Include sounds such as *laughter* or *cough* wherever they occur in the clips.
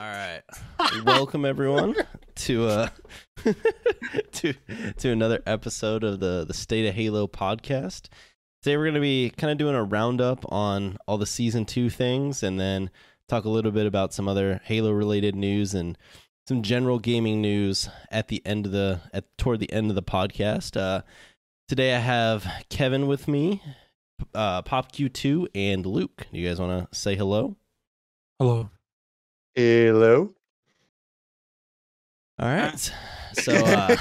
All right. Welcome everyone to uh *laughs* to to another episode of the the State of Halo podcast. Today we're going to be kind of doing a roundup on all the season 2 things and then talk a little bit about some other Halo related news and some general gaming news at the end of the at toward the end of the podcast. Uh today I have Kevin with me, uh Pop Q2 and Luke. Do you guys want to say hello? Hello. Hello. All right. So uh,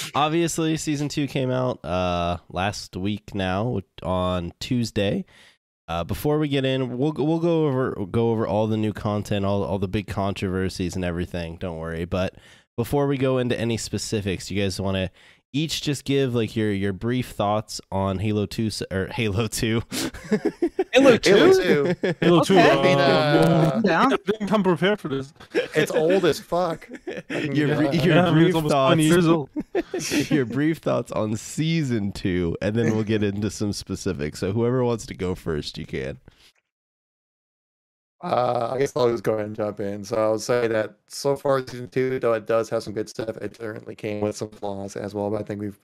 *laughs* obviously, season two came out uh, last week now on Tuesday. Uh, before we get in, we'll we'll go over go over all the new content, all all the big controversies and everything. Don't worry. But before we go into any specifics, you guys want to each just give like your your brief thoughts on Halo Two or Halo Two. Halo 2? *laughs* Halo 2. Halo 2. Okay. Uh, I mean, uh, I'm down. I didn't come prepared for this. It's old as fuck. *laughs* your Yeah. your yeah, brief thoughts. 20 years old. *laughs* your brief thoughts on season two, and then we'll get into some specifics. So whoever wants to go first, you can. Uh, I guess I'll just go ahead and jump in. So I'll say that so far season two, though it does have some good stuff, it certainly came with some flaws as well. But I think we've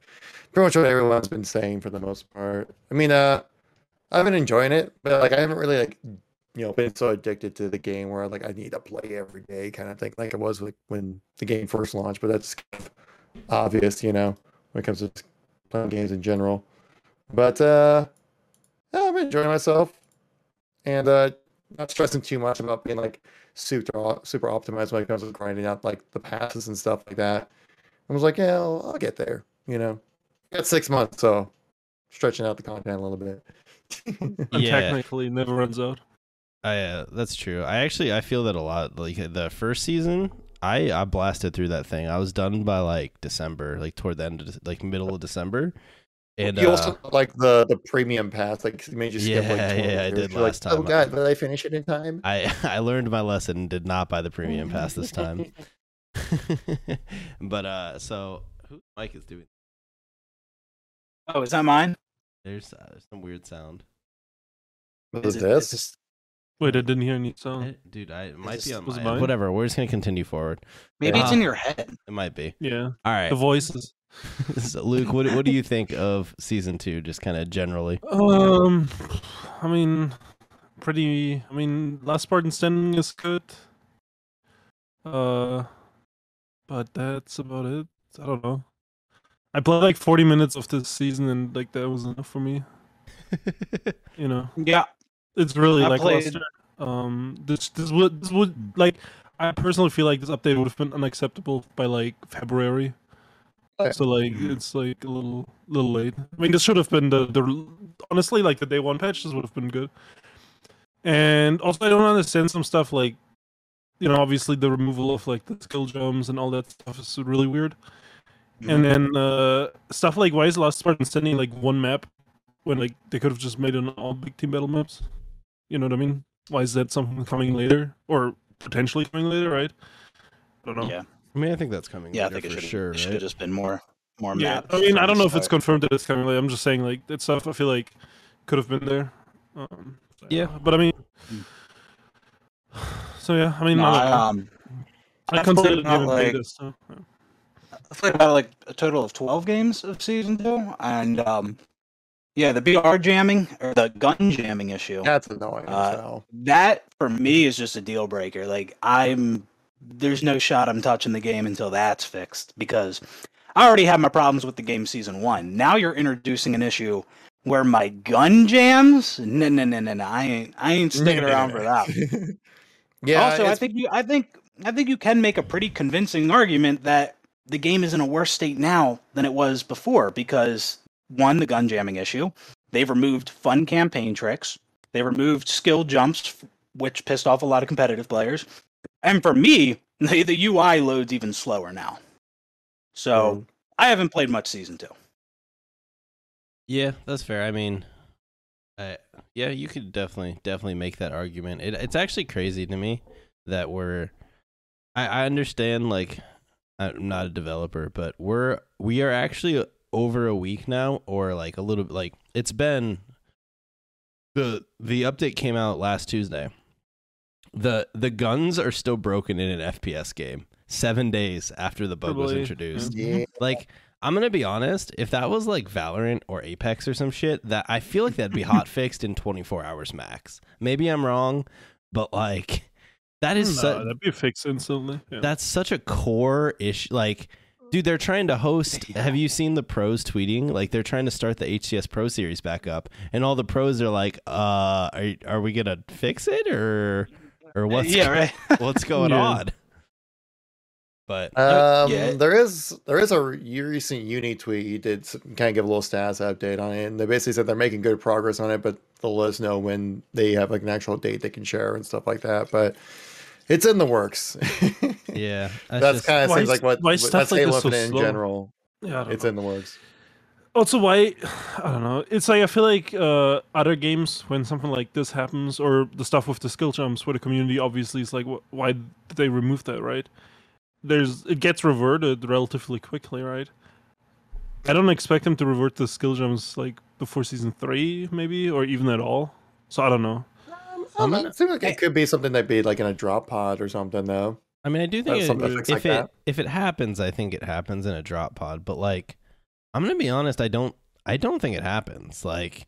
pretty much what everyone's been saying for the most part. I mean, uh, I've been enjoying it, but like I haven't really like you know been so addicted to the game where like I need to play every day kind of thing, like it was like when the game first launched. But that's kind of obvious, you know, when it comes to playing games in general. But uh, yeah, I've been enjoying myself, and uh, not stressing too much about being like super super optimized when it comes to grinding out like the passes and stuff like that. I was like, yeah, I'll, I'll get there. You know, got six months, so stretching out the content a little bit. *laughs* Yeah. technically never runs out. I uh, that's true. I actually I feel that a lot. Like the first season, I I blasted through that thing. I was done by like December, like toward the end of like middle of December. And you uh, also like the the premium pass, like it made you skip like Yeah, 20 yeah, I did You're last like, Oh god, did I finish it in time? I *laughs* I learned my lesson and did not buy the premium *laughs* pass this time. *laughs* but uh, so who Mike is doing? Oh, is that mine? There's uh, some weird sound. What Is is it- this? is this- Wait, I didn't hear any sound. Eh, Dude, I it might this- be on was my mine? whatever. We're just gonna continue forward. Maybe it's Uh, in your head. It might be. Yeah. All right. The voices. *laughs* so Luke, what what do you think of season two, just kind of generally? Um, I mean, pretty. I mean, last Spartan standing is good. Uh, but that's about it. I don't know. I played like 40 minutes of this season, and like that was enough for me. *laughs* You know, Yeah. it's really I like played- Um, this this would this would like. I personally feel like this update would have been unacceptable by like February. So like it's like a little little late. I mean, this should have been the the honestly like the day one patch. This would have been good. And also, I don't understand some stuff like, you know, obviously the removal of like the skill jumps and all that stuff is really weird. And then uh stuff like why is Last Spartan standing like one map when like they could have just made it on all big team battle maps? You know what I mean? Why is that something coming later or potentially coming later? Right? I don't know. Yeah. I mean, I think that's coming. Yeah, I think it should sure. it should right? have just been more more Yeah, maps I mean, I don't know if it's confirmed that it's coming later. I'm just saying, like, that stuff I feel like could have been there. Um, so, Yeah. but I mean, *sighs* so yeah, I mean, No, I, I, don't know. um, I I consider played the about, like- beta, so, yeah. I played about like a total of twelve games of season two, and um, yeah, the BR jamming or the gun jamming issue. That's annoying Uh, as hell. That for me is just a deal breaker. Like I'm there's no shot I'm touching the game until that's fixed because I already have my problems with the game season 1. Now you're introducing an issue where my gun jams? No no no no no. I ain't I ain't sticking around for that. *laughs* yeah, also, I think you I think I think you can make a pretty convincing argument that the game is in a worse state now than it was before because one, the gun jamming issue. They've removed fun campaign tricks. They removed skill jumps, which pissed off a lot of competitive players. And for me, *laughs* the, the UI loads even slower now. So hmm. I haven't played much season two. Yeah, that's fair. I mean, I, yeah, you could definitely definitely make that argument. It, it's actually crazy to me that we're. I, I understand, like, I'm not a developer, but we're we are actually over a week now, or like a little bit. Like it's been the the update came out last Tuesday, the the guns are still broken in an FPS game. Seven days after the bug was introduced, Yeah. like I'm gonna be honest, if that was like Valorant or Apex or some shit, that I feel like that'd be hot *laughs* fixed in 24 hours max. Maybe I'm wrong, but like that is no, su- that'd be fixed instantly. Yeah. that's such a core issue. Like, dude, they're trying to host. Have you seen the pros tweeting? Like, they're trying to start the HCS Pro Series back up, and all the pros are like, "Uh, are are we gonna fix it or or what's yeah, right. *laughs* what's going Yeah. on?" But Um, yeah. there is there is a recent uni tweet he did kind of give a little status update on it, and they basically said they're making good progress on it, but they'll let us know when they have like an actual date they can share and stuff like that. But it's in the works. *laughs* yeah, that's just- kind of Why seems is- like what why what- is that's stuff like Halo this so in slow? general. yeah, It's know. in the works. Also, why? *sighs* I don't know. It's like I feel like uh, other games when something like this happens, or the stuff with the skill jumps, where the community obviously is like, wh- why did they remove that? Right? There's it gets reverted relatively quickly, right? I don't expect them to revert the skill jumps like before season three, maybe, or even at all. So I don't know. I don't it seems like it could be something that'd be like in a drop pod or something, though. I mean, I do think it, if like it that. if it happens, I think it happens in a drop pod. But like, I'm gonna be honest, I don't I don't think it happens. Like,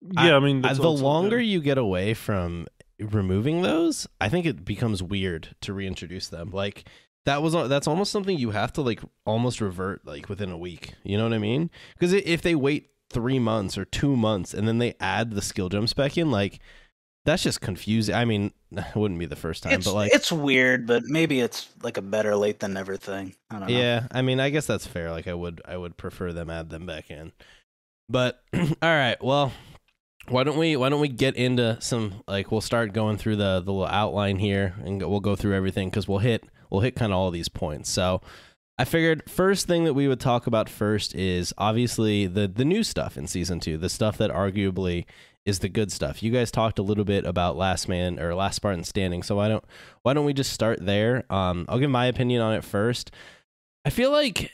Yeah, I, mean, Uh, that's the longer you get away from removing those, I think it becomes weird to reintroduce them. Like that was that's almost something you have to like almost revert like within a week. You know what I mean? Because if they wait three months or two months and then they add the skill jump spec in, like that's just confusing. I mean, *laughs* it wouldn't be the first time, It's, but like. it's weird, but maybe it's like a better late than never thing. I don't know. Yeah, I mean, I guess that's fair. Like, I would, I would prefer them add them back in. But *clears throat* all right, well, why don't we, why don't we get into some like we'll start going through the the little outline here, and go, we'll go through everything because we'll hit we'll hit kind of all these points. So. I figured first thing that we would talk about first is obviously the the new stuff in season two, the stuff that arguably is the good stuff. You guys talked a little bit about Last Man or Last Spartan Standing, so why don't why don't we just start there? Um, I'll give my opinion on it first. I feel like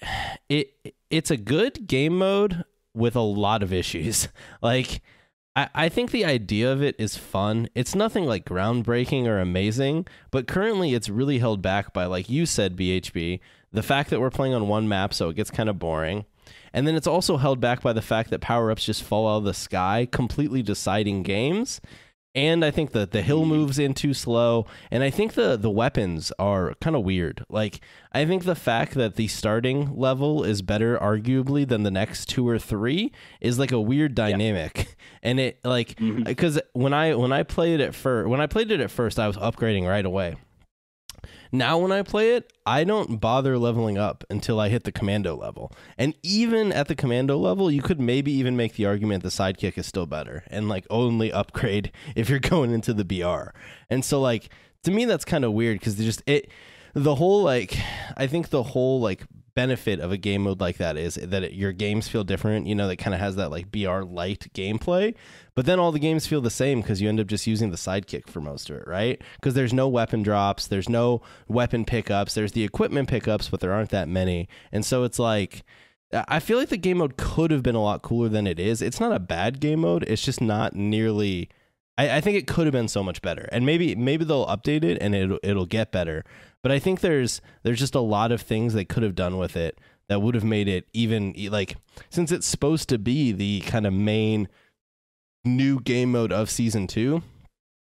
it it's a good game mode with a lot of issues. *laughs* Like I, I think the idea of it is fun. It's nothing like groundbreaking or amazing, but currently it's really held back by like you said, BHB, the fact that we're playing on one map, so it gets kind of boring. And then it's also held back by the fact that power ups just fall out of the sky, completely deciding games. And I think that the hill hmm. moves in too slow. And I think the, the weapons are kind of weird. Like, I think the fact that the starting level is better, arguably, than the next two or three is like a weird dynamic. And it, like, mm-hmm. because when I when I played it first, when I played it at first, I was upgrading right away. Now when I play it, I don't bother leveling up until I hit the commando level. And even at the commando level, you could maybe even make the argument the sidekick is still better and like only *laughs* upgrade if you're going into the BR. And so like to me that's kind of weird cuz just it the whole like I think the whole like benefit of a game mode like that is that it, your games feel different, you know, that kind of has that like BR light gameplay. But then all the games feel the same because you end up just using the sidekick for most of it, right? Because there's no weapon drops, there's no weapon pickups, there's the equipment pickups, but there aren't that many. And so it's like, I feel like the game mode could have been a lot cooler than it is. It's not a bad game mode, it's just not nearly. I, I think it could have been so much better, and maybe maybe they'll update it and it'll it'll get better. But I think there's there's just a lot of things they could have done with it that would have made it even like since it's supposed to be the kind of main new game mode of season two.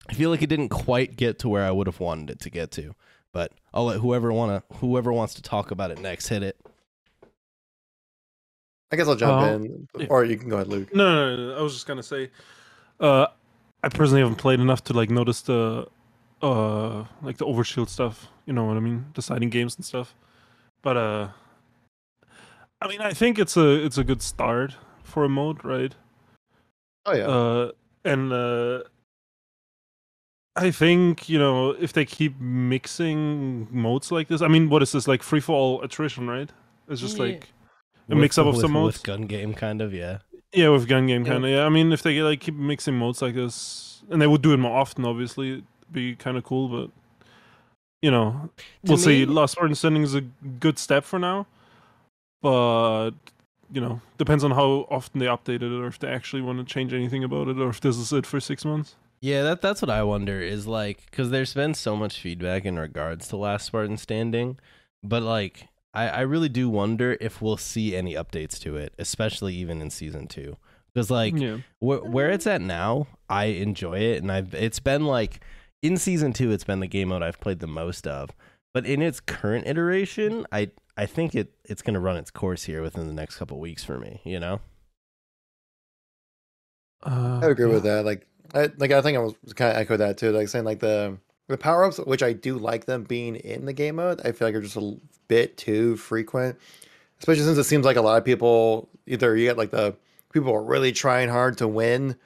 I feel like it didn't quite get to where I would have wanted it to get to. But I'll let whoever wanna whoever wants to talk about it next hit it. I guess I'll jump Uh, in, yeah. or you can go ahead, Luke. No, no, no, no, I was just gonna say, uh, I personally haven't played enough to like notice the, uh, like the overshield stuff. You know what I mean? Deciding games and stuff. But uh, I mean, I think it's a it's a good start for a mode, right? Oh yeah, Uh, and uh, I think you know if they keep mixing modes like this. I mean, what is this like free for all attrition, right? It's just Yeah. like a mix up of with, some modes. with gun game kind of yeah. Yeah, with gun game Yeah. kind of. Yeah, I mean, if they like keep mixing modes like this, and they would do it more often, obviously, it'd be kind of cool. But you know, To we'll see. me- Last Spartan Standing is a good step for now, but you know, depends on how often they update it, or if they actually want to change anything about it, or if this is it for six months. Yeah, that that's what I wonder is like because there's been so much feedback in regards to Last Spartan Standing, but like I, I really do wonder if we'll see any updates to it, especially even in season two. Because like yeah. where where it's at now, I enjoy it, and I've it's been like in season two, it's been the game mode I've played the most of. But in its current iteration, I I think it it's gonna run its course here within the next couple weeks for me. You know. Uh, I agree with that. Like, I like I think I was kind of echo that too. Like saying like the the power ups, which I do like them being in the game mode. I feel like are just a bit too frequent, especially since it seems like a lot of people either you get like the people are really trying hard to win,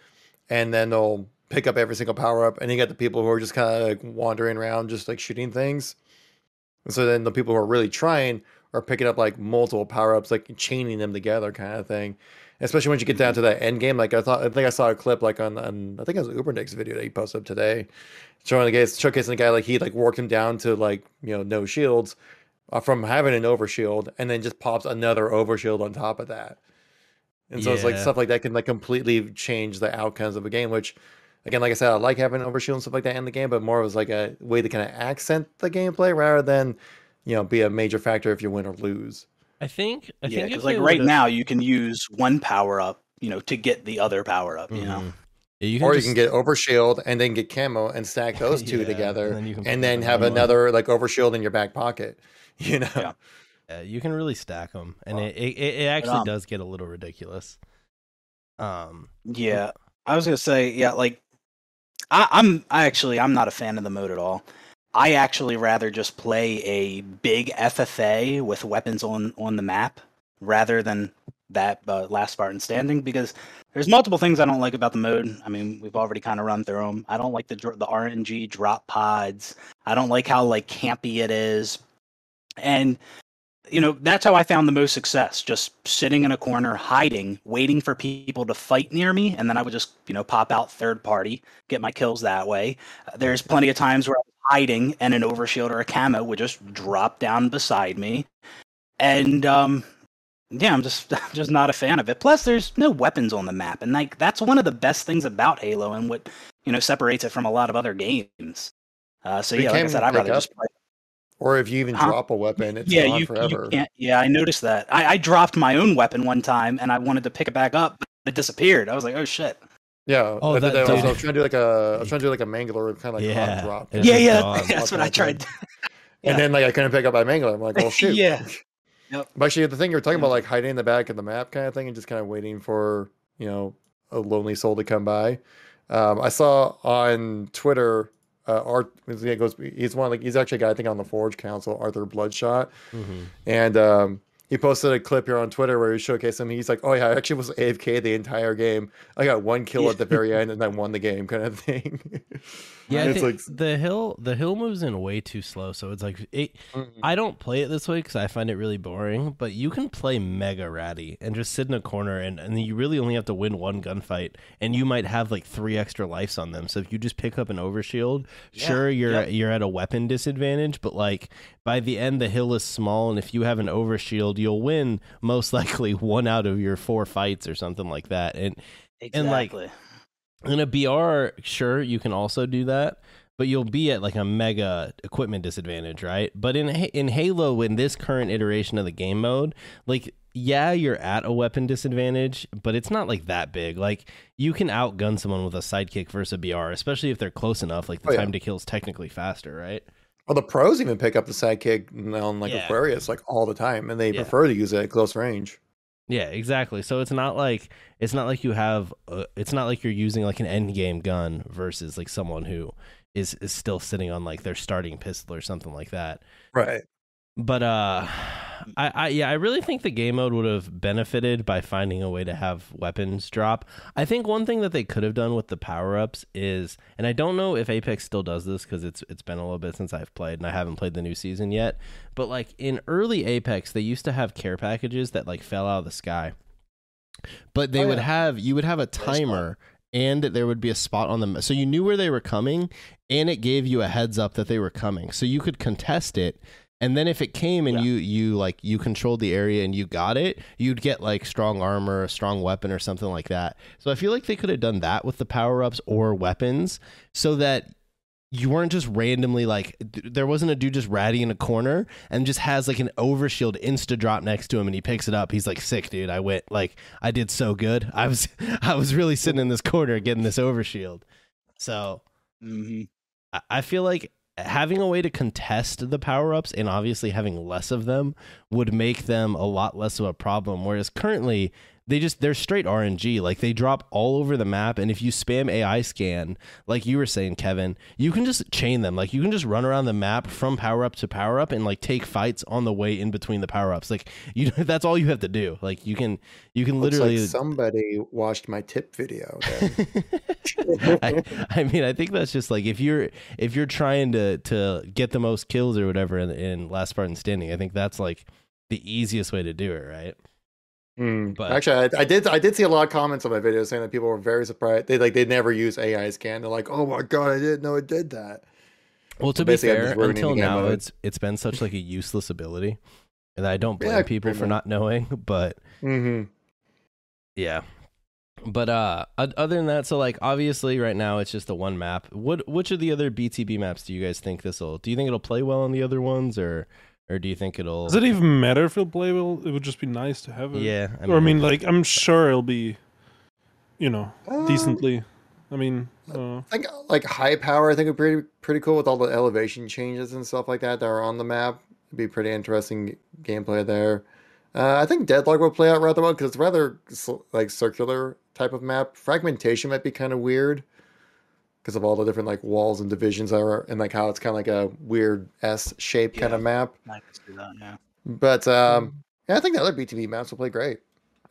and then they'll pick up every single power up, and you get the people who are just kind of like wandering around, just like shooting things. And so then the people who are really trying are picking up like multiple power ups, like chaining them together, kind of thing especially once you get down to that end game. Like I thought, I think I saw a clip like on, on I think it was Ubernick's video that he posted up today, showing the guy showcasing the guy like he like worked him down to like you know no shields uh, from having an overshield, and then just pops another overshield on top of that. And so it's like stuff like that can like completely change the outcomes of a game. Which, again, like I said, I like having overshield and stuff like that in the game, but more as like a way to kind of accent the gameplay rather than you know be a major factor if you win or lose. I think I yeah, because like right would've- now you can use one power up, you know, to get the other power up. You know, Mhm. Yeah, you can or just- you can get overshield and then get camo and stack *laughs* those two Yeah, together and and then then, you can put them in have one. another like overshield in your back pocket *laughs* you know Yeah. Yeah, you can really stack them, and Well, it, it it actually um, does get a little ridiculous. Um, Yeah, I was gonna say, yeah, like I, I'm I actually I'm not a fan of the mode at all. I actually rather just play a big FFA with weapons on on the map rather than that uh, last Spartan standing because there's multiple things I don't like about the mode. I mean, we've already kind of run through them. I don't like the the RNG drop pods. I don't like how like campy it is, and you know that's how i found the most success just sitting in a corner hiding waiting for people to fight near me and then i would just you know pop out third party get my kills that way. Uh, there's plenty of times where i was hiding and an overshield or a camo would just drop down beside me. And um yeah i'm just *laughs* I'm just not a fan of it. Plus there's no weapons on the map and like that's one of the best things about halo and what you know separates it from a lot of other games. Uh, so yeah like i said i'd rather up. just play or if you even Huh? drop a weapon it's yeah, gone you, forever you can't. Yeah, I noticed that. I, I dropped my own weapon one time, and I wanted to pick it back up, but it disappeared. I was like, "Oh shit!" yeah Oh, I, did that- that, I, was, I was trying to do like a i was *laughs* trying to do like a mangler kind of like Yeah, hot drop it's Yeah, yeah, gone. that's what I *laughs* tried. yeah. and then like i couldn't pick up my mangler i'm like oh *laughs* shoot Yeah. Yep. but actually the thing you're talking about like hiding in the back of the map kind of thing and just kind of waiting for you know a lonely soul to come by um, i saw on twitter uh, Art, goes, he's one like he's actually a guy I think on the Forge Council, Arthur Bloodshot, mhm. and um, he posted a clip here on Twitter where he showcased him. He's like, "Oh yeah, I actually was AFK the entire game. I got one kill at the very end, and I won the game, kind of thing." *laughs* yeah, *laughs* it's like the hill the hill moves in way too slow, so it's like it, mm, I don't play it this way because I find it really boring. But you can play mega ratty and just sit in a corner, and, and you really only have to win one gunfight, and you might have like three extra lives on them. So if you just pick up an overshield, Yeah, sure you're yep. you're at a weapon disadvantage, but like by the end the hill is small, and if you have an overshield, you'll win most *laughs* likely one out of your four fights or something like that. And And, like, in a BR, sure, you can also do that, but you'll be at like a mega equipment disadvantage, right? But in in Halo, in this current iteration of the game mode, like yeah, you're at a weapon disadvantage, but it's not like that big. Like you can outgun someone with a sidekick versus a BR, especially if they're close enough. Like the Oh, yeah. time to kill is technically faster, right? Well, the pros even pick up the sidekick on like Yeah. Aquarius like all the time, and they Yeah. prefer to use it at close range. Yeah, exactly. So it's not like it's not like you have uh, it's not like you're using like an end game gun versus like someone who is is still sitting on like their starting pistol or something like that. Right. But uh I, I yeah, I really think the game mode would have benefited by finding a way to have weapons drop. I think one thing that they could have done with the power-ups is and I don't know if Apex still does this cuz it's it's been a little bit since I've played and I haven't played the new season yet, but like in early Apex they used to have care packages that like fell out of the sky. But they Oh, would yeah. have you would have a timer and there would be a spot on them so you knew where they were coming and it gave you a heads up that they were coming. So you could contest it And then if it came and Yeah. you you like you controlled the area and you got it, you'd get like strong armor, a strong weapon or something like that. So I feel like they could have done that with the power-ups or weapons so that you weren't just randomly like there wasn't a dude just ratty in a corner and just has like an overshield insta drop next to him and he picks it up. He's like sick, dude. I went like I did so good. I was *laughs* I was really sitting in this corner getting this overshield. So hmm I- I feel like having a way to contest the power ups and obviously having less of them would make them a lot less of a problem. Whereas currently, they just they're straight RNG. Like they drop all over the map, and if you spam AI scan, like you were saying, Kevin, you can just chain them. Like you can just run around the map from power up to power up and like take fights on the way in between the power ups. Like *laughs* you, that's all you have to do. Like you can you can Looks literally like somebody watched my tip video. *laughs* I, I mean, I think that's just like if you're if you're trying to to get the most kills or whatever in, in Last Spartan Standing, I think that's like the easiest way to do it, right? Hmm. But- Actually, I, I did. I did see a lot of comments on my video saying that people were very surprised. They like they never use AI scan. They're like, "Oh my god, I didn't know it did that." Well, to So be fair, until now, mode. it's it's been such like a useless ability, and I don't blame Yeah, people for not knowing. *laughs* But hmm yeah, but uh, other than that, so like obviously right now it's just the one map. What which of the other BTB maps do you guys think this will? Do you think it'll play well on the other ones, or or do you think it'll? Does it even matter if it'll play well? It would just be nice to have it. yeah, or I mean, like I'm sure it'll be, you know, Um, decently. I mean, uh, I think like high power. I think would be pretty pretty cool with all the elevation changes and stuff like that that are on the map. It'd be pretty interesting gameplay there. Uh, I think Deadlock will play out rather well because it's rather like circular type of map. Fragmentation might be kind of weird because of all the different like walls and divisions that are and like how it's kind of like a weird S shaped kind of map. I can see that. Yeah. But um, yeah, I think the other BTB maps will play great.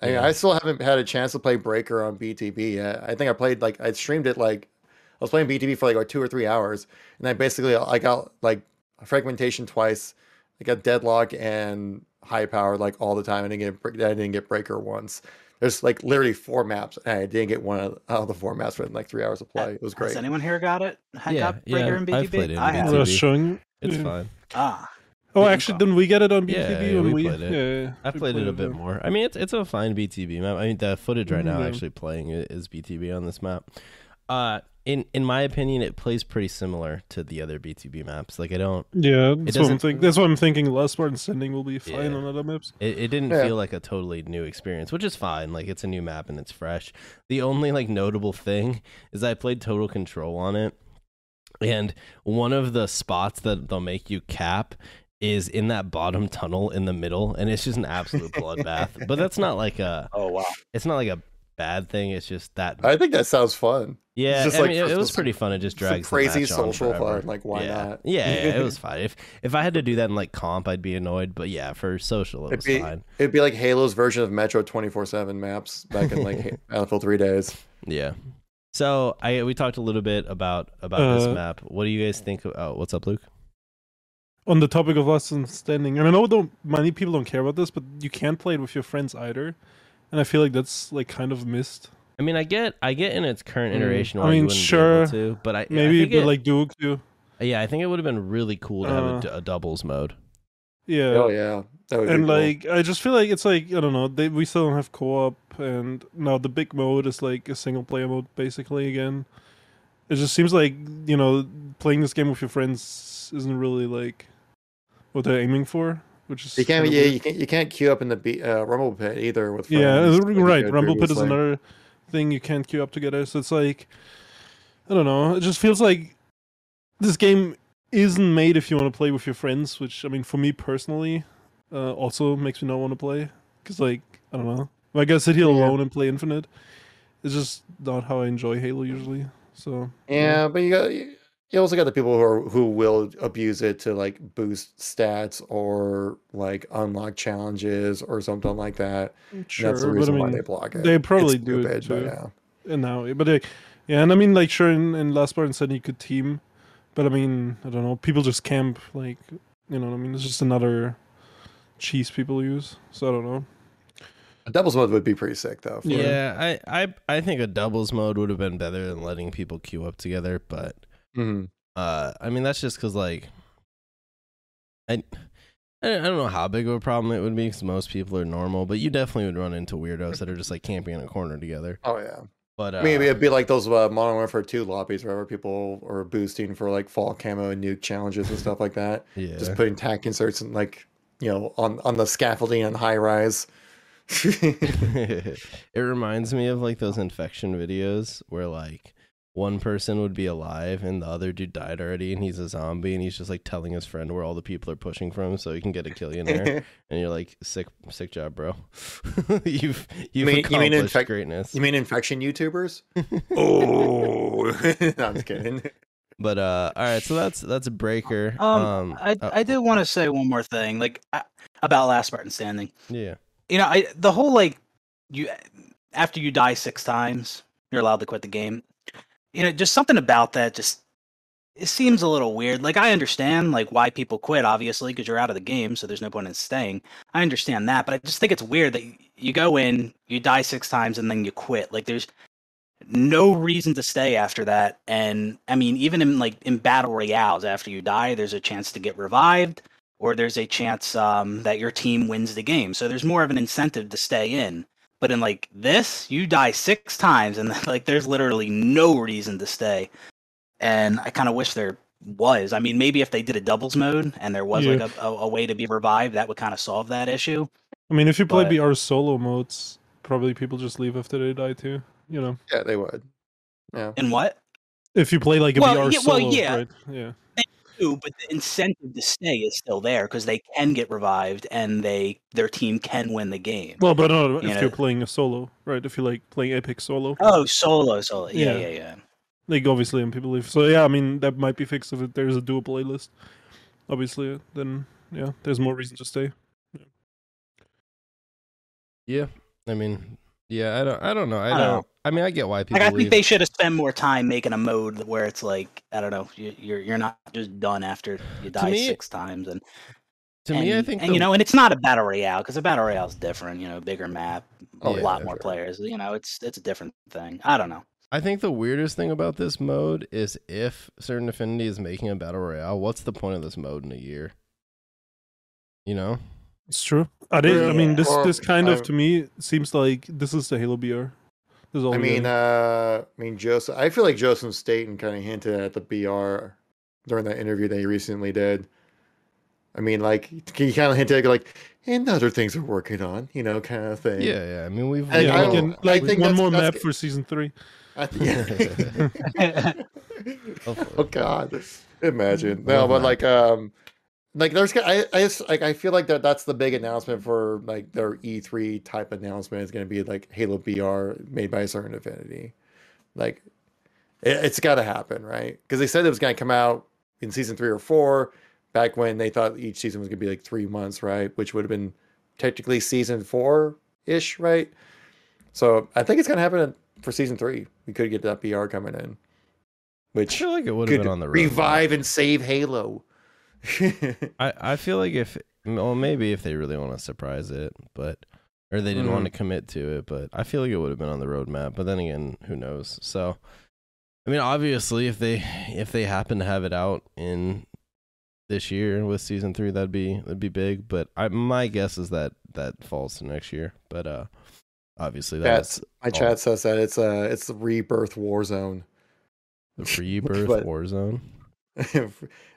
I, Yeah. I still haven't had a chance to play Breaker on BTB yet. I think I played like I streamed it like I was playing BTB for like, like two or three hours, and I basically I got like fragmentation twice. I got deadlock and high power like all the time. I didn't get I didn't get Breaker once. There's like literally four maps, and I didn't get one out of the four maps within like three hours of play. It was great. Has anyone here got it? Ha- Yeah, got yeah, Breaker and BTB? I've played it in I have. I was BTB. showing. it's yeah. fine. Ah, Oh, actually, you didn't we get it on BTB? Yeah, yeah, when we we played it. Yeah, yeah, I've played it a yeah. bit more. I mean, it's it's a fine BTB map. I mean, the footage right now Mhm. actually playing i- is BTB on this map. Uh, in in my opinion, it plays pretty similar to the other BTB maps. Like I don't, Yeah, that's what I'm doesn't- thinking. That's what I'm thinking. Last Spartan Standing will be fine Yeah. on other maps. it, it didn't Yeah. feel like a totally new experience, which is fine. Like it's a new map and it's fresh. The only like notable thing is I played Total Control on it, and one of the spots that they'll make you cap is in that bottom tunnel in the middle, and it's just an absolute *laughs* bloodbath. But that's not like a, oh wow. it's not like a bad thing. It's just that I think that sounds fun. Yeah, just I like mean, it, it was pretty fun. It just some drags the crazy match social forever. fun, like, why yeah. not? Yeah, yeah, it *laughs* was fine. If if I had to do that in like comp, I'd be annoyed. But yeah, for social, it It'd was be, fine. it'd be like Halo's version of Metro 24 7 maps back in like *laughs* Battlefield 3 days. Yeah. So I we talked a little bit about about this Uh, map. What do you guys think? Of, oh, what's up, Luke? On the topic of Last Standing, and I know don't, many people don't care about this, but you can't play it with your friends either, and I feel like that's like kind of missed. I mean, I get I get in its current Mm. iteration. I mean, sure, to, but I Maybe, I think but it- like Duke too. yeah, I think it would have been really cool to have a Uh, d- a, doubles mode. Yeah. Oh, yeah. That would be and cool. like I just feel like it's like I don't know they we still don't have co-op and now the big mode is like a single player mode basically again. It just seems like you know playing this game with your friends isn't really like what they're aiming for, which is You can't, yeah, weird. you can't, you can't queue up in the be- uh, Rumble Pit either with yeah, friends, uh, like you right. Rumble Pit is previously. another thing you can't queue up together, so it's like I don't know. It just feels like this game isn't made if you want to play with your friends, which I mean for me personally uh, also makes me not want to play because like I don't know. If I gotta sit here Yeah. alone and play Infinite. It's just not how I enjoy Halo usually. So Yeah, but you got you you also got the people who are who will abuse it to like boost stats or like unlock challenges or something like that. And sure, That's the but I reason mean, why they block it. they probably It's do it stupid, but too. yeah. and now but uh, yeah and i mean like sure in, in last part said you could team but i mean i don't know people just camp like you know what i mean it's just another cheese people use so i don't know A doubles mode would be pretty sick though. for- Yeah, I, I I think a doubles mode would have been better than letting people queue up together. But Mhm. uh, I mean that's just because like, I I don't know how big of a problem it would be because most people are normal, but you definitely would run into weirdos that are just like camping in a corner together. Oh yeah. But uh, Maybe it'd be like those uh, Modern Warfare 2 lobbies where people are boosting for like fall camo and nuke challenges and stuff like that. yeah, Just putting tack inserts and like you know on on the scaffolding and high rise. *laughs* it reminds me of like those infection videos where like one person would be alive and the other dude died already and he's a zombie and he's just like telling his friend where all the people are pushing from so he can get a *laughs* killionaire and you're like sick sick job bro *laughs* you've you've mean- you mean infect- greatness you mean infection YouTubers? *laughs* oh, no, I'm just kidding. but uh all right so that's that's a breaker Um, I uh, I did want to say one more thing, like I, about Last Spartan Standing. yeah You know, I the whole like you after you die six times, you're allowed to quit the game. You know, just something about that just it seems a little weird. Like I understand like why people quit, obviously, because you're out of the game, so there's no point in staying. I understand that, but I just think it's weird that you go in, you die six times, and then you quit. Like there's no reason to stay after that. And I mean, even in like in battle royales, after you die, there's a chance to get revived, or there's a chance um, that your team wins the game. So there's more of an incentive to stay in. But in like this, you die six times, and *laughs* like there's literally no reason to stay. And I kind of wish there was. I mean, maybe if they did a doubles mode and there was Yeah. like a, a, a way to be revived, that would kind of solve that issue. I mean, if you play But- BR solo modes, probably people just leave after they die too. You know, Yeah, they would. Yeah. And what? if you play like a Well, BR yeah, well, solo, yeah. right? Yeah. Do, but the incentive to stay is still there because they can get revived and they their team can win the game. Well, but no, if You know- you're playing a solo, right? If you like playing epic solo, oh, solo, solo, yeah, Yeah. yeah, yeah. like obviously, and people leave. So yeah, I mean that might be fixed if there's a dual playlist. Obviously, then yeah, there's more reason to stay. yeah i mean yeah i don't i don't know i I don't don't know. I mean i get why people Like I leave. think they should have spent more time making a mode where it's like I don't know, you, you're you're not just done after you die me- six times and to me i think and the- you know, and it's not a battle royale because a battle royale is different. You know, bigger map, a Oh, yeah, lot more sure. players. You know, it's it's a different thing. I don't know. I think the weirdest thing about this mode is if Certain Affinity is making a battle royale, what's the point of this mode in a year? You know? It's true. I did. I mean, this this kind of I- to me seems like this is the Halo BR. This is all I mean, get. uh, I mean, Joseph. I feel like Joseph Staten kind of hinted at the BR during that interview that he recently did. I mean, like he kind of hinted at like, and other things we're working on, you know, kind of thing. Yeah, yeah. I mean, we've I- yeah, I we don't- can, I like think one that's- more that's map for season three. I *laughs* th- yeah. *laughs* *laughs* Oh God, imagine no, but like, um, like there's, I, I just like, I feel like that that's the big announcement for like their E3 type announcement is going to be like Halo BR made by a certain Affinity, like it, it's got to happen, right? Because they said it was going to come out in season three or four, back when they thought each season was going to be like three months, right? Which would have been technically season four ish, right? So I think it's going to happen for season three. We could get that BR coming in, I which feel like it would have been on the road. revive and save Halo. *laughs* I, I feel like if well maybe if they really want to surprise it, but or they didn't want Mm-hmm. to commit to it, but I feel like it would have been on the roadmap. But then again, who knows? So, I mean, obviously, if they if they happen to have it out in this year with season three, that'd be that'd be big. But I my guess is that that falls to next year. But uh, obviously, that's Chat, my chat says that it's a it's the rebirth war zone, the *laughs* Rebirth But- Warzone. *laughs*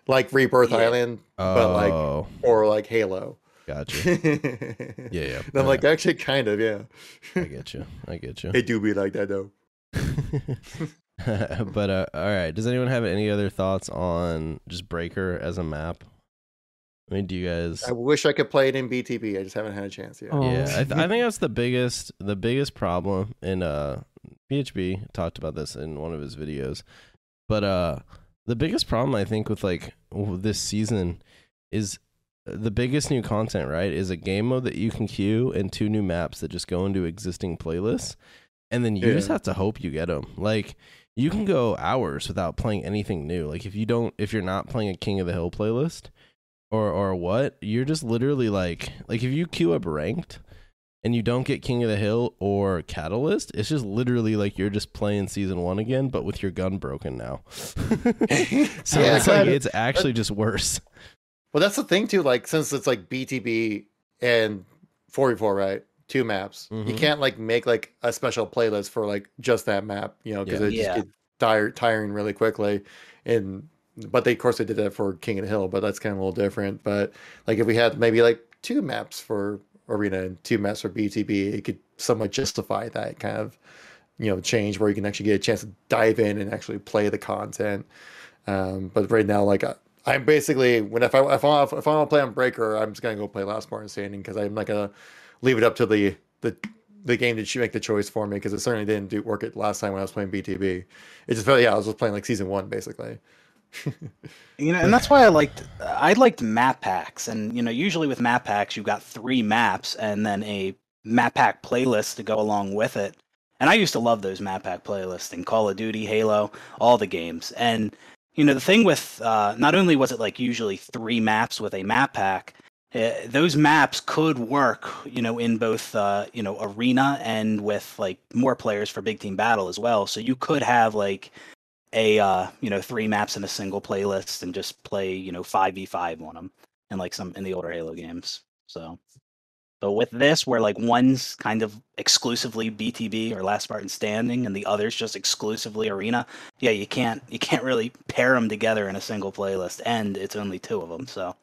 like Rebirth Yeah. Island, but like Oh, or like Halo. gotcha. *laughs* yeah, yeah. And I'm like actually kind of yeah. I get you. I get you. It do be like that though. *laughs* but uh, all right. Does anyone have any other thoughts on just Breaker as a map? I mean, do you guys? I wish I could play it in BTB. I just haven't had a chance yet. Oh. Yeah, I, th- I *laughs* think that's the biggest the biggest problem. In uh, PHB talked about this in one of his videos, but uh, the biggest problem I think with like this season is uh, the biggest new content. Right, is a game mode that you can queue and two new maps that just go into existing playlists, and then you just have to hope you get them. Like you can go hours without playing anything new. Like if you don't, if you're not playing a King of the Hill playlist, or or what, you're just literally like like if you queue up ranked and you don't get King of the Hill or Catalyst, it's just literally like you're just playing season one again, but with your gun broken now. *laughs* so Yeah, it's like it's actually just worse. Well, that's the thing too. Like since it's like BTB and 44, right? Two maps. You Mhm. can't like make like a special playlist for like just that map, you know, because Yeah. it just Yeah. gets tire- tiring really quickly. And but they of course they did that for King of the Hill, but that's kind of a little different. But like if we had maybe like two maps for Arena and two maps for BTB, it could somewhat justify that kind of you know change where you can actually get a chance to dive in and actually play the content. Um, but right now, like I, I'm basically when if I if I if I want to play on Breaker, I'm just gonna go play Last Spartan Standing because I'm not gonna leave it up to the the the game to make the choice for me because it certainly didn't do work it last time when I was playing BTB. It just felt yeah I was just playing like season one basically. You know, and that's why I liked I liked map packs, and you know, usually with map packs, you've got three maps and then a map pack playlist to go along with it. And I used to love those map pack playlists in Call of Duty, Halo, all the games. And you know, the thing with uh, not only was it like usually three maps with a map pack, uh, those maps could work, you know, in both uh, you know arena and with like more players for big team battle as well. So you could have like a uh, you know three maps in a single playlist and just play you know five v five on them and like some in the older Halo games. So, but with this, where like one's kind of exclusively BTB or Last Spartan Standing, and the other's just exclusively Arena, yeah, you can't you can't really pair them together in a single playlist, and it's only two of them. So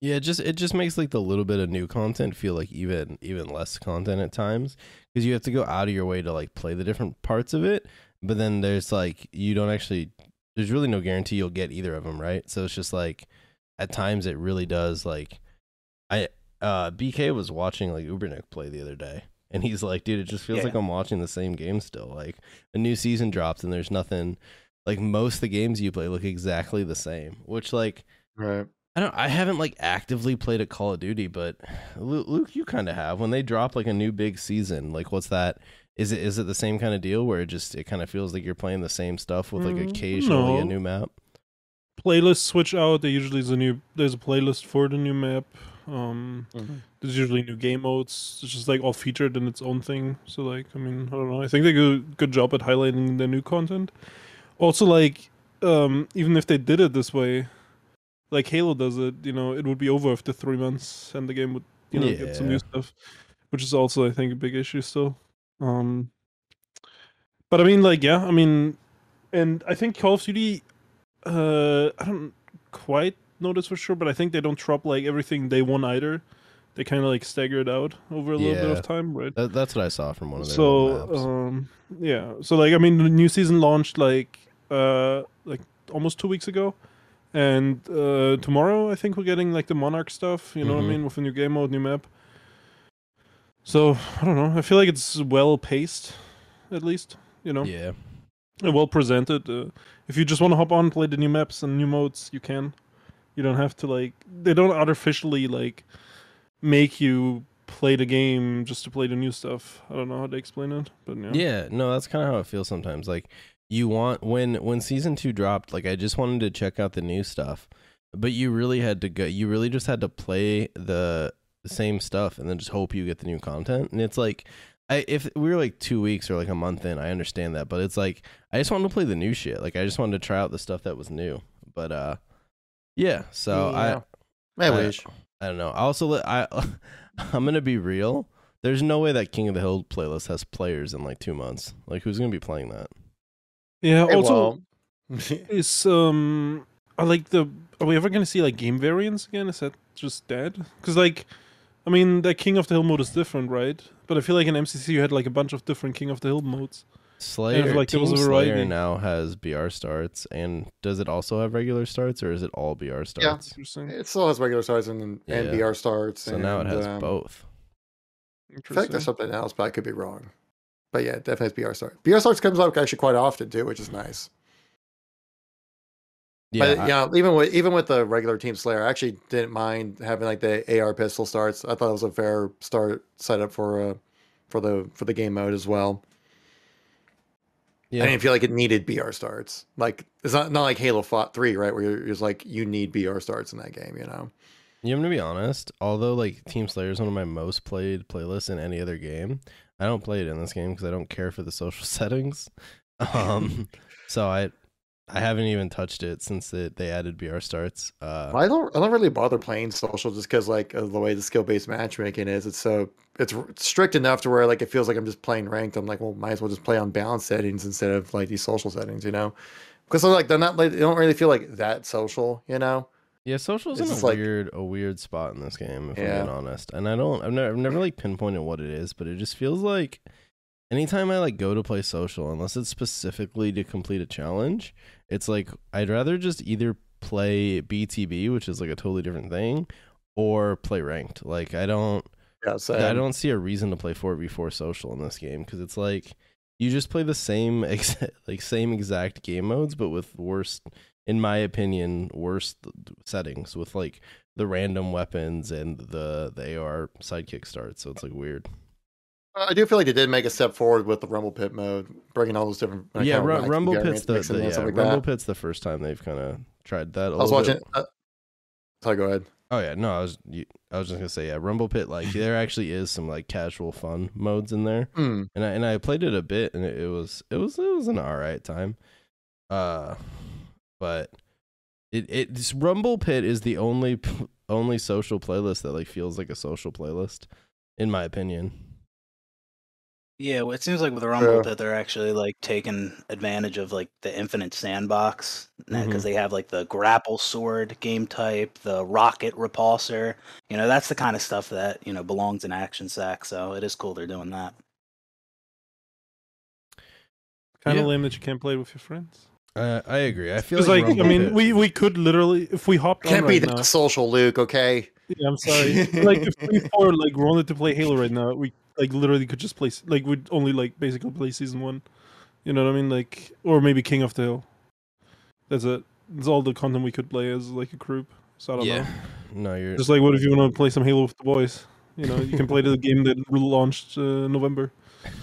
Yeah, it just it just makes like the little bit of new content feel like even even less content at times because you have to go out of your way to like play the different parts of it, but then there's like you don't actually there's really no guarantee you'll get either of them, right? So it's just like at times it really does like I uh BK was watching like Ubernick play the other day and he's like, dude, it just feels Yeah. like I'm watching the same game still. Like a new season drops and there's nothing like most of the games you play look exactly the same, which like Right. I don't. I haven't like actively played a Call of Duty, but Luke, you kind of have. When they drop like a new big season, like what's that? Is it is it the same kind of deal where it just it kind of feels like you're playing the same stuff with like Mm, occasionally a new map? Playlists switch out. There usually is a new. There's a playlist for the new map. Um, there's usually new game modes. It's just like all featured in its own thing. So like, I mean, I don't know. I think they do a good job at highlighting the new content. Also, like, um, even if they did it this way, like Halo does it, you know, it would be over after three months, and the game would, you know, get some new stuff, which is also, I think, a big issue still. Um, but I mean, like, yeah, I mean, and I think Call of Duty, uh, I don't quite know this for sure, but I think they don't drop like everything day one either. They kind of like stagger it out over a little bit of time, right? That, that's what I saw from one of their so um yeah so like i mean the new season launched like uh like almost two weeks ago and uh tomorrow i think we're getting like the monarch stuff you know what Mhm. i mean with a new game mode new map so i don't know i feel like it's well paced at least you know yeah, and well presented uh, if you just want to hop on play the new maps and new modes you can you don't have to like they don't artificially like make you play the game just to play the new stuff i don't know how to explain it but yeah yeah. No, that's kind of how it feels sometimes. Like you want when when season two dropped, like I just wanted to check out the new stuff, but you really had to go. You really just had to play the the same stuff and then just hope you get the new content. And it's like, I if we were like two weeks or like a month in, I understand that, but it's like I just wanted to play the new shit. Like I just wanted to try out the stuff that was new. But uh, yeah. So Yeah. I I I- wish. I don't know. I also li- I *laughs* I'm gonna be real. There's no way that King of the Hill playlist has players in like two months. Like who's gonna be playing that? yeah Hey, also well, *laughs* is um are like the are we ever gonna see like game variants again is that just dead because like i mean the king of the hill mode is different right but i feel like in mcc you had like a bunch of different king of the hill modes Slayer, like there was Team a Slayer now has BR starts, and does it also have regular starts, or is it all BR starts? interesting it still has regular starts and, and Yeah. BR starts. So now it has um, both. I feel like there's something else, but I could be wrong. But yeah, it definitely has BR starts. BR starts comes up actually quite often too, which is nice. Yeah, but you know, even with even with the regular Team Slayer, I actually didn't mind having like the AR pistol starts. I thought it was a fair start setup for uh for the for the game mode as well. yeah. I didn't feel like it needed BR starts. Like it's not not like Halo fought three, right? Where you're just like you need BR starts in that game, you know. Yeah, I'm gonna be honest. Although like Team Slayer is one of my most played playlists in any other game, I don't play it in this game because I don't care for the social *laughs* settings. Um, so I I haven't even touched it since it, they added BR starts. Uh, I don't I don't really bother playing social just because like of the way the skill based matchmaking is. It's so it's strict enough to where like it feels like I'm just playing ranked. I'm like, well, might as well just play on balance settings instead of like these social settings, you know? Because like they're not like they don't really feel like that social, you know? yeah, social's in a like- weird, a weird spot in this game. If Yeah. I'm being honest, and I don't, I've never, I've never like pinpointed what it is, but it just feels like anytime I like go to play social, unless it's specifically to complete a challenge, it's like I'd rather just either play BTB, which is like a totally different thing, or play ranked. Like I don't. Yeah, I don't see a reason to play 4v4 social in this game because it's like you just play the same *laughs* ex- like same exact game modes but with worse in my opinion worse settings with like the random weapons and the the AR sidekick starts so it's like weird. I do feel like they did make a step forward with the Rumble Pit mode, bringing all those different. yeah, kind of Ru- Rumble Pit's the, the yeah, like Rumble that. Pit's the first time they've kind of tried that. I I was watching. Uh, sorry, go ahead. Oh yeah, no, I was you- I was just gonna say yeah, Rumble Pit like *laughs* there actually is some like casual fun modes in there. Hmm. and I and I played it a bit, and it, it was it was it was an alright time. Uh, but it it this Rumble Pit is the only only social playlist that like feels like a social playlist, in my opinion. Yeah, well, it seems like with Rumble Yeah. that they're actually like taking advantage of like the infinite sandbox because they have like the grapple sword game type, the rocket repulsor. You know, that's the kind of stuff that you know belongs in Action Sack. So it is cool they're doing that. Kind of Yeah. lame that you can't play it with your friends. Uh, I agree. I feel Because like, like, I Rumble mean, Pit- we we could literally if we hopped Can't on be right that now. social, Luke. Okay. Yeah, I'm sorry. like if we *laughs* four like wanted to play Halo right now, we like literally could just play like we'd only like basically play season one. You know what I mean? Like or maybe King of the Hill. That's it. That's all the content we could play as like a group. So I don't yeah. know. No, you're Just like what if you want to play some Halo with the boys? You know, you can play the *laughs* game that launched uh, November.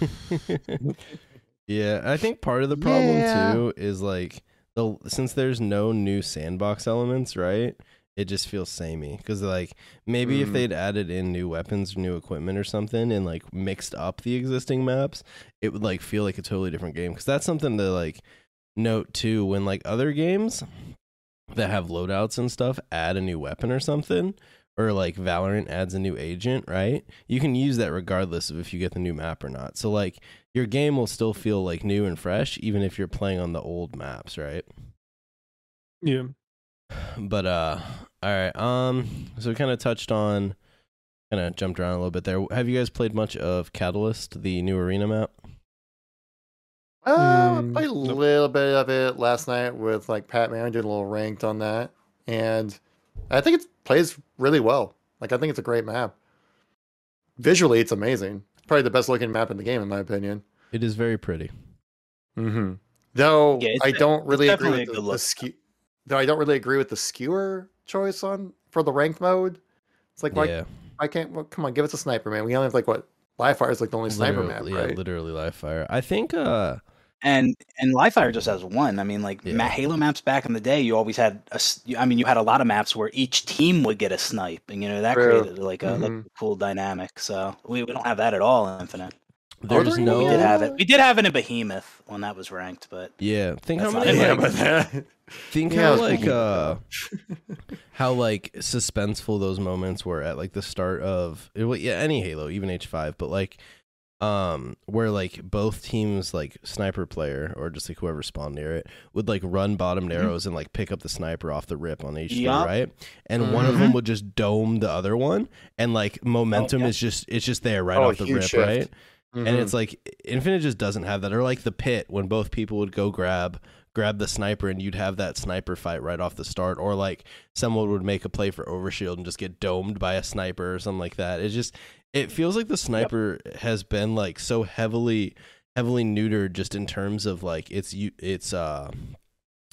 *laughs* yeah, I think part of the problem Yeah. too is like the since there's no new sandbox elements, right? It just feels samey because like maybe if Mm. they'd added in new weapons, new equipment, or something, and like mixed up the existing maps, it would like feel like a totally different game. Because that's something to like note too when like other games that have loadouts and stuff add a new weapon or something or like Valorant adds a new agent, right? You can use that regardless of if you get the new map or not. So like your game will still feel like new and fresh even if you're playing on the old maps, right? Yeah. But uh all right. Um so we kind of touched on kind of jumped around a little bit there. Have you guys played much of Catalyst, the new arena map? Uh, Mm, played a little bit of it last night with like Pat Man. Did a little ranked on that, and I think it plays really well. Like I think it's a great map. Visually, it's amazing. It's probably the best looking map in the game, in my opinion. It is very pretty. Mm-hmm. Though Yeah, I don't really agree with the, good the look. skew. Though I don't really agree with the skewer choice on for the ranked mode. It's like why yeah. I can't. Well, come on, give us a sniper, man. We only have like what live fire is like the only sniper map, Literally, yeah, right? literally live fire. I think uh And and Livefire just has one. I mean, like Yeah. Halo maps back in the day, you always had a. s- I mean, you had a lot of maps where each team would get a snipe, and you know that True. created like a, like Mhm. a cool dynamic. So we, we don't have that at all in Infinite. there's there no We did have it. We did have it in Behemoth when that was ranked, but Yeah, think how That's many not- like, that, think Yeah, how like uh *laughs* how like suspenseful those moments were at like the start of wa- yeah any Halo even H5 but like um where like both teams like sniper player or just like whoever spawned near it would like run bottomed Mm-hmm. and like pick up the sniper off the rip on H3 Yup. right and one of Mm-hmm. them would just dome the other one and like momentum yeah. is just it's just there right Oh, off the rip shift. right and Mhm. it's like infinite just doesn't have that or like the pit when both people would go grab grab the sniper and you'd have that sniper fight right off the start or like someone would make a play for overshield and just get domed by a sniper or something like that. It just it feels like the sniper has been like so heavily heavily neutered just in terms of like it's you it's uh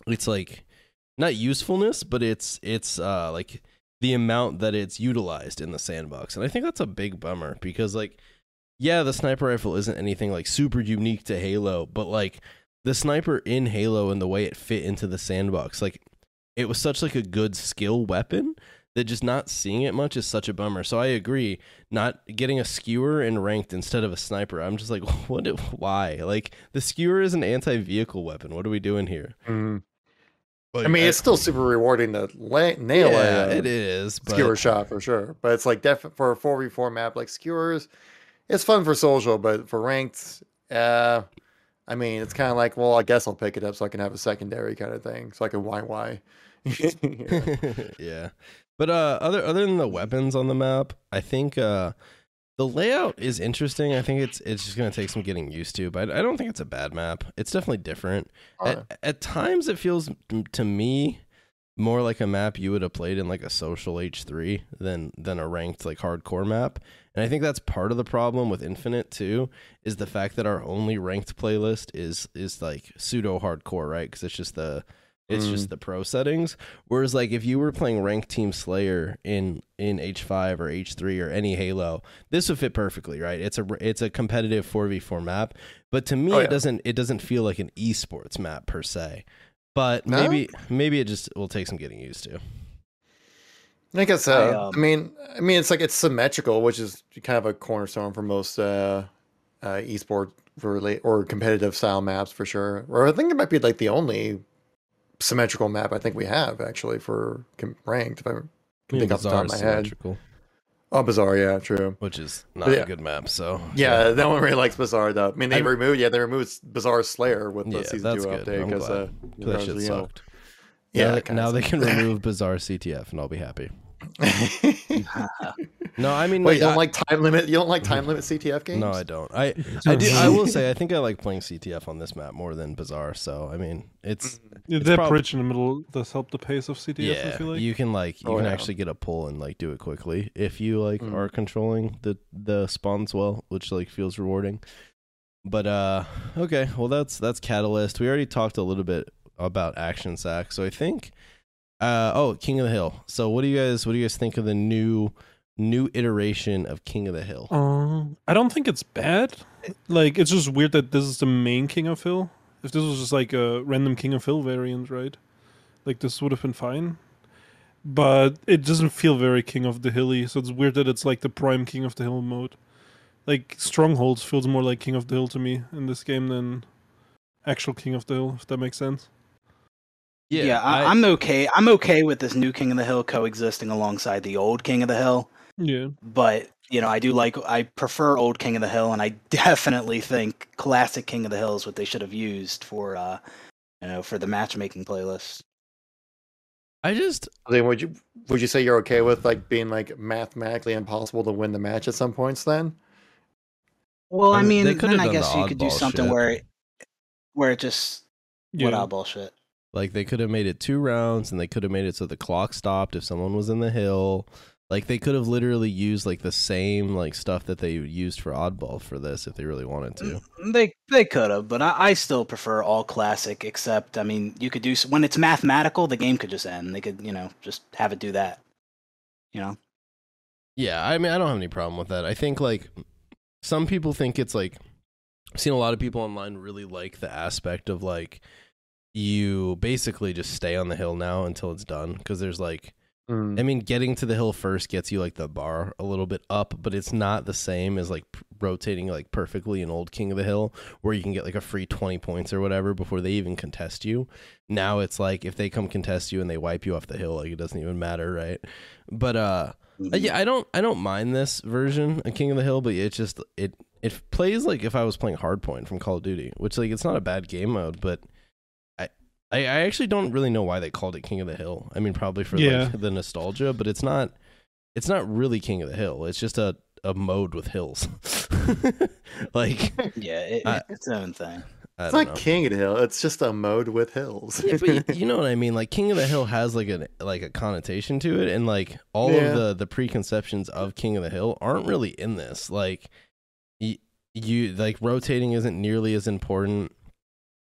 it's like not usefulness but it's it's uh like the amount that it's utilized in the sandbox. And i think that's a big bummer because like yeah, the sniper rifle isn't anything like super unique to Halo, but like the sniper in Halo and the way it fit into the sandbox, like it was such like a good skill weapon that just not seeing it much is such a bummer. So I agree, not getting a skewer and ranked instead of a sniper. I'm just like, *laughs* what? Why? Like the skewer is an anti-vehicle weapon. What are we doing here? Mhm. I mean, it's still super rewarding to la- nail yeah, a, it is. But skewer shot for sure. But it's like def- for a four v four map like skewers, it's fun for social, but for ranked, uh, I mean, it's kind of like, well, I guess I'll pick it up so I can have a secondary kind of thing, so I can why why. *laughs* *laughs* yeah. But uh other other than the weapons on the map, I think uh the layout is interesting. I think it's it's just gonna take some getting used to, but I don't think it's a bad map. It's definitely different. At, at times, it feels to me more like a map you would have played in like a social H three than than a ranked like hardcore map. And I think that's part of the problem with Infinite too, is the fact that our only ranked playlist is is like pseudo hardcore, right? Because it's just the it's Mm. just the pro settings. Whereas like if you were playing ranked Team Slayer in in H five or H three or any Halo, this would fit perfectly, right? It's a it's a competitive four v four map, but to me Oh, yeah. it doesn't it doesn't feel like an esports map per se. But No? maybe maybe it just will take some getting used to. I guess. I, Uh, I, um, mean, I mean, it's like it's symmetrical, which is kind of a cornerstone for most uh, uh, esport relate or competitive style maps for sure. Or I think it might be like the only symmetrical map I think we have actually for ranked. If I can think off the top of my head. Symmetrical, Oh, bizarre. Yeah, true. which is not Yeah. a good map. So Yeah, no one really likes Bizarre though. I mean, they I- removed yeah they removed Bizarre Slayer with the Yeah, season that's two good. update because glad. uh, that shit you know, sucked. yeah, now, they- now they can remove bizarre CTF, and I'll be happy. *laughs* *laughs* No, I mean, Wait, you don't like time limit? You don't like time limit CTF games? No, I don't. I I do. I will say I think I like playing CTF on this map more than Bizarre. So I mean, it's Yeah, It's that prob- bridge in the middle does help the pace of CTF. I yeah. feel like. You can like you Oh, can yeah. actually get a pull and like do it quickly if you like Mm. are controlling the the spawns well, which like feels rewarding. But uh, okay, well that's that's Catalyst. We already talked a little bit about Action Sack, so I think. Uh oh, King of the Hill. So what do you guys what do you guys think of the new new iteration of King of the Hill? Um, I don't think it's bad. Like, it's just weird that this is the main King of Hill. If this was just like a random King of Hill variant, right? Like, this would have been fine. But it doesn't feel very King of the Hilly, so it's weird that it's like the prime King of the Hill mode. Like, Strongholds feels more like King of the Hill to me in this game than actual King of the Hill, if that makes sense. Yeah, I, I'm okay. I'm okay with this new King of the Hill coexisting alongside the old King of the Hill. Yeah. But you know, I do like. I prefer old King of the Hill, and I *laughs* definitely think classic King of the Hill is what they should have used for, uh, you know, for the matchmaking playlist. I just Then would you would you say you're okay with like being like mathematically impossible to win the match at some points? Then Well, I I mean, mean, they could then I guess the you could do something shit. where, it, where it just Yeah. what oddball shit. Like they could have made it two rounds, and they could have made it so the clock stopped if someone was in the hill. Like they could have literally used like the same like stuff that they used for oddball for this if they really wanted to. Mm, mm, they they could have, but I, I still prefer all classic. Except, I mean, you could do when it's mathematical, the game could just end. They could, you know, just have it do that. You know, Yeah, I mean I don't have any problem with that. I think like some people think it's like I've seen a lot of people online really like the aspect of like you basically just stay on the hill now until it's done because there's like Mm. I mean, getting to the hill first gets you like the bar a little bit up, but it's not the same as like rotating like perfectly an old King of the Hill where you can get like a free 20 points or whatever before they even contest you. Now it's like if they come contest you and they wipe you off the hill, like it doesn't even matter, right? But uh uh, yeah, I don't I don't mind this version of King of the Hill, but it just it it plays like if I was playing Hardpoint from Call of Duty, which like it's not a bad game mode, but I I, I actually don't really know why they called it King of the Hill. I mean, probably for Yeah. like *laughs* the nostalgia, but it's not it's not really King of the Hill. It's just a a mode with hills. *laughs* like *laughs* yeah, it, I- it's its own thing. I It's don't know. King of the Hill. It's just a mode with hills. yeah, but you, you know what I mean. Like King of the Hill has like a like a connotation to it, and like all Yeah. of the the preconceptions of King of the Hill aren't really in this. Like you, you like rotating isn't nearly as important.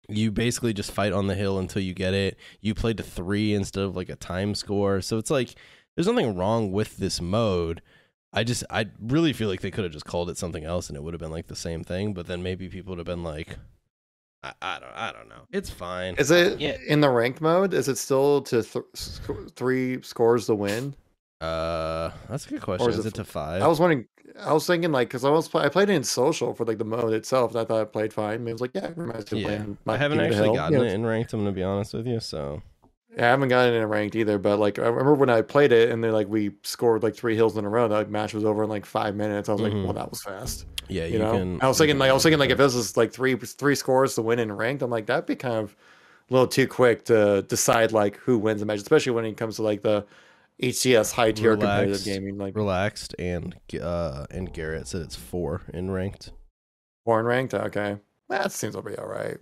You basically just fight on the hill until you get it. You play to three instead of like a time score, so it's like there's nothing wrong with this mode. I just I really feel like they could have just called it something else and it would have been like the same thing. But then maybe people would have been like, I, I don't I don't know. It's fine. Is it Yeah. in the ranked mode? Is it still to th- sc- three scores to win? Uh, that's a good question. is Is, it it to five? I was wondering. I was thinking like because I was play, I played it in social for like the mode itself. And I thought it played fine. I was like, yeah, it reminds me yeah. I haven't King of the actually gotten Yeah, it in ranked. I'm gonna be honest with you. So Yeah, I haven't gotten it in ranked either, but like I remember when I played it and then like we scored like three hills in a row, the like, match was over in like five minutes. I was Mhm. like, well, that was fast. Yeah, You, you, know, can. I was thinking like I was thinking like if this is like three three scores to win in ranked, I'm like that'd be kind of a little too quick to decide like who wins the match, especially when it comes to like the HCS high tier competitive gaming, like relaxed and uh and Garrett said it's four in ranked. Four in ranked. Okay, that seems to be all right.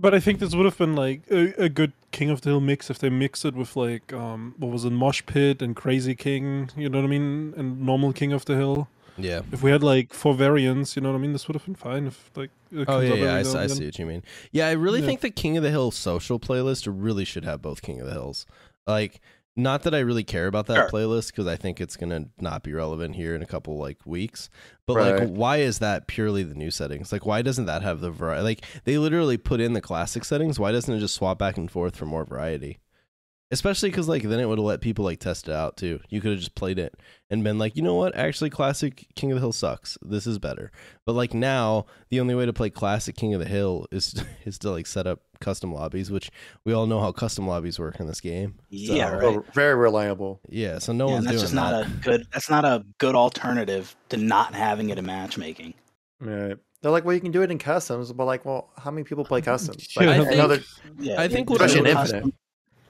But I think this would have been like a, a good King of the Hill mix if they mix it with like um what was it, Mosh Pit and Crazy King, you know what I mean, and normal King of the Hill. Yeah. If we had like four variants, you know what I mean, this would have been fine. If like it Oh yeah, yeah. every I, now s- I and see what you mean. Yeah, I really Yeah. think the King of the Hill social playlist really should have both King of the Hills. Like, not that I really care about that Sure. playlist because I think it's gonna not be relevant here in a couple like weeks. But like, why is that purely the new settings? Like, why doesn't that have the variety? Like, they literally put in the classic settings. Why doesn't it just swap back and forth for more variety? Especially because like then it would have let people like test it out too. You could have just played it and been like, you know what? Actually, classic King of the Hill sucks. This is better. But like now, the only way to play classic King of the Hill is *laughs* is to like set up custom lobbies, which we all know how custom lobbies work in this game. So, Yeah, right. Very- Very reliable. Yeah, so no yeah, one's and doing that's just not that. a good. That's not a good alternative to not having it in matchmaking. Right. They're like, well, you can do it in customs, but like, well, how many people play *laughs* customs? Like, I I think- know Yeah, I think you- what I Especially in would- custom- Infinite.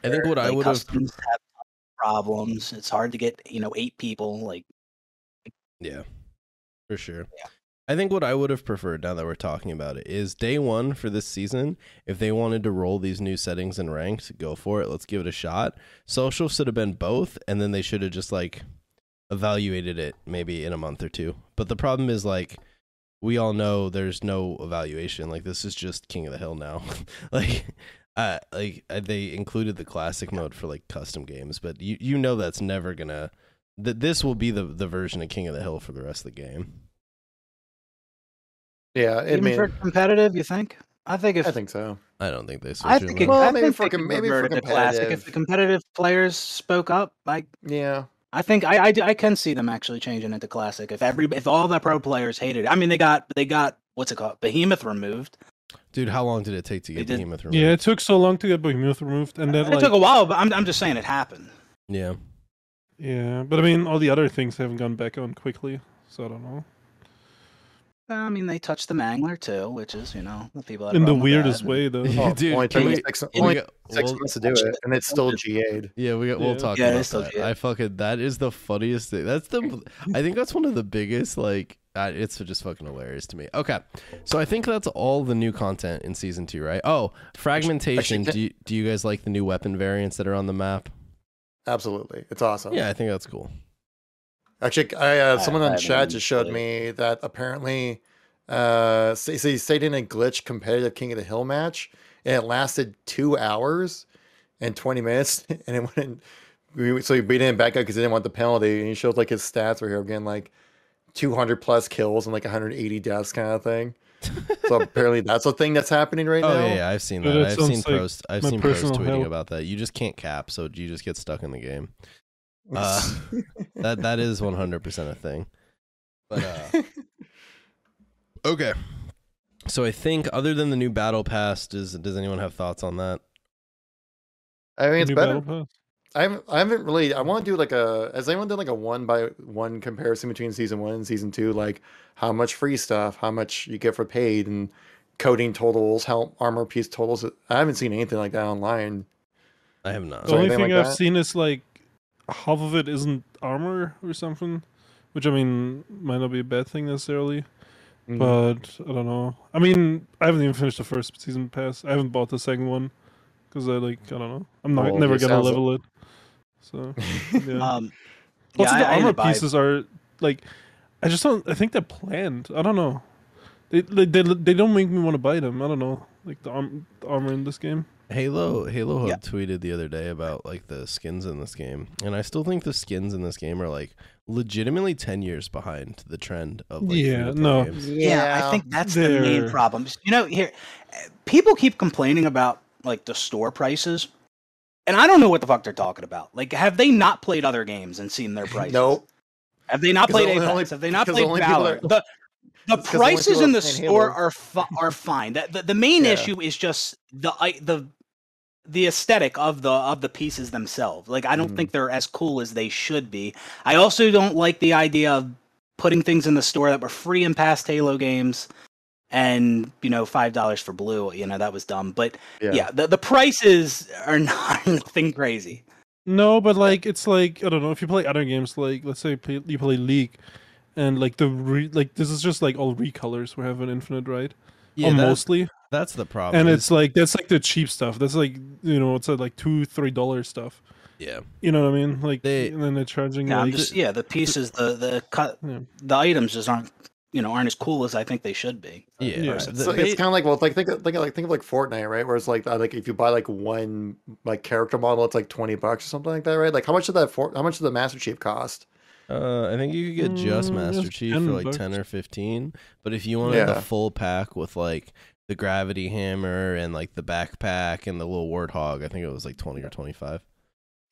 I think what I would have have problems. It's hard to get you know eight people. Like Yeah, for sure. Yeah. I think what I would have preferred now that we're talking about it is day one for this season. If they wanted to roll these new settings and ranks, go for it. Let's give it a shot. Social should have been both, and then they should have just like evaluated it maybe in a month or two. But the problem is like we all know there's no evaluation. Like this is just King of the Hill now. *laughs* like uh like uh, they included the classic mode for like custom games, but you you know that's never gonna that this will be the the version of King of the Hill for the rest of the game. yeah, I even mean, for competitive, you think? I think if I think so. I don't think they. I think it, it. Well, I maybe think for they com- maybe for revert it to classic. If the competitive players spoke up, like Yeah, I think I, I, I can see them actually changing it to classic. If every if all the pro players hated it, I mean they got they got what's it called Behemoth removed. Dude. How long did it take to get did- Behemoth removed? Yeah, it took so long to get Behemoth removed, and then it like took a while, but I'm I'm just saying it happened. yeah. yeah, but I mean all the other things haven't gone back on quickly, so I don't know. I mean they touched the Mangler too, which is you know the people had In the problem that, weirdest way though. *laughs* Oh, Dude, only can took we- six, only we six we'll- months to do it, and it's still *laughs* GA'd. Yeah, we got, we'll talk Yeah, about it's still that. I fucking that is the funniest thing. That's the I think that's one of the biggest like uh, it's just fucking hilarious to me. Okay, so I think that's all the new content in season two, right? Oh, fragmentation. do you, do you guys like the new weapon variants that are on the map? Absolutely, it's awesome. Yeah, I think that's cool. Actually, I uh, someone I on haven't chat just showed played me that apparently, uh, say, say, say in a glitch competitive King of the Hill match, and it lasted two hours and twenty minutes, *laughs* and it went. We, so he beat him back up because he didn't want the penalty, and he showed like his stats were here again, like two hundred plus kills and like one hundred eighty deaths, kind of thing. *laughs* so apparently, that's a thing that's happening right Oh now. yeah, yeah, I've seen that. that I've seen like pros. I've seen pros tweeting hell. about that. You just can't cap, so you just get stuck in the game. Uh, *laughs* that that is *laughs* one hundred percent a thing. But uh, *laughs* okay, so I think other than the new battle pass, does does anyone have thoughts on that? I mean, it's New better. I haven't, I haven't really. I want to do like a. Has anyone done like a one by one comparison between season one and season two? Like how much free stuff, how much you get for paid, and coding totals, how armor piece totals. I haven't seen anything like that online. I have not. The only anything thing like I've that? seen is like half of it isn't armor or something, which I mean might not be a bad thing necessarily. Mm. But I don't know. I mean, I haven't even finished the first season pass. I haven't bought the second one because I like I don't know. I'm not Well, never gonna sounds like- level it. So *laughs* yeah. Um, yeah, also, I- the I armor didn't buy- pieces are like I just don't. I think they're planned. I don't know. They they they, they don't make me want to buy them. I don't know. Like the, arm, the armor in this game. Halo Halo Hub Yeah. tweeted the other day about like the skins in this game, and I still think the skins in this game are like legitimately ten years behind the trend of like Yeah, no. games. Yeah, I think that's the main problem. You know, here people keep complaining about like the store prices, and I don't know what the fuck they're talking about. Like, have they not played other games and seen their prices? Nope. Have they not played the Apex? only- have they not because the played only Valor? that- the the It's 'cause the prices in the store Halo. are fi- are fine. The, the the main Yeah. issue is just the I the the aesthetic of the of the pieces themselves. Like I don't Mhm. think they're as cool as they should be. I also don't like the idea of putting things in the store that were free in past Halo games and you know five dollars for blue you know that was dumb but yeah, the, the prices are *laughs* not nothing crazy No, but like it's like I don't know if you play other games like let's say play, you play League, and like the re, like this is just like all recolors we have an infinite right Yeah, or that- mostly, that's the problem. and it's like that's like the cheap stuff. That's like you know it's uh, like two three dollar stuff. yeah. You know what I mean? Like They- and then they're charging yeah, like just yeah the pieces the the cut Yeah. the items just aren't you know aren't as cool as i think they should be Yeah, Yeah. the- So they- it's kind of like well, like think of, think of, like think of like Fortnite, right? Where it's like uh, like if you buy like one like character model, it's like twenty bucks or something like that, right? Like how much did that for how much did the Master Chief cost? Uh, I think you could get just Mm, Master it's Chief for like bucks. ten or fifteen. But if you wanted Yeah. the full pack with like the gravity hammer and like the backpack and the little warthog, I think it was like twenty or twenty five.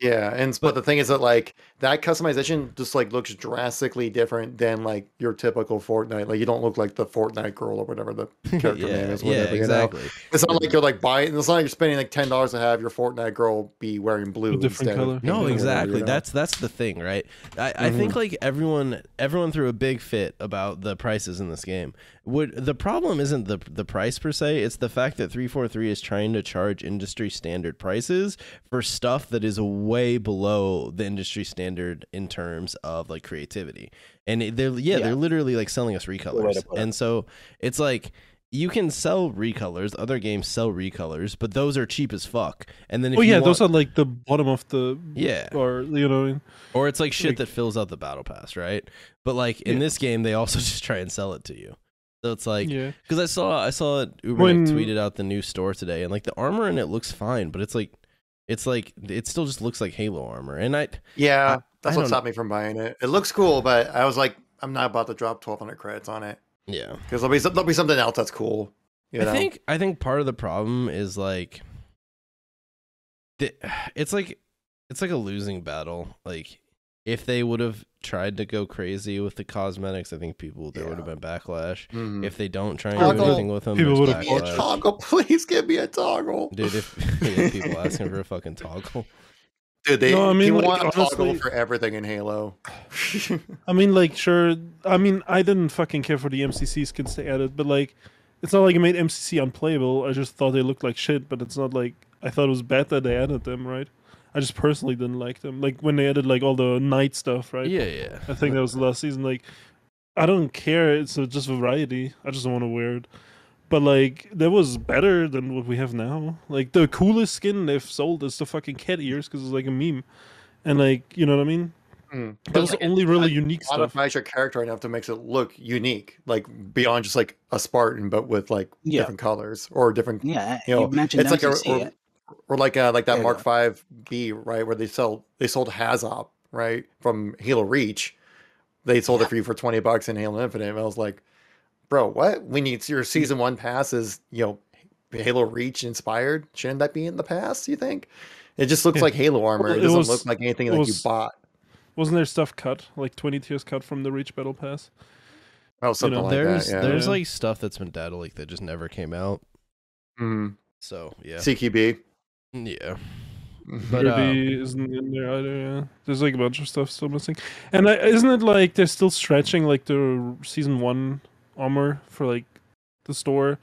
Yeah, and but the thing is that like that customization just like looks drastically different than like your typical Fortnite. Like you don't look like the Fortnite girl or whatever the *laughs* character yeah, name is. yeah, Whatever, you know? exactly. It's not like you're like buying. It's not like you're spending like ten dollars to have your Fortnite girl be wearing blue. different instead of color. No, or whatever, exactly. you know? That's that's the thing, right? I, I think mm-hmm. like everyone everyone threw a big fit about the prices in this game. Would the problem isn't the the price per se, it's the fact that 343 is trying to charge industry standard prices for stuff that is way below the industry standard in terms of like creativity. And they're yeah, Yeah. they're literally like selling us recolors. to put it. And so it's like you can sell recolors. Other games sell recolors, but those are cheap as fuck. And then if oh you yeah, want, those are like the bottom of the yeah, or you know what I mean? or it's like shit Like- that fills out the battle pass, right? But like in Yeah. this game, they also *laughs* just try and sell it to you. So it's like yeah. because I saw I saw Ubernick When- tweeted out the new store today, and like the armor in it looks fine, but it's like it's like it still just looks like Halo armor, and I yeah. I- that's I what don't- stopped me from buying it. It looks cool, but I was like, I'm not about to drop twelve hundred credits on it yeah. because there'll be there'll be something else that's cool. You know? I think I think part of the problem is like the, *sighs* it's like it's like a losing battle. Like if they would have tried to go crazy with the cosmetics, I think people there would have been backlash. Mhm. If they don't try and Toggle. do anything with them, People would've Give me a backlash. toggle, *laughs* please give me a toggle, Dude, if *laughs* yeah, people asking for a fucking toggle. Dude, they No, I mean, like, want a toggle for everything in Halo. *laughs* I mean, like, sure. I mean, I didn't fucking care for the MCC skins they added, but like, it's not like it made MCC unplayable. I just thought they looked like shit, but it's not like I thought it was bad that they added them, right? I just personally didn't like them. Like when they added like all the night stuff, right? Yeah, yeah. I think that was the last season. Like, I don't care. It's uh, just variety. I just don't want to wear it. But like, that was better than what we have now. Like, the coolest skin they've sold is the fucking cat ears because it's like a meme, and like, you know what I mean? Hmm. That was the only really unique stuff. modifies your character enough to makes it look unique, like beyond just like a Spartan, but with like Yeah. different colors or different, yeah you know, you mentioned it's like a, MCC. or, or like uh, like that Yeah. Mark Five B, right, where they sell they sold Hazop, right, from Halo Reach. They sold it for you for twenty bucks in Halo Infinite. And I was like, bro, what? When you your season one pass is you know Halo Reach inspired, shouldn't that be in the pass? You think? It just looks Yeah. like Halo armor. Well, it it doesn't was- look like anything that like you bought. Wasn't there stuff cut, like twenty tiers cut from the Reach Battle Pass? Oh, something know, like there's that. Yeah. there's Yeah. like stuff that's been data leaked that just never came out. Mhm. So yeah, CQB. Yeah. Mhm. But, uh, Kirby isn't in there either. Yeah. There's like a bunch of stuff still missing, and uh, isn't it like they're still stretching like the season one armor for like the store?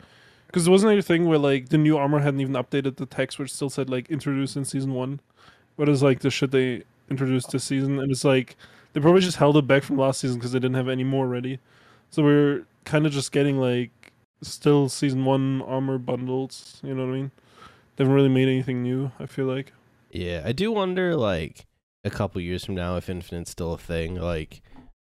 Because wasn't there a thing where like the new armor hadn't even updated the text, which still said like introduced in season one? What is like the shit they introduced this season? And it's like they probably just held it back from last season because they didn't have any more ready. So we're kind of just getting like still season one armor bundles. You know what I mean? They haven't really made anything new. I feel like. Yeah, I do wonder, like, a couple years from now, if Infinite's still a thing, like,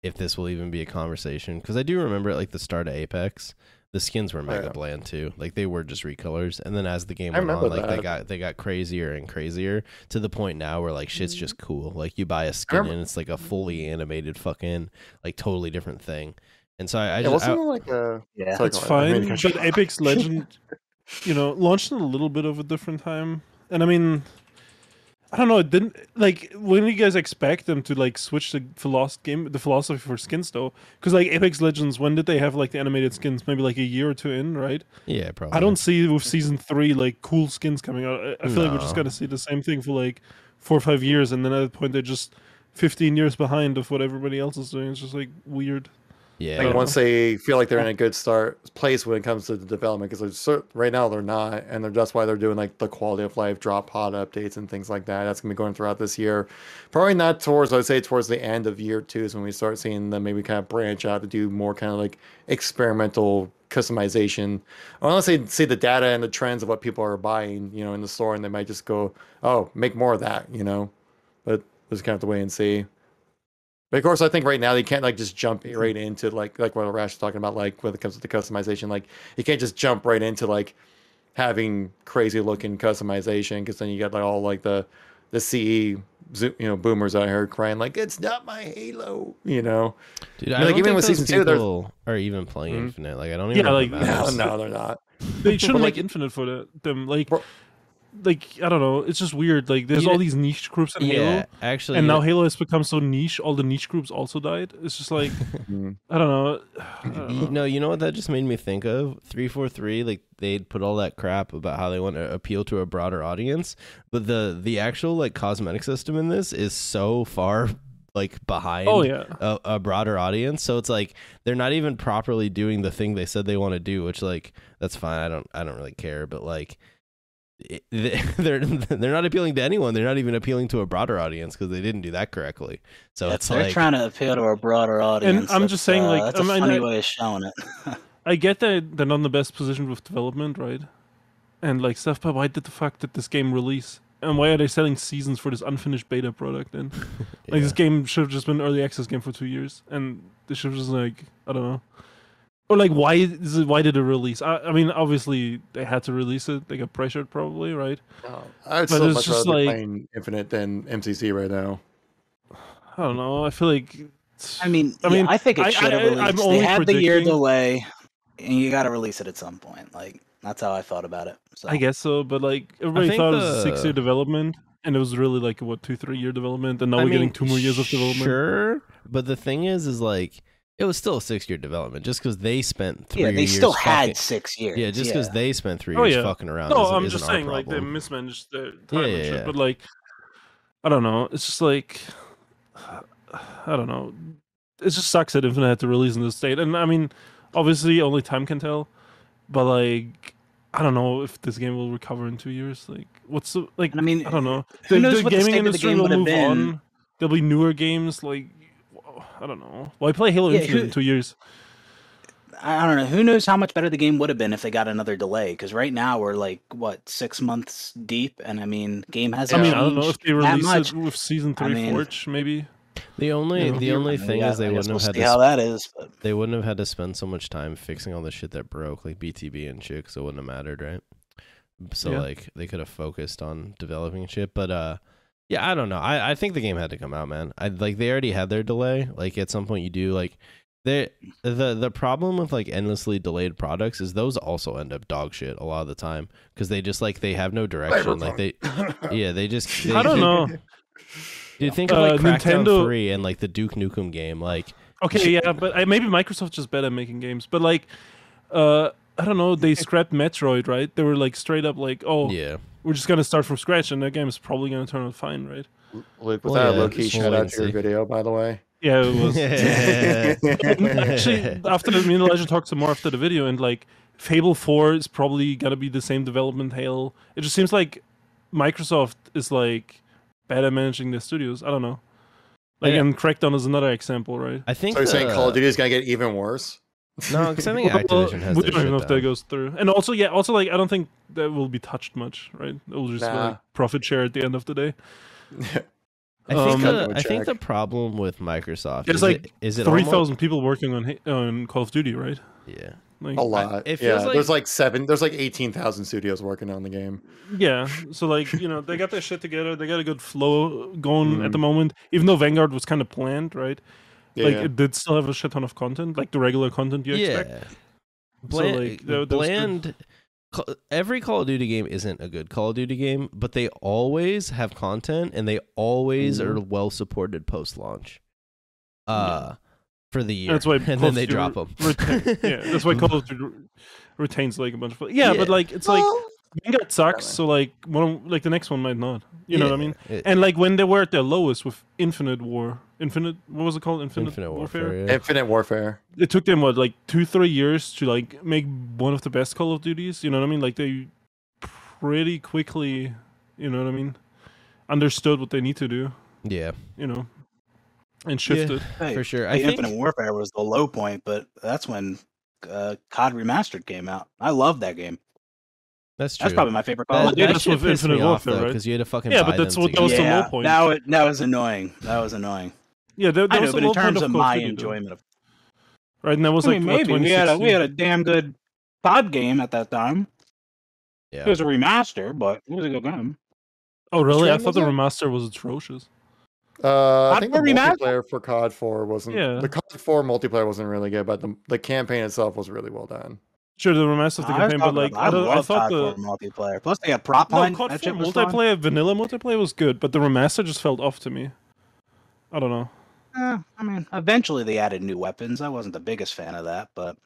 if this will even be a conversation. Because I do remember at, like, the start of Apex, the skins were mega yeah. bland, too. Like, they were just recolors. And then as the game I went on, remember like, they got they got crazier and crazier to the point now where, like, shit's just mm-hmm. cool. Like, you buy a skin remember- and it's, like, a fully mm-hmm. animated fucking, like, totally different thing. And so I, I Yeah, just... wasn't I- like a yeah Sorry, It's go fine, but *laughs* Apex Legend, you know, launched in a little bit of a different time. And I mean, I don't know. It didn't like when do you guys expect them to like switch the philosophy game the philosophy for skins though? Because like Apex Legends, when did they have like the animated skins? Maybe like a year or two in, right? Yeah, probably. I don't see with season three like cool skins coming out. I, I feel like we're just gonna see the same thing for like four or five years, and then at that point they're just fifteen years behind of what everybody else is doing. It's just like weird. Yeah. Like once they feel like they're in a good start place when it comes to the development, because right now they're not, and they're, that's why they're doing like the quality of life drop pod updates and things like that. That's gonna be going throughout this year. Probably not towards, I'd say towards the end of year two is when we start seeing them maybe kind of branch out to do more kind of like experimental customization. Unless they see the data and the trends of what people are buying, you know, in the store, and they might just go, oh, make more of that, you know. But we'll just kind of have to wait and see. But of course, I think right now they can't like just jump right into like like what Rash was talking about, like when it comes to the customization. Like you can't just jump right into like having crazy looking customization because then you get like all like the the CE you know boomers out here crying like it's not my Halo, you know. Dude, I I mean, like, don't even think with those season two, there's- people are even playing Mhm. Infinite. Like, I don't Yeah, even. know like, No, no, they're not. They *laughs* shouldn't like- make Infinite for them. Like, Bro- like I don't know. It's just weird. Like, there's You all these niche groups in Yeah, Halo, actually. and you now Halo has become so niche. All the niche groups also died. It's just like *laughs* Mm. I don't know. *sighs* I don't You know. know, you know what that just made me think of? 343, like they'd put all that crap about how they want to appeal to a broader audience, but the the actual like cosmetic system in this is so far like behind Oh yeah. a, a broader audience. So it's like they're not even properly doing the thing they said they want to do, which like that's fine. I don't I don't really care, but like it, *laughs* they're they're not appealing to anyone. They're not even appealing to a broader audience because they didn't do that correctly. So it's they're like trying to appeal to a broader audience. I'm That's, just saying, uh, like, that's I a mean, funny I- way of showing it. *laughs* I get that they're not in the best position with development, right? And like stuff, but why did the fuck did this game release? And why are they selling seasons for this unfinished beta product? And *laughs* like yeah. this game should have just been early access game for two years, and they should have just like I don't know, or like why is it, why did it release? I, I mean, obviously they had to release it. They got pressured probably, right? No, I'd But still it's much just rather like- playing Infinite than MCC right now. I don't know. I feel like I mean, I I mean, mean, I think it should have I- I'm released. They had the year delay, and you got to release it at some point. Like that's how I thought about it. So I guess so, but like everybody think thought it was a six year development, and it was really like a, what two three year development, and now I we're getting two more years of development. Sure, but the thing is, is like it was still a six year development just because they spent three yeah, they years. still had fucking- six years. yeah, just because they spent three Oh, years yeah. fucking around. No, isn't- I'm isn't just saying like they mismanaged their time Yeah, yeah, shit. yeah. But like, I don't know. It's just like I don't know. It just sucks that Infinite had to release in this state, and I mean, obviously only time can tell. But like, I don't know if this game will recover in two years. Like, what's the like? I mean, I don't know. who The, knows the what the gaming state of the industry game will move been. on. There'll be newer games. Like, I don't know. Why play Halo Yeah, Infinite who- in two years? I I don't know. Who knows how much better the game would have been if they got another delay? Because right now we're like what six months deep, and I mean, game hasn't I mean, changed I don't know if they that release it with season I three mean- Forge, maybe. The only you know, the only I mean, thing yeah, is they I wouldn't we'll have had see to how sp- that is. But they wouldn't have had to spend so much time fixing all the shit that broke, like BTB and shit, because it wouldn't have mattered, right? So Yeah. like they could have focused on developing shit, but uh, yeah, I don't know. I I think the game had to come out, man. I like they already had their delay. Like at some point you do like. They, the the problem with like endlessly delayed products is those also end up dog shit a lot of the time because they just like they have no direction like they yeah they just *laughs* they, I don't know. Do you think of like Uh, Crackdown Nintendo- 3 and like the Duke Nukem game like Okay, yeah, but I, maybe Microsoft's just better at making games. But like, uh, I don't know. They scrapped Metroid, right? They were like straight up like, oh, yeah we're just gonna start from scratch, and that game is probably gonna turn out fine, right? Luke, was Well, that yeah, a low key shout out to your video, by the way? Yeah, it was. *laughs* *laughs* Actually, after the, me and Elijah talked some more after the video, and like Fable Four is probably gonna be the same development hail. It just seems like Microsoft is like bad at managing their studios. I don't know. Like, Yeah. and Crackdown is another example, right? I think So you're saying Call of Duty is gonna get even worse? No because I think *laughs* Well, Activision has we don't know if down. that goes through. And also, yeah, also like I don't think that will be touched much, right? It will just be like profit share at the end of the day. I think Um, the, I think the problem with Microsoft There's is like it, is it Three almost- people working on on Call of Duty, right? yeah Like, A lot. it yeah, like- there's like seven. There's like eighteen thousand studios working on the game. yeah. So like you know they got their shit together. They got a good flow going at Mhm. the moment. Even though Vanguard was kind of planned, right? Yeah. Like it did still have a shit ton of content, like the regular content you yeah expect. So, Bland, like, that- that bland every Call of Duty game isn't a good Call of Duty game, but they always have content and they always Mhm. are well supported post launch. Uh, for the year, That's why *laughs* and then they drop them. retain- yeah, that's why Call of Duty *laughs* retains like a bunch of. Yeah, but like it's like Well, Vanguard sucks, so like one of- like the next one might not. You know what I mean? It- And like when they were at their lowest with Infinite War, Infinite what was it called? Infinite, Infinite Warfare. Warfare. yeah. Infinite Warfare. It took them what like two three years to like make one of the best Call of Duties. You know what I mean? Like they pretty quickly, you know what I mean, understood what they need to do. Yeah, You know, and shifted. Hey, for sure. I hey, think Infinite Warfare was the low point, but that's when uh, COD Remastered came out. I love that game. That's true. That's probably my favorite Call that, of that Duty. that's shit with pissed Infinite me off though right? because you had to fucking Yeah, buy but that's them what- that was together. the low yeah, point. that was, that was annoying. That was annoying. Yeah, that, that I know, was but in terms of of my enjoyment of, right? And that was I like mean, maybe we had a we had a damn good COD game at that time. Yeah. It was a remaster, but it was a good game. Oh, really? I thought the remaster was atrocious. Uh, I think the remaster? multiplayer for COD 4 wasn't. Yeah. The COD 4 multiplayer wasn't really good, but the, the campaign itself was really well done. Sure, the remaster of the I campaign, but like about- I, I thought the multiplayer. Plus, they had prop no, line. COD that 4 shit was fun. multiplayer, vanilla multiplayer was good, but the remaster just felt off to me. I don't know. Eh, I mean, eventually they added new weapons. I wasn't the biggest fan of that, but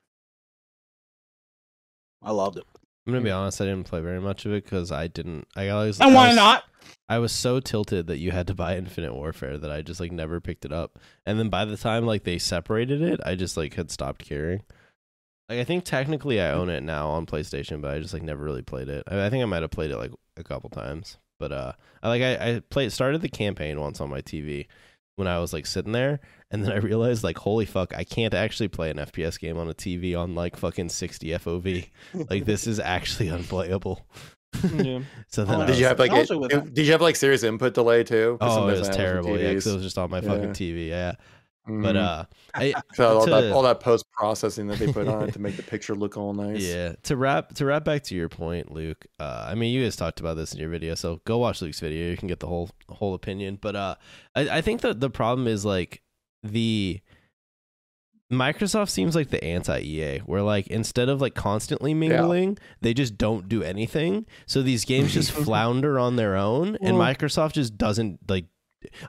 I loved it. I'm gonna be honest. I didn't play very much of it because I didn't. I always. And I why was- not? I was so tilted that you had to buy Infinite Warfare that I just like never picked it up. And then by the time like they separated it, I just like had stopped caring. Like I think technically I own it now on PlayStation, but I just like never really played it. I, I think I might have played it like a couple times, but uh, I like I, I played started the campaign once on my TV when I was like sitting there, and then I realized like holy fuck, I can't actually play an FPS game on a TV on like fucking 60 FOV. like this is actually unplayable. Yeah. *laughs* so then Oh, Did you have like Also it- did you have like serious input delay too? Oh, it was terrible. Yeah, because it was just on my Yeah. fucking TV. Yeah, but Mhm. uh, I, *laughs* so all to- that all that post processing that they put on it to make the picture look all nice. yeah. To wrap to wrap back to your point, Luke. Uh, I mean, you guys talked about this in your video, so go watch Luke's video. You can get the whole whole opinion. But uh, I, I think that the problem is like the Microsoft seems like the anti EA, where like instead of like constantly mingling, they just don't do anything. So these games just *laughs* flounder on their own, and Microsoft just doesn't like.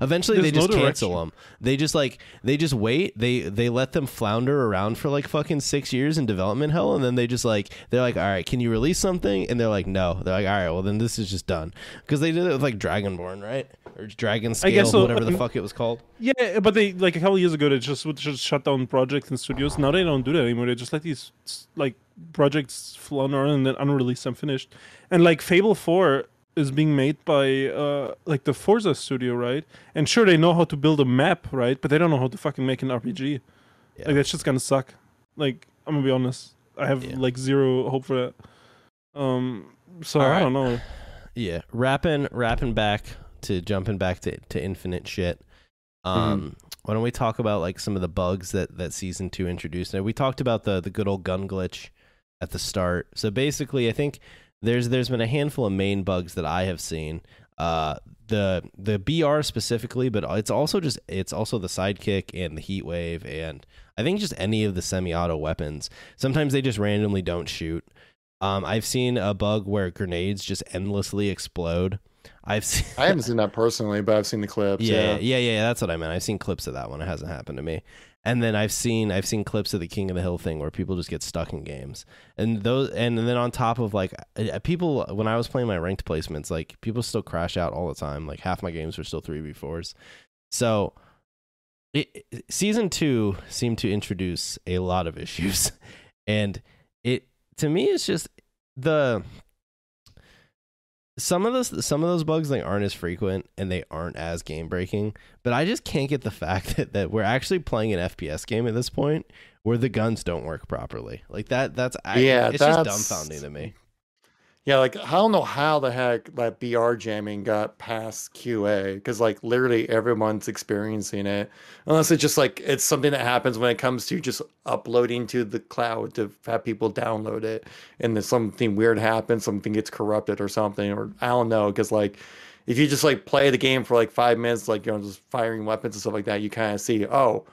Eventually, There's they just no cancel them. They just like they just wait. They they let them flounder around for like fucking six years in development hell, and then they just like they're like, all right, can you release something? And they're like, no. They're like, all right, well then this is just done because they did it with like Dragonborn, right? Or Dragon Scale, so. whatever the Um, fuck it was called. Yeah, but they like a couple years ago they just would just shut down projects and studios. Now they don't do that anymore. They just let these like projects flounder around and then unreleased unfinished. And like Fable Four is being made by uh like the Forza studio, right? And sure they know how to build a map, right? But they don't know how to fucking make an RPG. Yeah. Like that's just gonna suck. Like I'm gonna be honest. I have Yeah. like zero hope for that. Um so All I right. don't know. Yeah, wrapping wrapping back to jumping back to, to infinite shit. Um, why don't we talk about like some of the bugs that that season two introduced? Now we talked about the the good old gun glitch at the start. So basically, I think there's there's been a handful of main bugs that I have seen. Uh, the the BR specifically, but it's also just it's also the sidekick and the heat wave, and I think just any of the semi-auto weapons. Sometimes they just randomly don't shoot. Um, I've seen a bug where grenades just endlessly explode. I've seen, I haven't seen that personally, but I've seen the clips. *laughs* yeah, Yeah. yeah, yeah, That's what I meant. I've seen clips of that one. It hasn't happened to me. And then I've seen I've seen clips of the King of the Hill thing where people just get stuck in games, and those and then on top of like people when I was playing my ranked placements, like people still crash out all the time. Like half my games were still three v fours. So it- season two seemed to introduce a lot of issues, *laughs* and it to me it's just the some of those some of those bugs like aren't as frequent and they aren't as game breaking but i just can't get the fact *laughs* that, that we're actually playing an fps game at this point where the guns don't work properly. Like that that's I, Yeah, it's that's- just dumbfounding to me Yeah, like I don't know how the heck that BR jamming got past QA because like literally everyone's experiencing it, unless it's just like it's something that happens when it comes to just uploading to the cloud to have people download it, and then something weird happens, something gets corrupted or something, or I don't know, because like if you just like play the game for like five minutes, like you know just firing weapons and stuff like that, you kind of see oh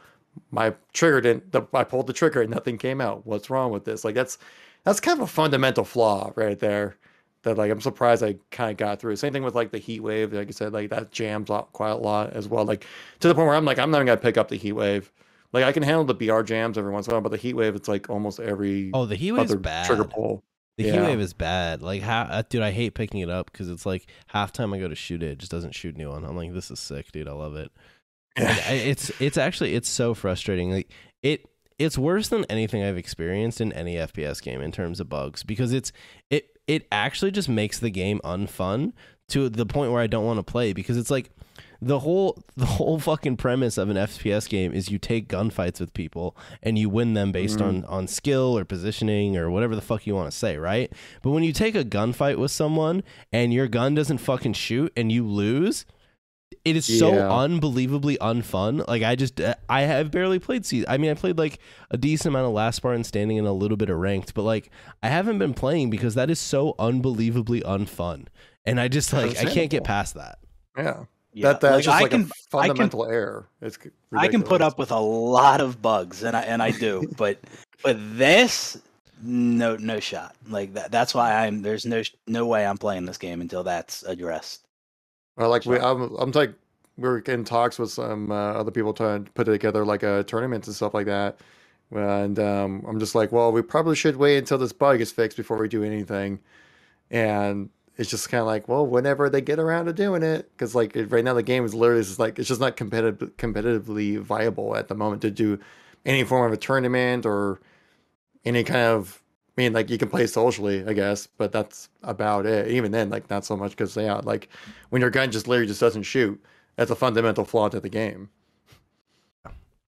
my trigger didn't the, I pulled the trigger and nothing came out. What's wrong with this? Like that's that's kind of a fundamental flaw right there. That like I'm surprised I kind of got through. Same thing with like the heat wave. Like I said, like that jams out quite a lot as well. Like to the point where I'm like I'm not even gonna pick up the heat wave. Like I can handle the BR jams every once in a while, but the heat wave it's like almost every Oh, the heat wave other bad. trigger pull. The heat wave is bad. Like, ha- uh, dude, I hate picking it up because it's like halftime I go to shoot it, it just doesn't shoot anyone. I'm like, this is sick, dude. I love it. *laughs* Like, I- it's it's actually it's so frustrating. Like it it's worse than anything I've experienced in any FPS game in terms of bugs because it's it it actually just makes the game unfun to the point where I don't want to play because it's like the whole *laughs* the whole fucking premise of an FPS game is you take gunfights with people and you win them based Mhm. on on skill or positioning or whatever the fuck you want to say, right? But when you take a gunfight with someone and your gun doesn't fucking shoot and you lose, it is so Yeah. unbelievably unfun. Like I just I have barely played I mean, I played like a decent amount of Last Spartan Standing and a little bit of ranked, but like I haven't been playing because that is so unbelievably unfun. And I just like I can't get past that. Yeah, Yeah, that that's just I like can, a fundamental error. It's c- I can put up with a lot of bugs, and I and I do, *laughs* but but this, no no shot. Like that. That's why I'm. There's no no way I'm playing this game until that's addressed. Or like we, I'm, I'm like we're in talks with some uh, other people trying to put together like a tournament and stuff like that. And um, I'm just like, well, we probably should wait until this bug is fixed before we do anything. And it's just kind of like, well, whenever they get around to doing it, because like right now the game is literally just like it's just not competitive, competitively viable at the moment to do any form of a tournament or any kind of. I mean, like you can play socially, I guess, but that's about it. Even then, like not so much because yeah, like when your gun just literally just doesn't shoot, that's a fundamental flaw to the game.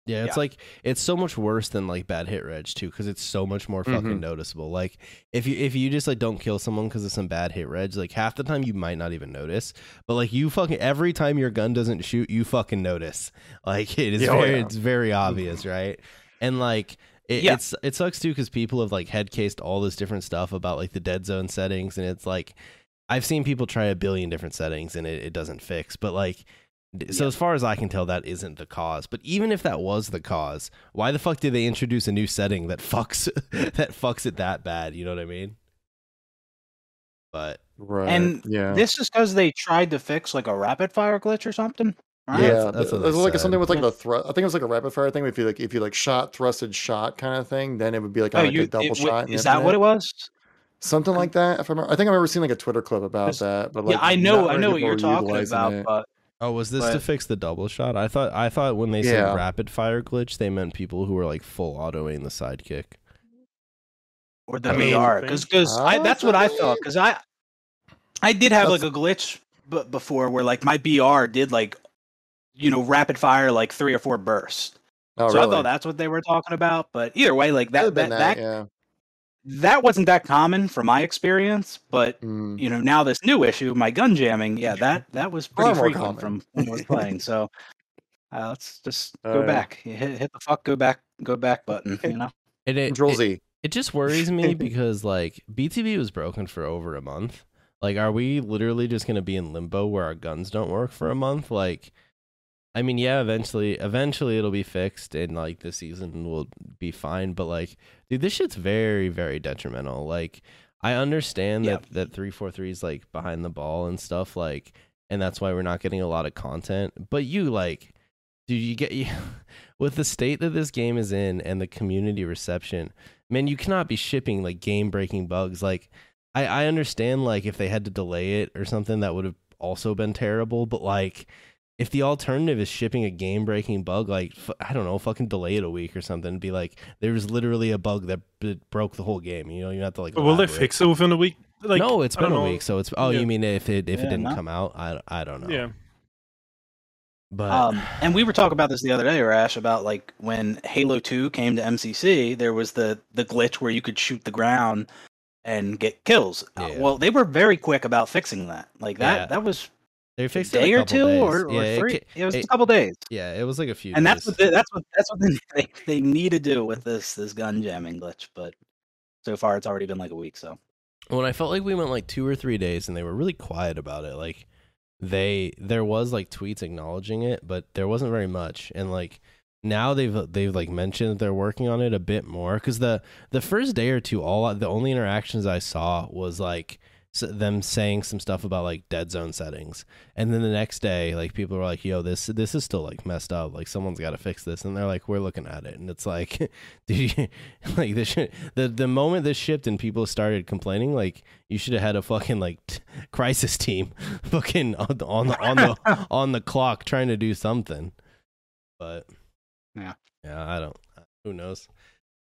Yeah, it's Yeah. like it's so much worse than like bad hit reg too because it's so much more fucking Mhm. noticeable. Like if you if you just like don't kill someone because of some bad hit reg, like half the time you might not even notice, but like you fucking every time your gun doesn't shoot, you fucking notice. *laughs* Like it is Yeah, oh, very yeah. it's very obvious, right? And like it, Yeah. it's it sucks too because people have like head cased all this different stuff about like the dead zone settings, and it's like I've seen people try a billion different settings and it, it doesn't fix, but like. So Yeah. as far as I can tell, that isn't the cause. But even if that was the cause, why the fuck did they introduce a new setting that fucks *laughs* that fucks it that bad? You know what I mean? But Right. And yeah. This is because they tried to fix like a rapid fire glitch or something. Right? Yeah, yeah, that's- that's what it was they like something with like the thrust. I think it was like a rapid fire thing. If you like, if you like shot, thrusted, shot kind of thing, then it would be like, Oh, like you a double it- shot. Is that what it was? Something like that. If I remember, I think I remember seeing like a Twitter clip about that. But like, yeah, I know, I know what you're talking about, it. but oh, was this to fix the double shot? I thought I thought when they said Yeah. rapid fire glitch, they meant people who were like full autoing the sidekick. or the I mean, BR because because I that's what I thought because I I did have like a glitch b- before where like my BR did like you know rapid fire like three or four bursts. oh, so really? I thought that's what they were talking about. But either way, like Could that, that, that, yeah. that wasn't that common from my experience. But Mm. you know now this new issue, my gun jamming, yeah, that that was pretty Far frequent common. from when I was playing. So *laughs* uh, let's just Oh, go yeah. back, hit, hit the fuck go back go back button. You know. *laughs* And it, Control it, Z. it just worries me *laughs* because like BTB was broken for over a month. Like, are we literally just gonna be in limbo where our guns don't work for a month? Like, I mean, yeah, eventually, eventually it'll be fixed and like the season will be fine. But like, dude, this shit's very, very detrimental. Like, I understand Yeah. that that three four three is like behind the ball and stuff. Like, and that's why we're not getting a lot of content. But you like, dude, you get *laughs* you with the state that this game is in and the community reception. Man, you cannot be shipping like game breaking bugs. Like, I I understand like if they had to delay it or something that would have also been terrible. But like, if the alternative is shipping a game breaking bug, like f- I don't know, fucking delay it a week or something. Be like, there was literally a bug that b- broke the whole game. You know, you have to like. But will they elaborate. fix it within a week? Like, no, it's been a know. week, so it's. Oh, Yeah. you mean if it if it didn't no. come out? I I don't know. Yeah. but Um, and we were talking about this the other day, Rash, about like when Halo Two came to MCC, there was the the glitch where you could shoot the ground and get kills. Uh, well, they were very quick about fixing that. Like that, Yeah. that was they a fixed it day a or two, days. or, or yeah, three. It, It, was it- a couple days, yeah, it was like a few. and that's what they, that's what that's what they, they they need to do with this this gun jamming glitch. But so far, it's already been like a week. So when I felt like we went like two or three days and they were really quiet about it. Like they there was like tweets acknowledging it, but there wasn't very much. And like now they've they've like mentioned that they're working on it a bit more because the the first day or two all the only interactions i saw was like them saying some stuff about like dead zone settings. And then the next day like people were like yo this this is still like messed up. Like someone's got to fix this. And they're like we're looking at it. And it's like *laughs* dude you, *laughs* like the shit the the moment this shipped and people started complaining like you should have had a fucking like t- *laughs* crisis team fucking on the on the on the, on the clock trying to do something. But Yeah. yeah i don't who knows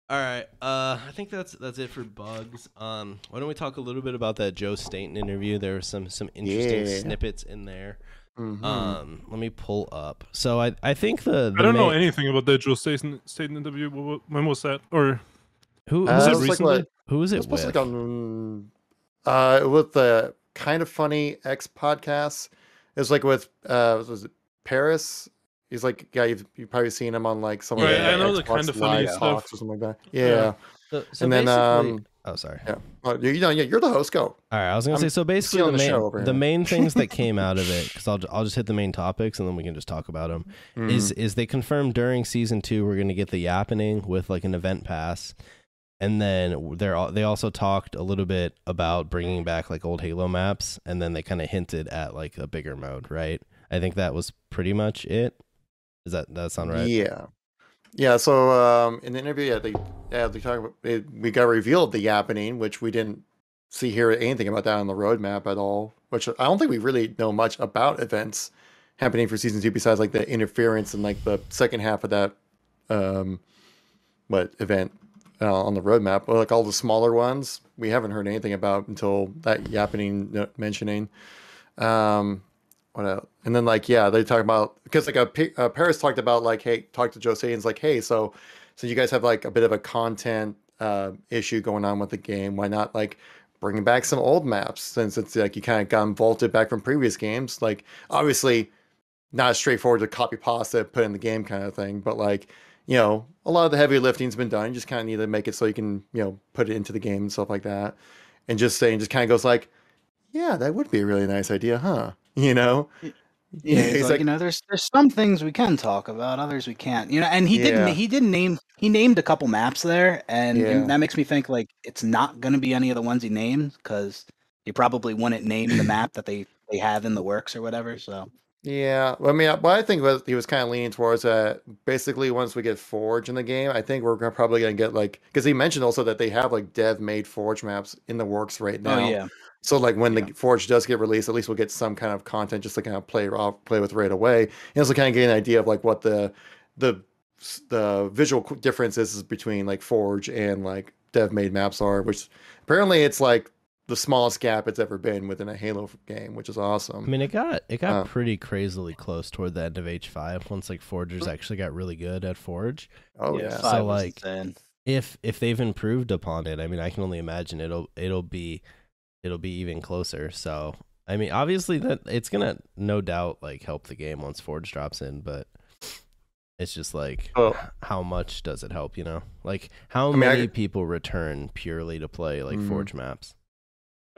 all right uh i think that's that's it for bugs um why don't we talk a little bit about that joe staten interview there were some some interesting Yeah. snippets in there Mhm. um let me pull up so i i think the, the I don't know anything about that Joe Staten, Staten interview. Wh- wh- When was that? Or who, Uh, was who it it's like recently? what- who was It it was supposed with to be on uh with the kind of funny X podcast. It was like with uh was it Parris? He's like yeah, you've you've probably seen him on like some of Right, the I know the Xbox kind of funny stuff. talks or something like that. Yeah. Yeah. So, so And then, um, oh sorry Yeah. Well, you, you know, yeah, you're the host. Go. All right, I was gonna I'm say so. Basically, the the main the main things that *laughs* came out of it, because I'll I'll just hit the main topics and then we can just talk about them. Mm-hmm. Is is they confirmed during season two we're gonna get the yappening with like an event pass, and then they're they also talked a little bit about bringing back like old Halo maps, and then they kind of hinted at like a bigger mode, right? I think that was pretty much it. Does that that sound right? Yeah. Yeah, so um, in the interview, yeah, they yeah they talk about it, we got revealed the yappening, which we didn't see here anything about that on the roadmap at all. Which I don't think we really know much about events happening for season two besides like the interference and like the second half of that um what event uh, on the roadmap. But like all the smaller ones, we haven't heard anything about until that yappening no- mentioning. Um, what else? And then like yeah, they talk about because like a uh, Parris talked about like hey, talk to Joe Staten's like hey, so so you guys have like a bit of a content uh, issue going on with the game. Why not like bring back some old maps since it's like you kind of got vaulted back from previous games? Like obviously not as straightforward to copy pasta put in the game kind of thing, but like you know a lot of the heavy lifting's been done. You just kind of need to make it so you can you know put it into the game and stuff like that. And just saying, just kind of goes like, yeah, that would be a really nice idea, huh? *laughs* You know. Yeah, he's he's like, like- you know, there's there's some things we can talk about, others we can't. You know, and he Yeah. didn't he didn't name he named a couple maps there, and, and Yeah. that makes me think like it's not going to be any of the ones he named because he probably wouldn't name the *clears throat* map that they they have in the works or whatever. So Yeah, well, I mean, what I think was he was kind of leaning towards that. Basically, once we get Forge in the game, I think we're gonna, probably gonna get like because he mentioned also that they have like dev-made Forge maps in the works right oh, now. oh yeah, So like when Yeah. the Forge does get released, at least we'll get some kind of content just to kind of play off, play with right away, and also kind of get an idea of like what the the the visual qu- differences between like Forge and like dev-made maps are. Which apparently it's like the smallest gap it's ever been within a Halo game, which is awesome. I mean, it got it got Uh. pretty crazily close toward the end of H five once like Forgers actually got really good at Forge. oh yeah, yeah. So, like. If if they've improved upon it, I mean, I can only imagine it'll it'll be it'll be even closer. So I mean, obviously that it's gonna no doubt like help the game once Forge drops in, but it's just like Oh. how much does it help? You know, like how mean, I- many people return purely to play like Mhm. Forge maps?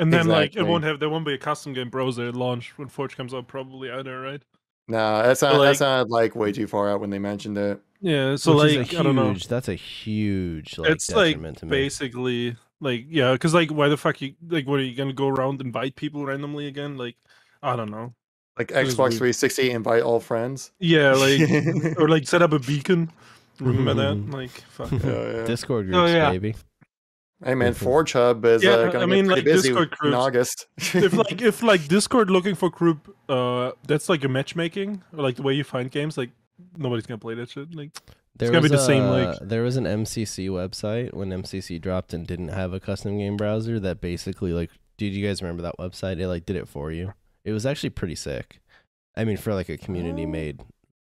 and then like it won't have there won't be a custom game browser at launch when Forge comes out probably either, right? No, that sounded, like- that sounded like way too far out when they mentioned it. Yeah, so Which like is a I don't know. That's a huge like it's like detriment to me. basically like yeah, because like why the fuck you like what are you gonna go around invite people randomly again? Like I don't know. Like Xbox 360, invite all friends. Yeah, like *laughs* or like set up a beacon. Remember Mhm. that? Like fuck. yeah. *laughs* Discord groups, Oh, yeah. baby. Hey man. Forge Hub is Yeah, uh, gonna I mean, get like, pretty busy Discord in groups. August. if like *laughs* if like Discord looking for group, uh, that's like a matchmaking or like the way you find games. Like nobody's gonna play that shit. Like There gonna be was the same, like- there was an MCC website when MCC dropped and didn't have a custom game browser that basically like did you guys remember that website? It like did it for you. It was actually pretty sick. I mean for like a community made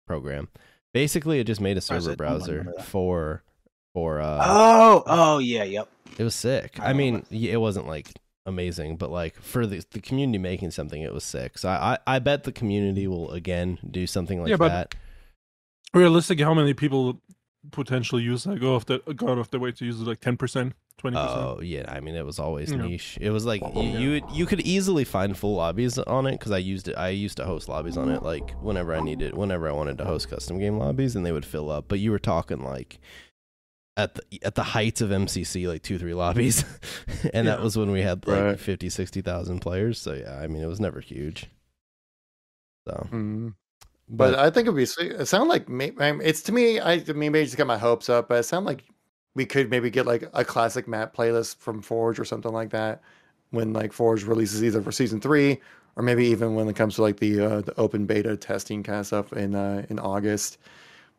program. Basically it just made a server it- I don't browser for for uh Oh, oh yeah, yep. it was sick. I I mean, yeah, it wasn't like amazing, but like for the the community making something, it was sick. So I I, I bet the community will again do something like Yeah, but- that. Realistically, how many people potential user go off the go out of their way to use it like ten percent, twenty percent. Oh yeah, I mean it was always Yeah. niche. It was like you you, would- you could easily find full lobbies on it because I used it. I used to host lobbies on it like whenever I needed, whenever I wanted to host custom game lobbies, and they would fill up. But you were talking like at the at the heights of MCC, like two three lobbies, *laughs* and that was when we had like Right. 50, 60,000 players. So yeah, I mean it was never huge. So, Mm. But I think it'd be. sweet- It sound like may- I mean, it's to me. I, I mean, maybe just get my hopes up, but it sound like we could maybe get like a classic map playlist from Forge or something like that when like Forge releases either for season three or maybe even when it comes to like the uh, the open beta testing kind of stuff in uh, in August.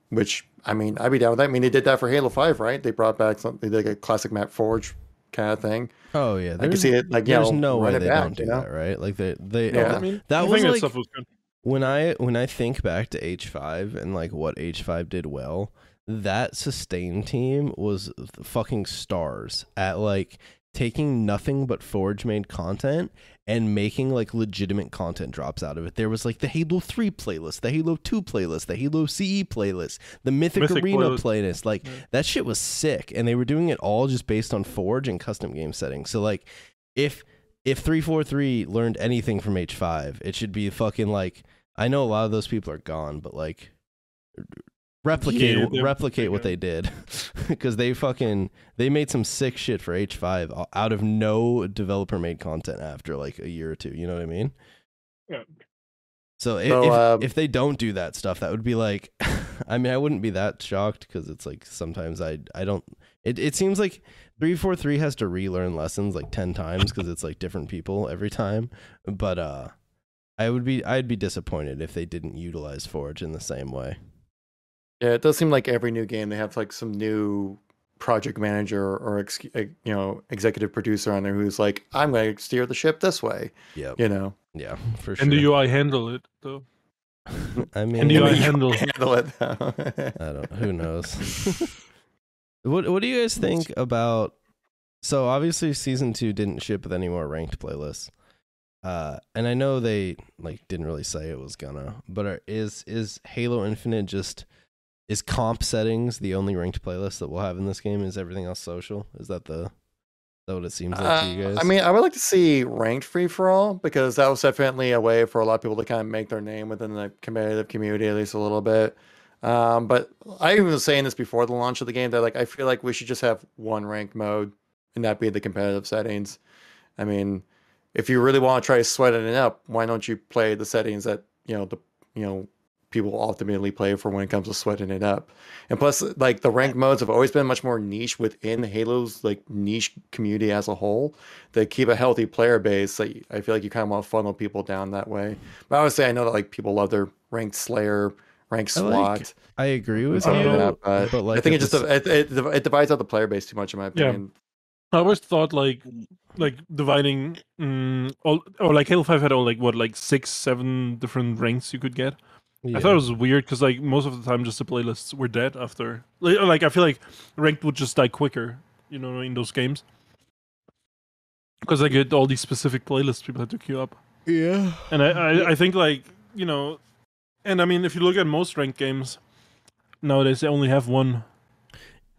Which I mean, I'd be down with that. I mean, they did that for Halo Five, right? They brought back something. Like a classic map Forge kind of thing. oh yeah, I can see it. Like, you there's know, no way they back, don't do you know? that, right? Like they they Yeah. I mean, That I was think like- stuff was good. When I when I think back to H5 and like what H5 did well, that sustain team was fucking stars at like taking nothing but Forge made content and making like legitimate content drops out of it. There was like the Halo 3 playlist, the Halo 2 playlist, the Halo CE playlist, the Mythic, Mythic Arena playlist. playlist. Like Yeah. that shit was sick and they were doing it all just based on Forge and custom game settings. So like if if 343 learned anything from H5, it should be fucking like I know a lot of those people are gone, but like replicate Yeah, replicate what they did *laughs* because they fucking they made some sick shit for H5 out of no developer made content after like a year or two, you know what I mean? Yeah. So, i- So, if um, if they don't do that stuff, that would be like *laughs* I mean, I wouldn't be that shocked because it's like sometimes I I don't it it seems like 343 has to relearn lessons like 10 times because it's like different people every time, but uh I would be I'd be disappointed if they didn't utilize Forge in the same way. Yeah, it does seem like every new game they have like some new project manager or ex- you know executive producer on there who's like, I'm going to steer the ship this way. Yep. You know, Yeah, for sure. And the UI handle it though. *laughs* I mean, And the UI *laughs* handle. handle it. though. I don't. Who knows? *laughs* what What do you guys think about? So obviously, season two didn't ship with any more ranked playlists, uh, and I know they like didn't really say it was gonna. But are, is is Halo Infinite just is comp settings the only ranked playlist that we'll have in this game? Is everything else social? Is that the is that what it seems like to you Uh, guys? I mean, I would like to see ranked free for all because that was definitely a way for a lot of people to kind of make their name within the competitive community, at least a little bit. Um, but I even was saying this before the launch of the game that like I feel like we should just have one ranked mode and that be the competitive settings. I mean, if you really want to try sweating it up, why don't you play the settings that you know the you know people ultimately play for when it comes to sweating it up? And plus, like the ranked modes have always been much more niche within Halo's like niche community as a whole. They keep a healthy player base. Like I feel like you kind of want to funnel people down that way. But I would say I know that like people love their ranked Slayer, ranked I like- I agree with you, that, but, but like I think it just it, it, it divides out the player base too much in my Yeah. opinion. I always thought like like dividing mm, all or like Halo Five had all like what like six seven different ranks you could get. yeah. I thought it was weird because like most of the time just the playlists were dead after. Like, like I feel like ranked would just die quicker, you know, in those games. Because I get all these specific playlists people had to queue up, yeah. and I, I I think like you know, and I mean if you look at most ranked games nowadays, they only have one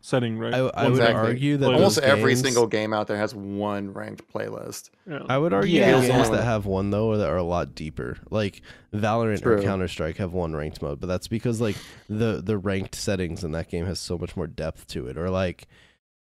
setting, right? I, I One would Exactly. argue that Almost those every games- single game out there has one ranked playlist. yeah. I would argue Yeah. the games Yeah. that have one though that are a lot deeper. Like Valorant or Counter Strike have one ranked mode, but that's because like the the ranked settings in that game has so much more depth to it. Or like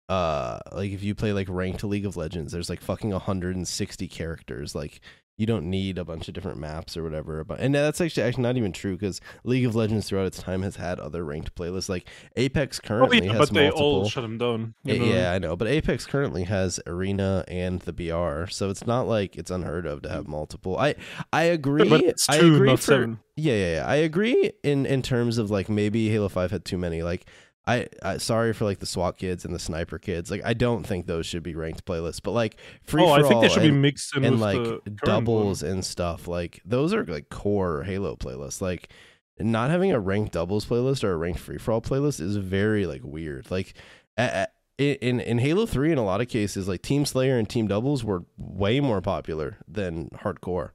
uh like if you play like ranked League of Legends, there's like fucking 160 characters. Like you don't need a bunch of different maps or whatever. But and that's actually actually not even true because League of Legends throughout its time has had other ranked playlists. Like Apex Oh, currently yeah, has but they all shut them down. Eh. Yeah, I know, but Apex currently has Arena and the BR, so it's not like it's unheard of to have multiple. I I agree. but it's I agree not for, seven. Yeah, yeah, yeah. I agree in in terms of like maybe Halo Five had too many. Like I, I sorry for like the SWAT kids and the sniper kids. Like I don't think those should be ranked playlists, but like free Oh, for I think all they should be and, mixed in and with like the current one. doubles and stuff. Like those are like core Halo playlists. Like not having a ranked doubles playlist or a ranked free for all playlist is very like weird. Like a- a- in in Halo Three, in a lot of cases, like Team Slayer and Team Doubles were way more popular than hardcore.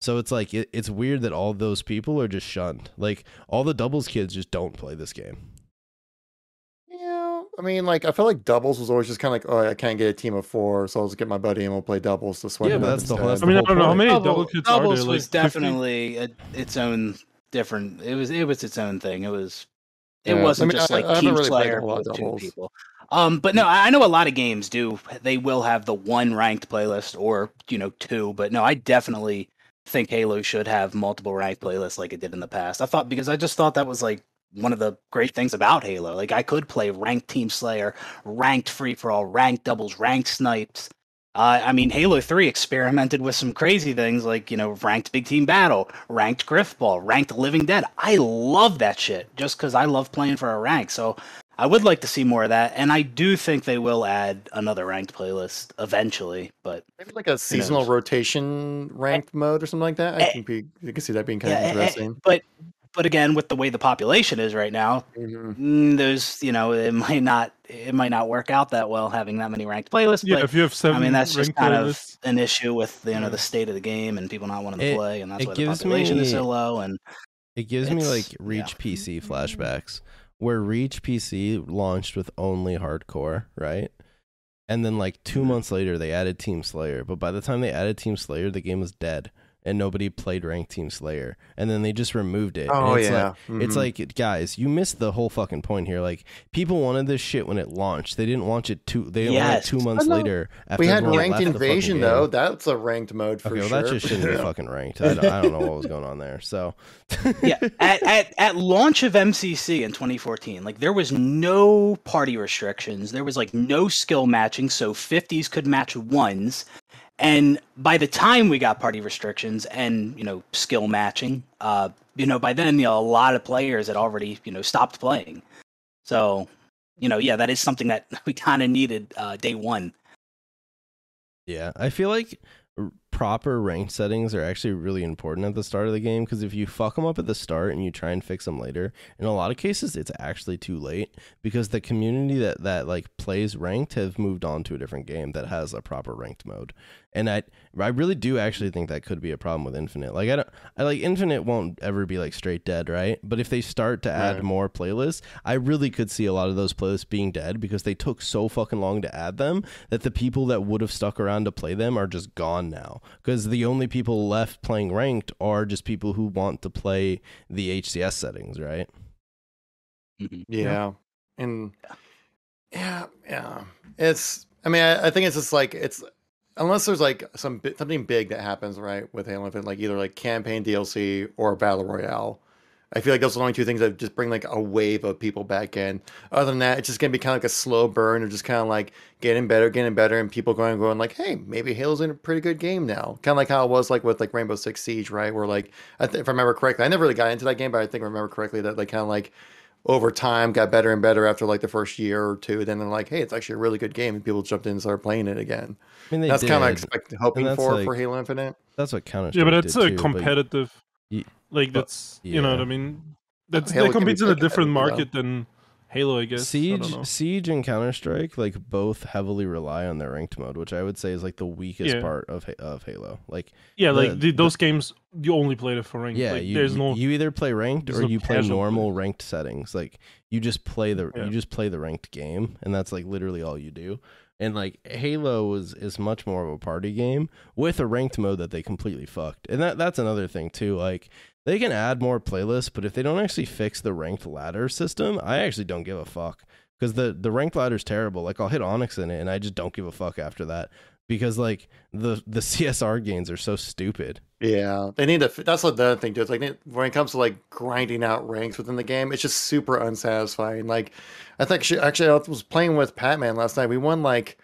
So it's like it, it's weird that all those people are just shunned. Like all the doubles kids just don't play this game. I mean, like I feel like doubles was always just kind of like, oh, I can't get a team of four, so I'll just get my buddy and we'll play doubles to sweat. Yeah, but that's the whole- instead. that's I mean, I don't know how many Double- double kits are there. doubles Like was definitely a, its own different. It was it was its own thing. It was it Yeah, wasn't mean, just I- like I haven't Team really played a Slayer whole lot of with two people. Um, but no, I I know a lot of games do. They will have the one ranked playlist or you know two. But no, I definitely think Halo should have multiple ranked playlists like it did in the past. I thought because I just thought that was like one of the great things about Halo. Like I could play ranked Team Slayer, ranked free for all, ranked doubles, ranked snipes. Uh, I mean, Halo 3 experimented with some crazy things like, you know, ranked Big Team Battle, ranked Griffball, ranked Living Dead. I love that shit just because I love playing for a rank. So I would like to see more of that. And I do think they will add another ranked playlist eventually. But Maybe like a seasonal knows? rotation ranked mode or something like that. I Eh, can be, you can see that being kind yeah, of eh, eh, interesting. but but again, with the way the population is right now, Mhm. mm, there's you know it might not it might not work out that well having that many ranked playlists. Yeah, but if you have seven I mean, that's just kind playlists, of an issue with you know Yeah. the state of the game and people not wanting to It- play, and that's it why the gives population is me- so low. And It gives me It's- like yeah. Reach PC flashbacks, where Reach PC launched with only hardcore, right? And then like 2 Mhm. months later, they added Team Slayer. But by the time they added Team Slayer, the game was dead, and nobody played ranked Team Slayer. And then they just removed it. Oh and it's yeah, Like, It's Mhm. like, guys, you missed the whole fucking point here. Like, people wanted this shit when it launched. They didn't want it two. They didn't want it Yes. two months later. After we had ranked left the fucking invasion though. That's a ranked mode for Okay, well, sure. that just shouldn't be *laughs* fucking ranked. I, don't- I don't know what was going on there. So, yeah, at, at at launch of MCC in 2014, like there was no party restrictions. There was like no skill matching, so 50s could match ones. And by the time we got party restrictions and you know skill matching, uh, you know by then you know, a lot of players had already you know stopped playing. So, you know, yeah, that is something that *laughs* we kind of needed uh, day one. Yeah, I feel like proper rank settings are actually really important at the start of the game because if you fuck them up at the start and you try and fix them later, in a lot of cases it's actually too late because the community that that like plays ranked have moved on to a different game that has a proper ranked mode. And I I really do actually think that could be a problem with Infinite. Like I don't I like Infinite won't ever be like straight dead, right? But if they start to add Right. more playlists, I really could see a lot of those playlists being dead because they took so fucking long to add them that the people that would have stuck around to play them are just gone now. Because the only people left playing ranked are just people who want to play the HCS settings, right? Mhm. Yeah. And yeah, yeah. It's I mean, I, I think it's just like it's unless there's like some something big that happens, right, with Halo Infinite, like either like campaign DLC or battle royale. I feel like those are the only two things that just bring like a wave of people back in. Other than that, it's just gonna be kind of like a slow burn or just kind of like getting better, getting better, and people going going like, hey, maybe Halo's in a pretty good game now. Kind of like how it was like with like Rainbow Six Siege, right? Where like I th- if I remember correctly, I never really got into that game, but I think I remember correctly that like kind of like over time got better and better after like the first year or two. Then they're like, hey, it's actually a really good game, and people jumped in and started playing it again. I mean, they that's kind of expecting, hoping that's for like- for Halo Infinite. That's what Counter yeah, but Strike it's a too, competitive. Ye- like but- that's you know what. I mean. That's Halo that can be competes in a pretty different competitive, market than Halo, I guess. I Siege, know. Siege, and Counter Strike like both heavily rely on their ranked mode, which I would say is like the weakest Yeah. part of of Halo. Like, Yeah, the- like the, the- those games, you only play it for rank. yeah, like, you there's no. you either play ranked or no you play normal play. ranked settings. Like, you just play the Yeah. you just play the ranked game, and that's like literally all you do. And like Halo is is much more of a party game with a ranked mode that they completely fucked. And that that's another thing too. Like they can add more playlists, but if they don't actually fix the ranked ladder system, I actually don't give a fuck. Because the the ranked ladder is terrible. Like I'll hit Onyx in it, and I just don't give a fuck after that. Because like the the *laughs* CSR gains are so stupid. Yeah, they need to. That's what the other thing too. It's like when it comes to like grinding out ranks within the game, it's just super unsatisfying. Like, I think she, actually I was playing with Patman last night. We won like,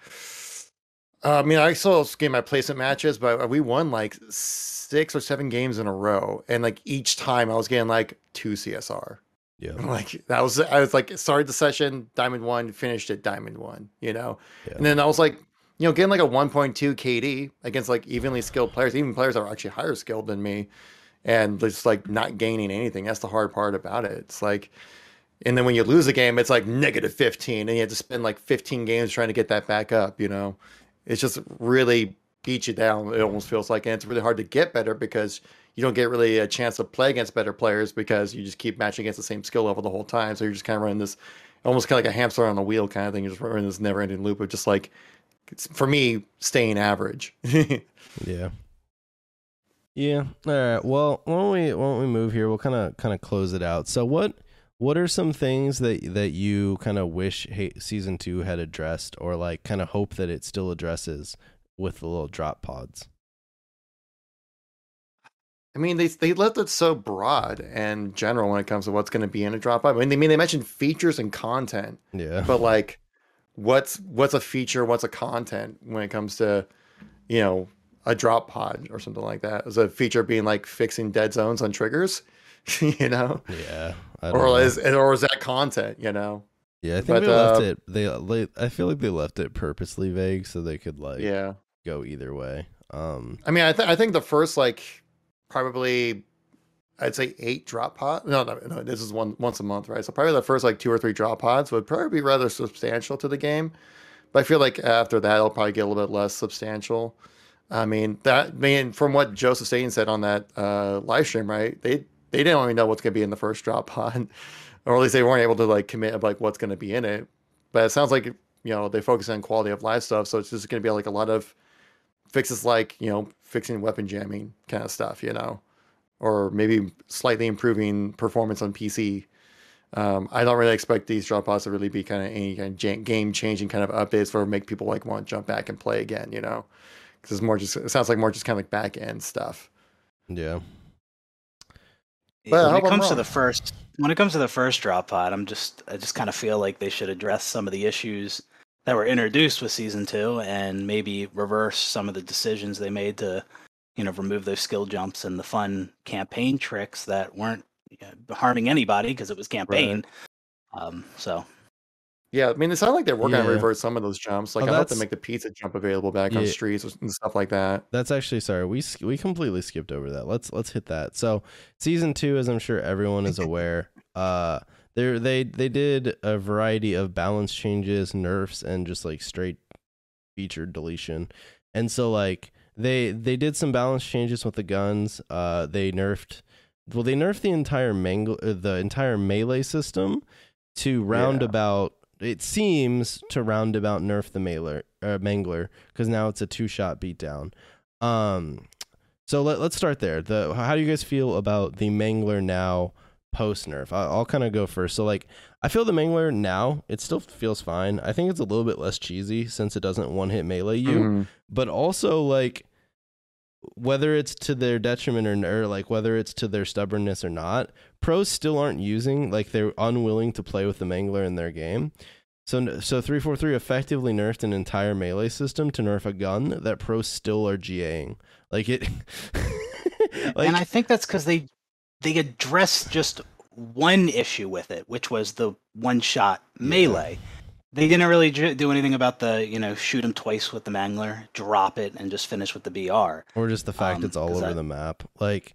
uh, I mean, I still game my placement matches, but we won like six or seven games in a row, and like each time I was getting like two CSR. Yeah. *laughs* Like that was I was like started the session diamond one, finished it diamond one, you know, Yeah. and then I was like, you know, getting like a 1.2 KD against like evenly skilled players, even players that are actually higher skilled than me, and just like not gaining anything. That's the hard part about it. It's like, and then when you lose a game, it's like negative 15, and you have to spend like 15 games trying to get that back up. You know, it's just really beats you down. It almost feels like, and it's really hard to get better because you don't get really a chance to play against better players because you just keep matching against the same skill level the whole time. So you're just kind of running this almost kind of like a hamster on a wheel kind of thing. You're just running this never ending loop of just like, for me, staying average. *laughs* Yeah. Yeah. All right. Well, why don't we why don't we move here? We'll kind of kind of close it out. So what what are some things that that you kind of wish hey, season two had addressed, or like kind of hope that it still addresses with the little drop pods? I mean, they they left it so broad and general when it comes to what's going to be in a drop pod. I mean, they, I mean, they mentioned features and content, Yeah. but like, what's what's a feature, what's a content when it comes to, you know, a drop pod or something like that? Is a feature being like fixing dead zones on triggers, *laughs* you know, yeah. Or know. is or is that content, you know? yeah. I think but, they left uh, it. They. I feel like they left it purposely vague so they could like Yeah. go either way. Um. I mean, I, th- I think the first like probably I'd say eight drop pods. No, no, no, this is one once a month, right? So probably the first like two or three drop pods would probably be rather substantial to the game. But I feel like after that, it'll probably get a little bit less substantial. I mean, that I mean, from what Joseph Staten said on that uh, live stream, right? They they didn't even know what's going to be in the first drop pod, *laughs* or at least they weren't able to like commit of like what's going to be in it. But it sounds like you know they focus on quality of life stuff, so it's just going to be like a lot of fixes like you know fixing weapon jamming kind of stuff, you know, or maybe slightly improving performance on PC. Um, I don't really expect these drop pods to really be kind of any kind of game changing kind of updates for make people like want to jump back and play again, you know, because it's more just it sounds like more just kind of like back end stuff. Yeah. But when it comes to the first when it comes to the first drop pod, I'm just I just kind of feel like they should address some of the issues that were introduced with season two and maybe reverse some of the decisions they made to you know remove those skill jumps and the fun campaign tricks that weren't uh, harming anybody because it was campaign. Um, so Yeah, I mean, it sounds like they're working on Yeah. revert some of those jumps. Like Oh, I hope they make the pizza jump available back on Yeah. streets and stuff like that. That's actually sorry. We we completely skipped over that. Let's let's hit that. So season two, as I'm sure everyone is aware, uh, they they they did a variety of balance changes, nerfs, and just like straight feature deletion. And so like they they did some balance changes with the guns. Uh, they nerfed. Well, they nerfed the entire mangle, uh, the entire melee system to roundabout. It seems to roundabout nerf the mailer, uh, mangler because now it's a two shot beatdown. Um, so let, let's start there. The how do you guys feel about the mangler now post nerf? I'll kind of go first. So like, I feel the mangler now it still feels fine. I think it's a little bit less cheesy since it doesn't one hit melee you, Mhm. but also like whether it's to their detriment or, or like whether it's to their stubbornness or not, pros still aren't using like they're unwilling to play with the mangler in their game. So so 343 effectively nerfed an entire melee system to nerf a gun that pros still are GAing. Like it like *laughs* and I think that's because they they addressed just one issue with it, which was the one shot melee. They didn't really do anything about the you know shoot him twice with the mangler, drop it, and just finish with the BR. or just the fact um, it's all over I- the map. Like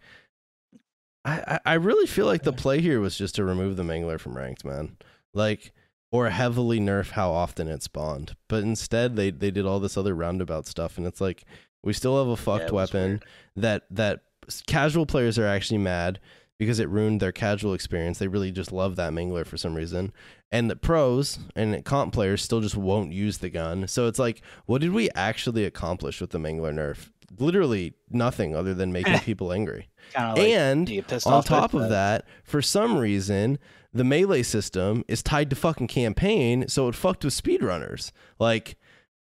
I, I really feel like the play here was just to remove the mangler from ranked, man. Like or heavily nerf how often it spawned. But instead they they did all this other roundabout stuff and it's like we still have a fucked was weapon weird. that that casual players are actually mad because it ruined their casual experience. They really just love that mangler for some reason. And the pros and comp players still just won't use the gun. So it's like, what did we actually accomplish with the mangler nerf? Literally nothing other than making people angry. Like, and do you piss on top of that, for some reason, the melee system is tied to fucking campaign, so it fucked with speedrunners. Like,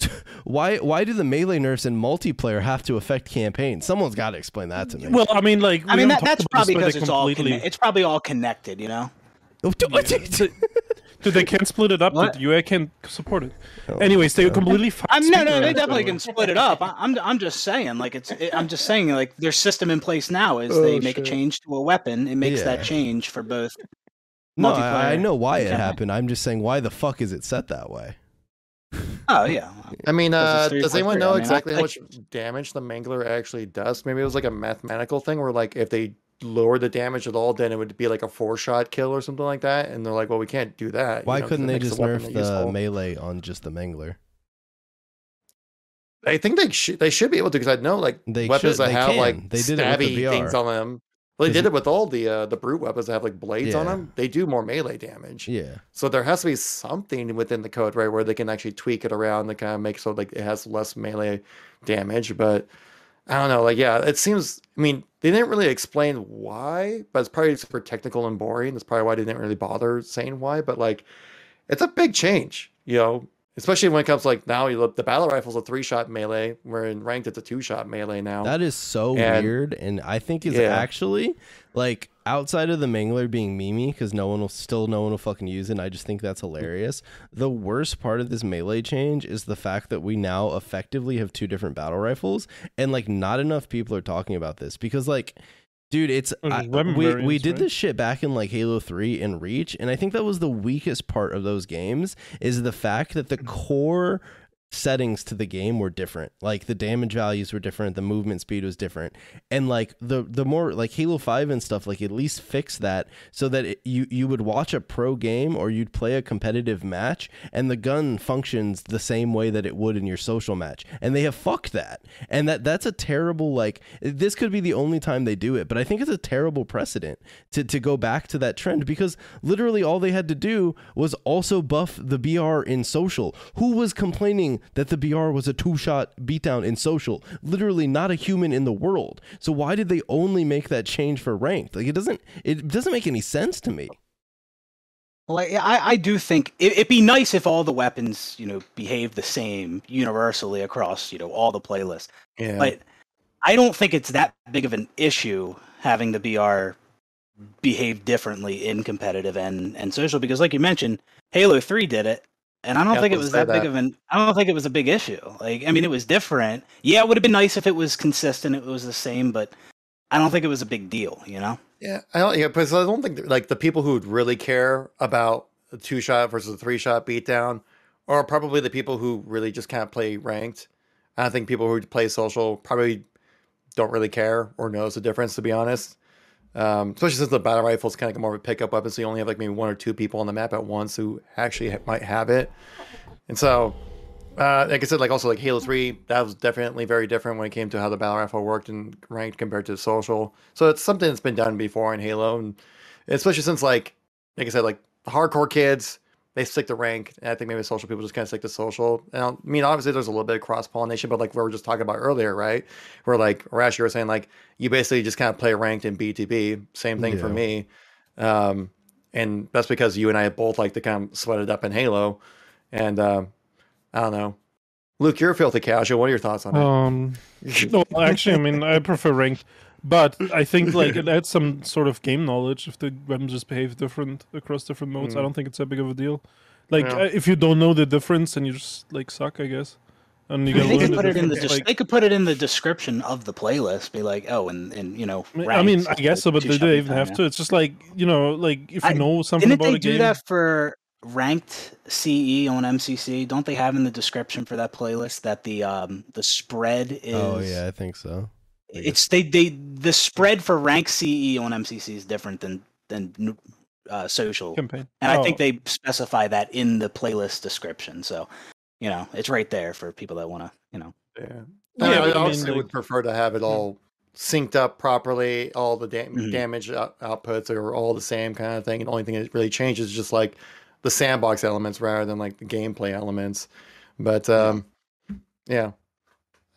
*laughs* why why do the melee nerfs in multiplayer have to affect campaign? Someone's got to explain that to me. Well, I mean, like I mean, that, that's probably because they it's all conne- it's probably all connected, you know. *laughs* Dude, they can't split it up. What? The UI can't support it. Oh, Anyways, they God. completely. fucked *laughs* I'm, no, no, they definitely can split it up. I, I'm, I'm just saying, like it's, it, I'm just saying, like their system in place now is Oh, they make shit. a change to a weapon. It makes Yeah. that change for both. no, I, I know why it happened. I'm just saying, why the fuck is it set that way? Oh yeah, I mean, uh, does anyone know I mean, exactly I- how much damage the Mangler actually does? Maybe it was like a mathematical thing where, like, if they lower the damage at all, then it would be like a four shot kill or something like that. And they're like, well, we can't do that. you Why couldn't they just weapon nerf the useful. melee on just the mangler? I think they should they should be able to because I know like They weapons should- that they have like. They did it with the stabby things on them. Well, they did it- it with all the uh, the brute weapons that have like blades on them. They do more melee damage. Yeah. So there has to be something within the code, right, where they can actually tweak it around to kind of make so like it has less melee damage. But I don't know, like yeah, it seems. I mean, they didn't really explain why, but it's probably super technical and boring. That's probably why they didn't really bother saying why. But like, it's a big change, you know. Especially when it comes to, like now, you look the battle rifle's a three shot melee. We're in ranked, it's a two shot melee now. That is so And- weird, and I think is Yeah. actually like outside of the Mangler being Mimi because no one will still no one will fucking use it. And I just think that's hilarious. The worst part of this melee change is the fact that we now effectively have two different battle rifles, and like not enough people are talking about this because like. Dude, it's I, we we did right? this shit back in like Halo 3 and Reach and I think that was the weakest part of those games is the fact that the core settings to the game were different. Like the damage values were different, the movement speed was different. And like the the more like Halo 5 and stuff like at least fix that so that it, you you would watch a pro game or you'd play a competitive match and the gun functions the same way that it would in your social match. And they have fucked that. And that that's a terrible like this could be the only time they do it, but I think it's a terrible precedent to to go back to that trend because literally all they had to do was also buff the BR in social. Who was complaining that the BR was a two-shot beatdown in social? Literally not a human in the world. So why did they only make that change for ranked? Like it doesn't it doesn't make any sense to me. Well, I, I I do think it, it'd be nice if all the weapons, you know, behave the same universally across, you know, all the playlists. yeah. But I don't think it's that big of an issue having the BR behave differently in competitive and, and social because, like you mentioned, Halo Three did it, and I don't Yeah, think it was that, big that. of an. I don't think it was a big issue. Like, I mean, mm-hmm. it was different. Yeah, it would have been nice if it was consistent. It was the same, but I don't think it was a big deal. You know. Yeah, I don't. Yeah, because I don't think like the people who would really care about a two shot versus a three shot beatdown are probably the people who really just can't play ranked. I think people who play social probably don't really care or knows the difference. To be honest, um, especially since the battle rifle is kind of more of a pickup weapon, so you only have like maybe one or two people on the map at once who actually ha- might have it. And so, uh, like I said, like also like Halo Three, that was definitely very different when it came to how the battle rifle worked and ranked compared to social. So it's something that's been done before in Halo, and especially since like like I said, like hardcore kids they stick to rank, and I think maybe social people just kind of stick to social. And I mean, obviously there's a little bit of cross pollination, but like we were just talking about earlier, right? Where like Rash, you were saying like you basically just kind of play ranked in BTB. Same thing for me. Um, and that's because you and I both like to kind of sweat it up in Halo. And um, I don't know. Luke, you're a filthy casual. What are your thoughts on Um, it? no, actually, I mean, I prefer ranked, but I think *laughs* like it adds some sort of game knowledge if the weapons just behave different across different modes. I Mm. don't think it's that big of a deal. Like Yeah. uh, if you don't know the difference, and you just like suck, I guess. And you They could put it in the des- like- they could put it in the description of the playlist. Be like, oh, and and you know. I mean- I mean, I guess so, but two they don't even have yeah. to. It's just like you know, like if you I- know something Didn't about they a do that for ranked CE on MCC? Don't they have in the description for that playlist that the um the spread is? Oh yeah, I think so. It's they they the spread for rank CE on MCC is different than than uh, social, campaign. and I Oh, think they specify that in the playlist description. So, you know, it's right there for people that want to, you know. Yeah. Yeah, I, but I mean, obviously would prefer to have it all synced up properly, all the dam- Mhm. damage out- outputs are all the same kind of thing. And the only thing that really changes is just like the sandbox elements rather than like the gameplay elements. But um, yeah,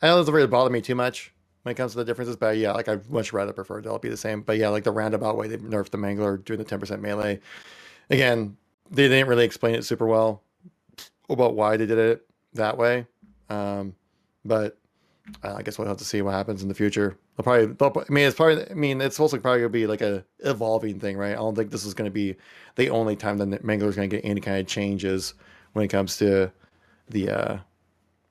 I know it doesn't really bother me too much when it comes to the differences. But yeah, like I'd much rather prefer to all be the same. But yeah, like the roundabout way they nerfed the Mangler doing the 10% melee. Again, they didn't really explain it super well about why they did it that way. Um, but uh, I guess we'll have to see what happens in the future. They'll probably, they'll, I mean, it's probably, I mean, it's also probably gonna be like a evolving thing, right? I don't think this is gonna be the only time that Mangler is gonna get any kind of changes when it comes to the, uh,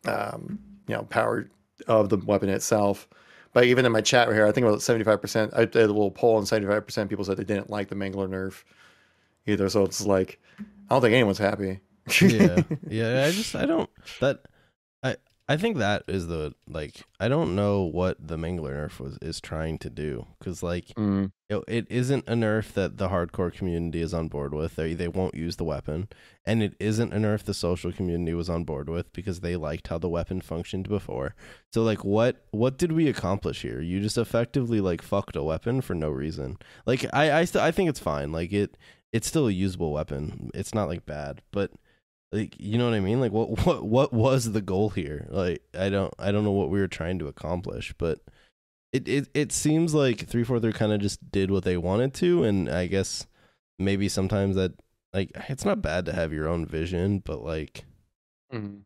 um, you know, power of the weapon itself. But even in my chat right here, I think about seventy five percent. I did a little poll, and seventy five percent people said they didn't like the Mangler nerf either. So it's like, I don't think anyone's happy. yeah, *laughs* yeah. I just I don't that I think that is the like I don't know what the Mangler nerf was is trying to do because like Mm. it, it isn't a nerf that the hardcore community is on board with. They they won't use the weapon, and it isn't a nerf the social community was on board with because they liked how the weapon functioned before. So like what what did we accomplish here? You just effectively like fucked a weapon for no reason. Like I I still I think it's fine. Like it it's still a usable weapon. It's not like bad, but like you know what I mean? Like what *laughs* what what was the goal here? Like I don't I don't know what we were trying to accomplish, but it it, it seems like 343 kind of just did what they wanted to and I guess maybe sometimes that like it's not bad to have your own vision, but like *sighs* Mm.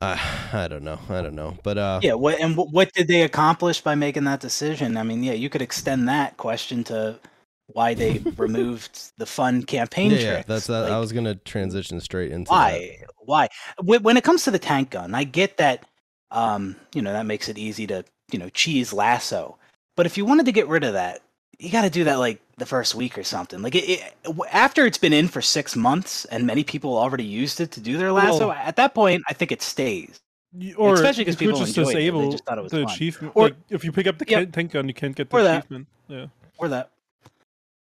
uh, I don't know. I don't know. But uh Yeah, what and what did they accomplish by making that decision? I mean, yeah, you could extend that question to why they *laughs* removed the fun campaign yeah, yeah, that's that. I was gonna transition straight into that. why why when when it comes to the tank gun i get that um you know that makes it easy to you know cheese LASO but if you wanted to get rid of that you got to do that like the first week or something like it, it after it's been in for six months and many people already used it to do their LASO Well- at that point i think it stays Or Especially 'cause you could people just enjoyed it, they just thought it was the fun. achievement. Or- like if you pick up the ca- tank gun, you can't get the Or that. achievement. Yeah, or that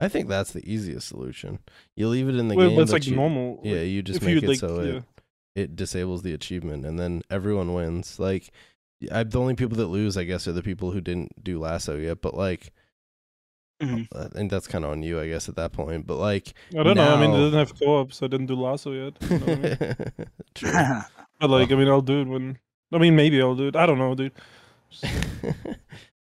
I think that's the easiest solution. You leave it in the well, game, but it's like you, normal. yeah, you just if make it like, so yeah. it it disables the achievement, and then everyone wins. Like, I, the only people that lose, I guess, are the people who didn't do LASO yet. But like, Mhm. I think that's kind of on you, I guess, at that point. But like, I don't know. I mean, it now- doesn't have co-op, so I didn't do LASO yet. you know I mean? *laughs* True. But like, I mean, I'll do it when. I mean, maybe I'll do it. I don't know, dude. *laughs*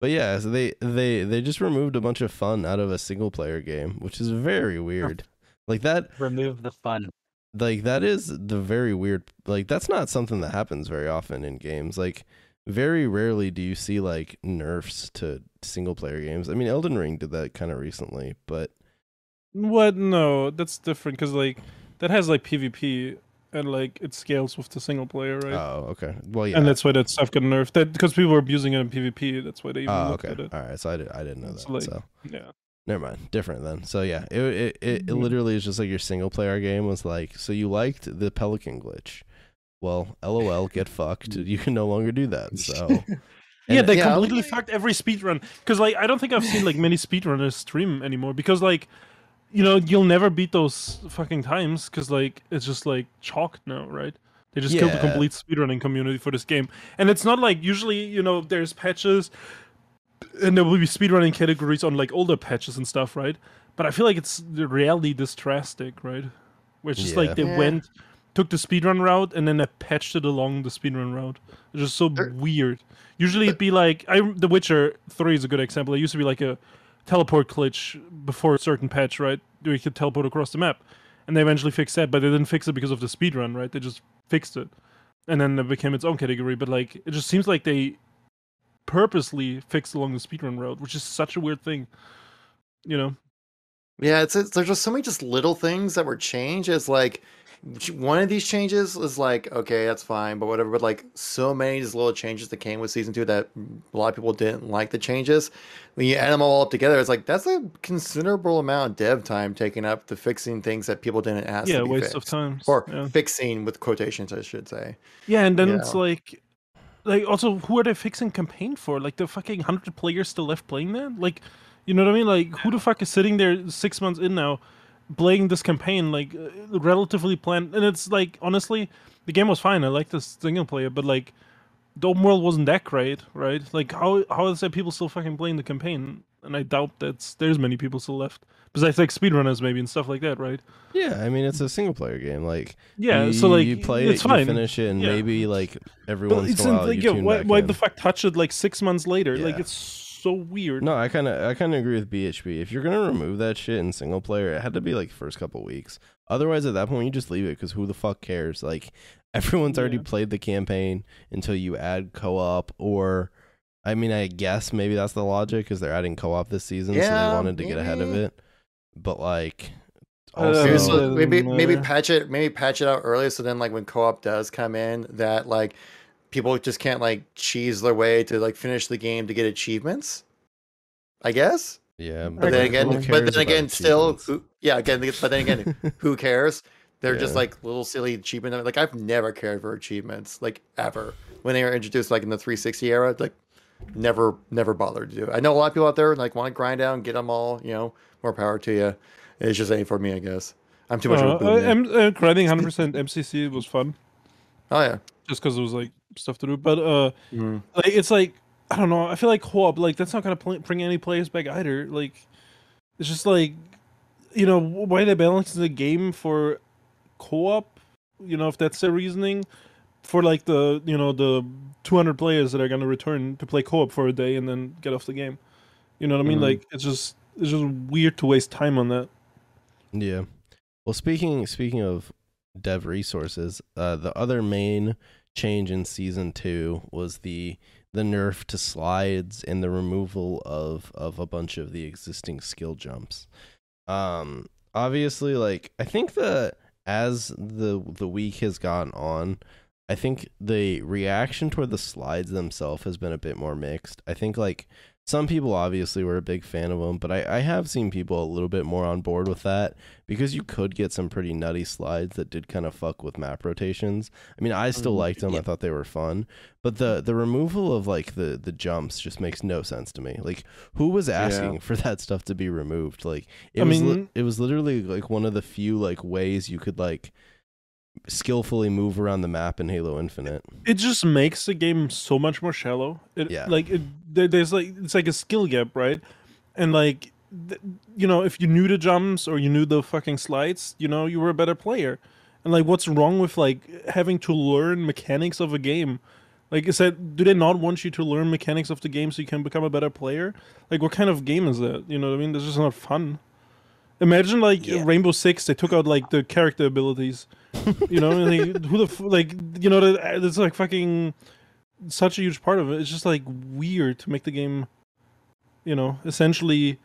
but yeah, so they they they just removed a bunch of fun out of a single player game, which is very weird. Like that, remove the fun like that is the very weird. Like that's not something that happens very often in games. Like very rarely do you see like nerfs to single player games. I mean, Elden Ring did that kind of recently, but What? No, that's different because like that has like PvP and like it scales with the single player, right? oh, okay. Well, yeah. And that's why that stuff got nerfed. That because people were abusing it in PvP. That's why they even oh, looked okay. at it. All right. So I, did, I didn't know that. It's like- so Yeah. never mind. Different then. So yeah, it it, it, it Mhm. literally is just like your single player game was like. So you liked the Pelican glitch. Well, lol, get fucked. *laughs* You can no longer do that. So *laughs* Yeah, they Yeah, completely fucked every speedrun. Because like I don't think I've seen like many speedrunners stream anymore. Because like, you know, you'll never beat those fucking times. Because like it's just like chalked now, right? They just killed the Yeah. complete speedrunning community for this game. And it's not like usually you know there's patches, and there will be speedrunning categories on like older patches and stuff, right? But I feel like it's really reality this drastic, right? Where it's just Yeah. like they Yeah. went, took the speedrun route, and then they patched it along the speedrun route. It's just so weird. Usually it'd be like I The Witcher Three is a good example. It used to be like a teleport glitch before a certain patch, right? You could teleport across the map, and they eventually fixed that, but they didn't fix it because of the speedrun, right? They just fixed it, and then it became its own category. But like, it just seems like they purposely fixed along the speedrun road, which is such a weird thing, you know? Yeah, it's, it's there's just so many just little things that were changed. It's like one of these changes is like okay, that's fine, but whatever. But like so many just little changes that came with season two that a lot of people didn't like the changes. When you add them all up together, it's like that's a considerable amount of dev time taken up to fixing things that people didn't ask. yeah, waste fixed. of time. or yeah. fixing with quotations, I should say. Yeah, and then it's Yeah. like, like also, who are they fixing campaign for? Like the fucking hundred players still left playing that? Like, you know what I mean? Like, who the fuck is sitting there six months in now, playing this campaign like uh, relatively planned? And it's like, honestly, the game was fine. I like the single player, but like, the open world wasn't that great, right? Like, how how is that people still fucking playing the campaign? And I doubt that's there's many people still left. Besides like speedrunners maybe and stuff like that, right? yeah, I mean it's a single player game. Like Yeah, you, so like you play it's it, fine. you finish it, and Yeah. maybe like every But once in a while like, you yeah, why, why the fuck touch it like six months later? Like it's so weird. No, I kind of I kind of agree with BHB. If you're gonna remove that shit in single player, it had to be like first couple weeks. Otherwise, at that point, you just leave it because who the fuck cares? Like *laughs* everyone's already played the campaign until you add co-op, or I mean, I guess maybe that's the logic because they're adding co-op this season, so they wanted to get ahead of it. But like, Uh, also, Maybe, So- so- maybe doesn't maybe matter. patch it maybe patch it out early so then like when co-op does come in that like people just can't like cheese their way to like finish the game to get achievements. I guess. yeah. But then again but then again still who, yeah, again but then again *laughs* who cares? They're just like little silly achievement. Like I've never cared for achievements, like ever. When they were introduced, like in the 360 era, like never, never bothered to do. it. I know a lot of people out there like want to grind out and get them all. You know, more power to you. It's just ain't for me, I guess. I'm too much Uh, of a boom. uh, M- uh, grinding 100% MCC was fun, oh yeah. just because it was like stuff to do. But uh, Mhm. like it's like I don't know. I feel like co-op, like that's not gonna pl- bring any players back either. Like it's just like you know why they balance the game for co-op. You know if that's their reasoning for like the you know the 200 players that are gonna return to play co-op for a day and then get off the game. You know what I mean? Mhm. Like it's just it's just weird to waste time on that. Yeah. Well, speaking speaking of dev resources, uh, the other main change in season two was the the nerf to slides and the removal of of a bunch of the existing skill jumps. Um, obviously, like I think the as the the week has gone on, I think the reaction toward the slides themselves has been a bit more mixed. I think like some people obviously were a big fan of them, but I, I have seen people a little bit more on board with that because you could get some pretty nutty slides that did kind of fuck with map rotations. I mean, I still Mhm. liked them. I thought they were fun, but the the removal of like the the jumps just makes no sense to me. Like, who was asking *laughs* for that stuff to be removed? Like, it I was li- mean- it was literally like one of the few like ways you could like skillfully move around the map in Halo Infinite. it just makes the game so much more shallow. It, Yeah. Like it, there, there's like it's like a skill gap, right? And like, you know, if you knew the jumps or you knew the fucking slides, you know, you were a better player. And like, what's wrong with like having to learn mechanics of a game? Like, is said, do they not want you to learn mechanics of the game so you can become a better player? Like, what kind of game is that? You know what I mean? That's just not fun. Imagine like Yeah. Rainbow Six, they took out like the character abilities. You know, and they, *laughs* who the f- like you know that that's like fucking such a huge part of it. It's just like weird to make the game, you know, essentially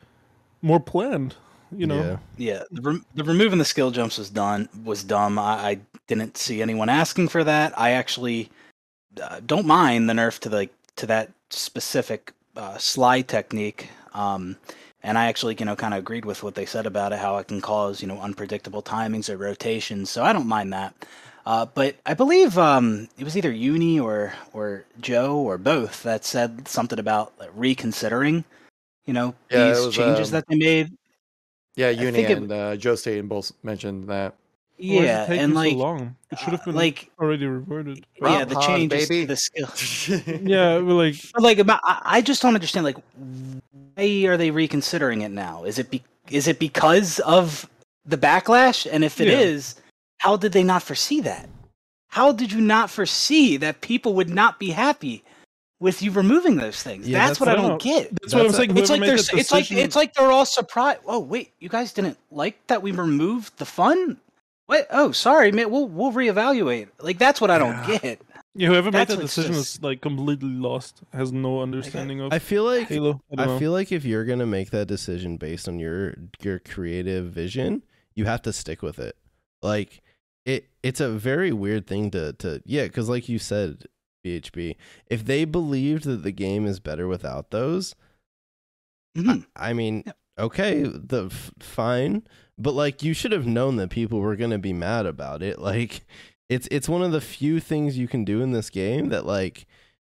more planned. You know, Yeah. Yeah, the, rem- the removing the skill jumps was done was dumb. I, I didn't see anyone asking for that. I actually uh, don't mind the nerf to the to that specific uh, slide technique. Um, and I actually, you know, kind of agreed with what they said about it, how it can cause, you know, unpredictable timings or rotations. So I don't mind that. Uh, but I believe um, it was either Uni or or Joe or both that said something about like, reconsidering, you know, Yeah, these was, changes um, that they made. Yeah, Uni think it- and uh, Joe Staten both mentioned that. Why it Yeah, taking and like so long. It should have uh, been like already reverted. Rob yeah, the change changes baby. to the skill. *laughs* yeah, but like But like, about, I I just don't understand. Like, why are they reconsidering it now? Is it be, is it because of the backlash? And if it is, Yeah. how did they not foresee that? How did you not foresee that people would not be happy with you removing those things? Yeah, that's, that's- what I I don't don't get. that's, what I'm saying. It's like made they're that s- it's like it's like they're all surprised. Oh wait, you guys didn't like that we removed the fun? What? Oh, sorry, man. We'll we'll reevaluate. Like that's what I don't Yeah. get. yeah, whoever made that decision just- is like completely lost. Has no understanding of I feel like Halo. I, I feel like if you're gonna make that decision based on your your creative vision, you have to stick with it. Like it, it's a very weird thing to to yeah, because like you said, BHB, if they believed that the game is better without those, Mhm. I mean, Yeah. okay, the f- fine, but like you should have known that people were gonna be mad about it. Like it's it's one of the few things you can do in this game that like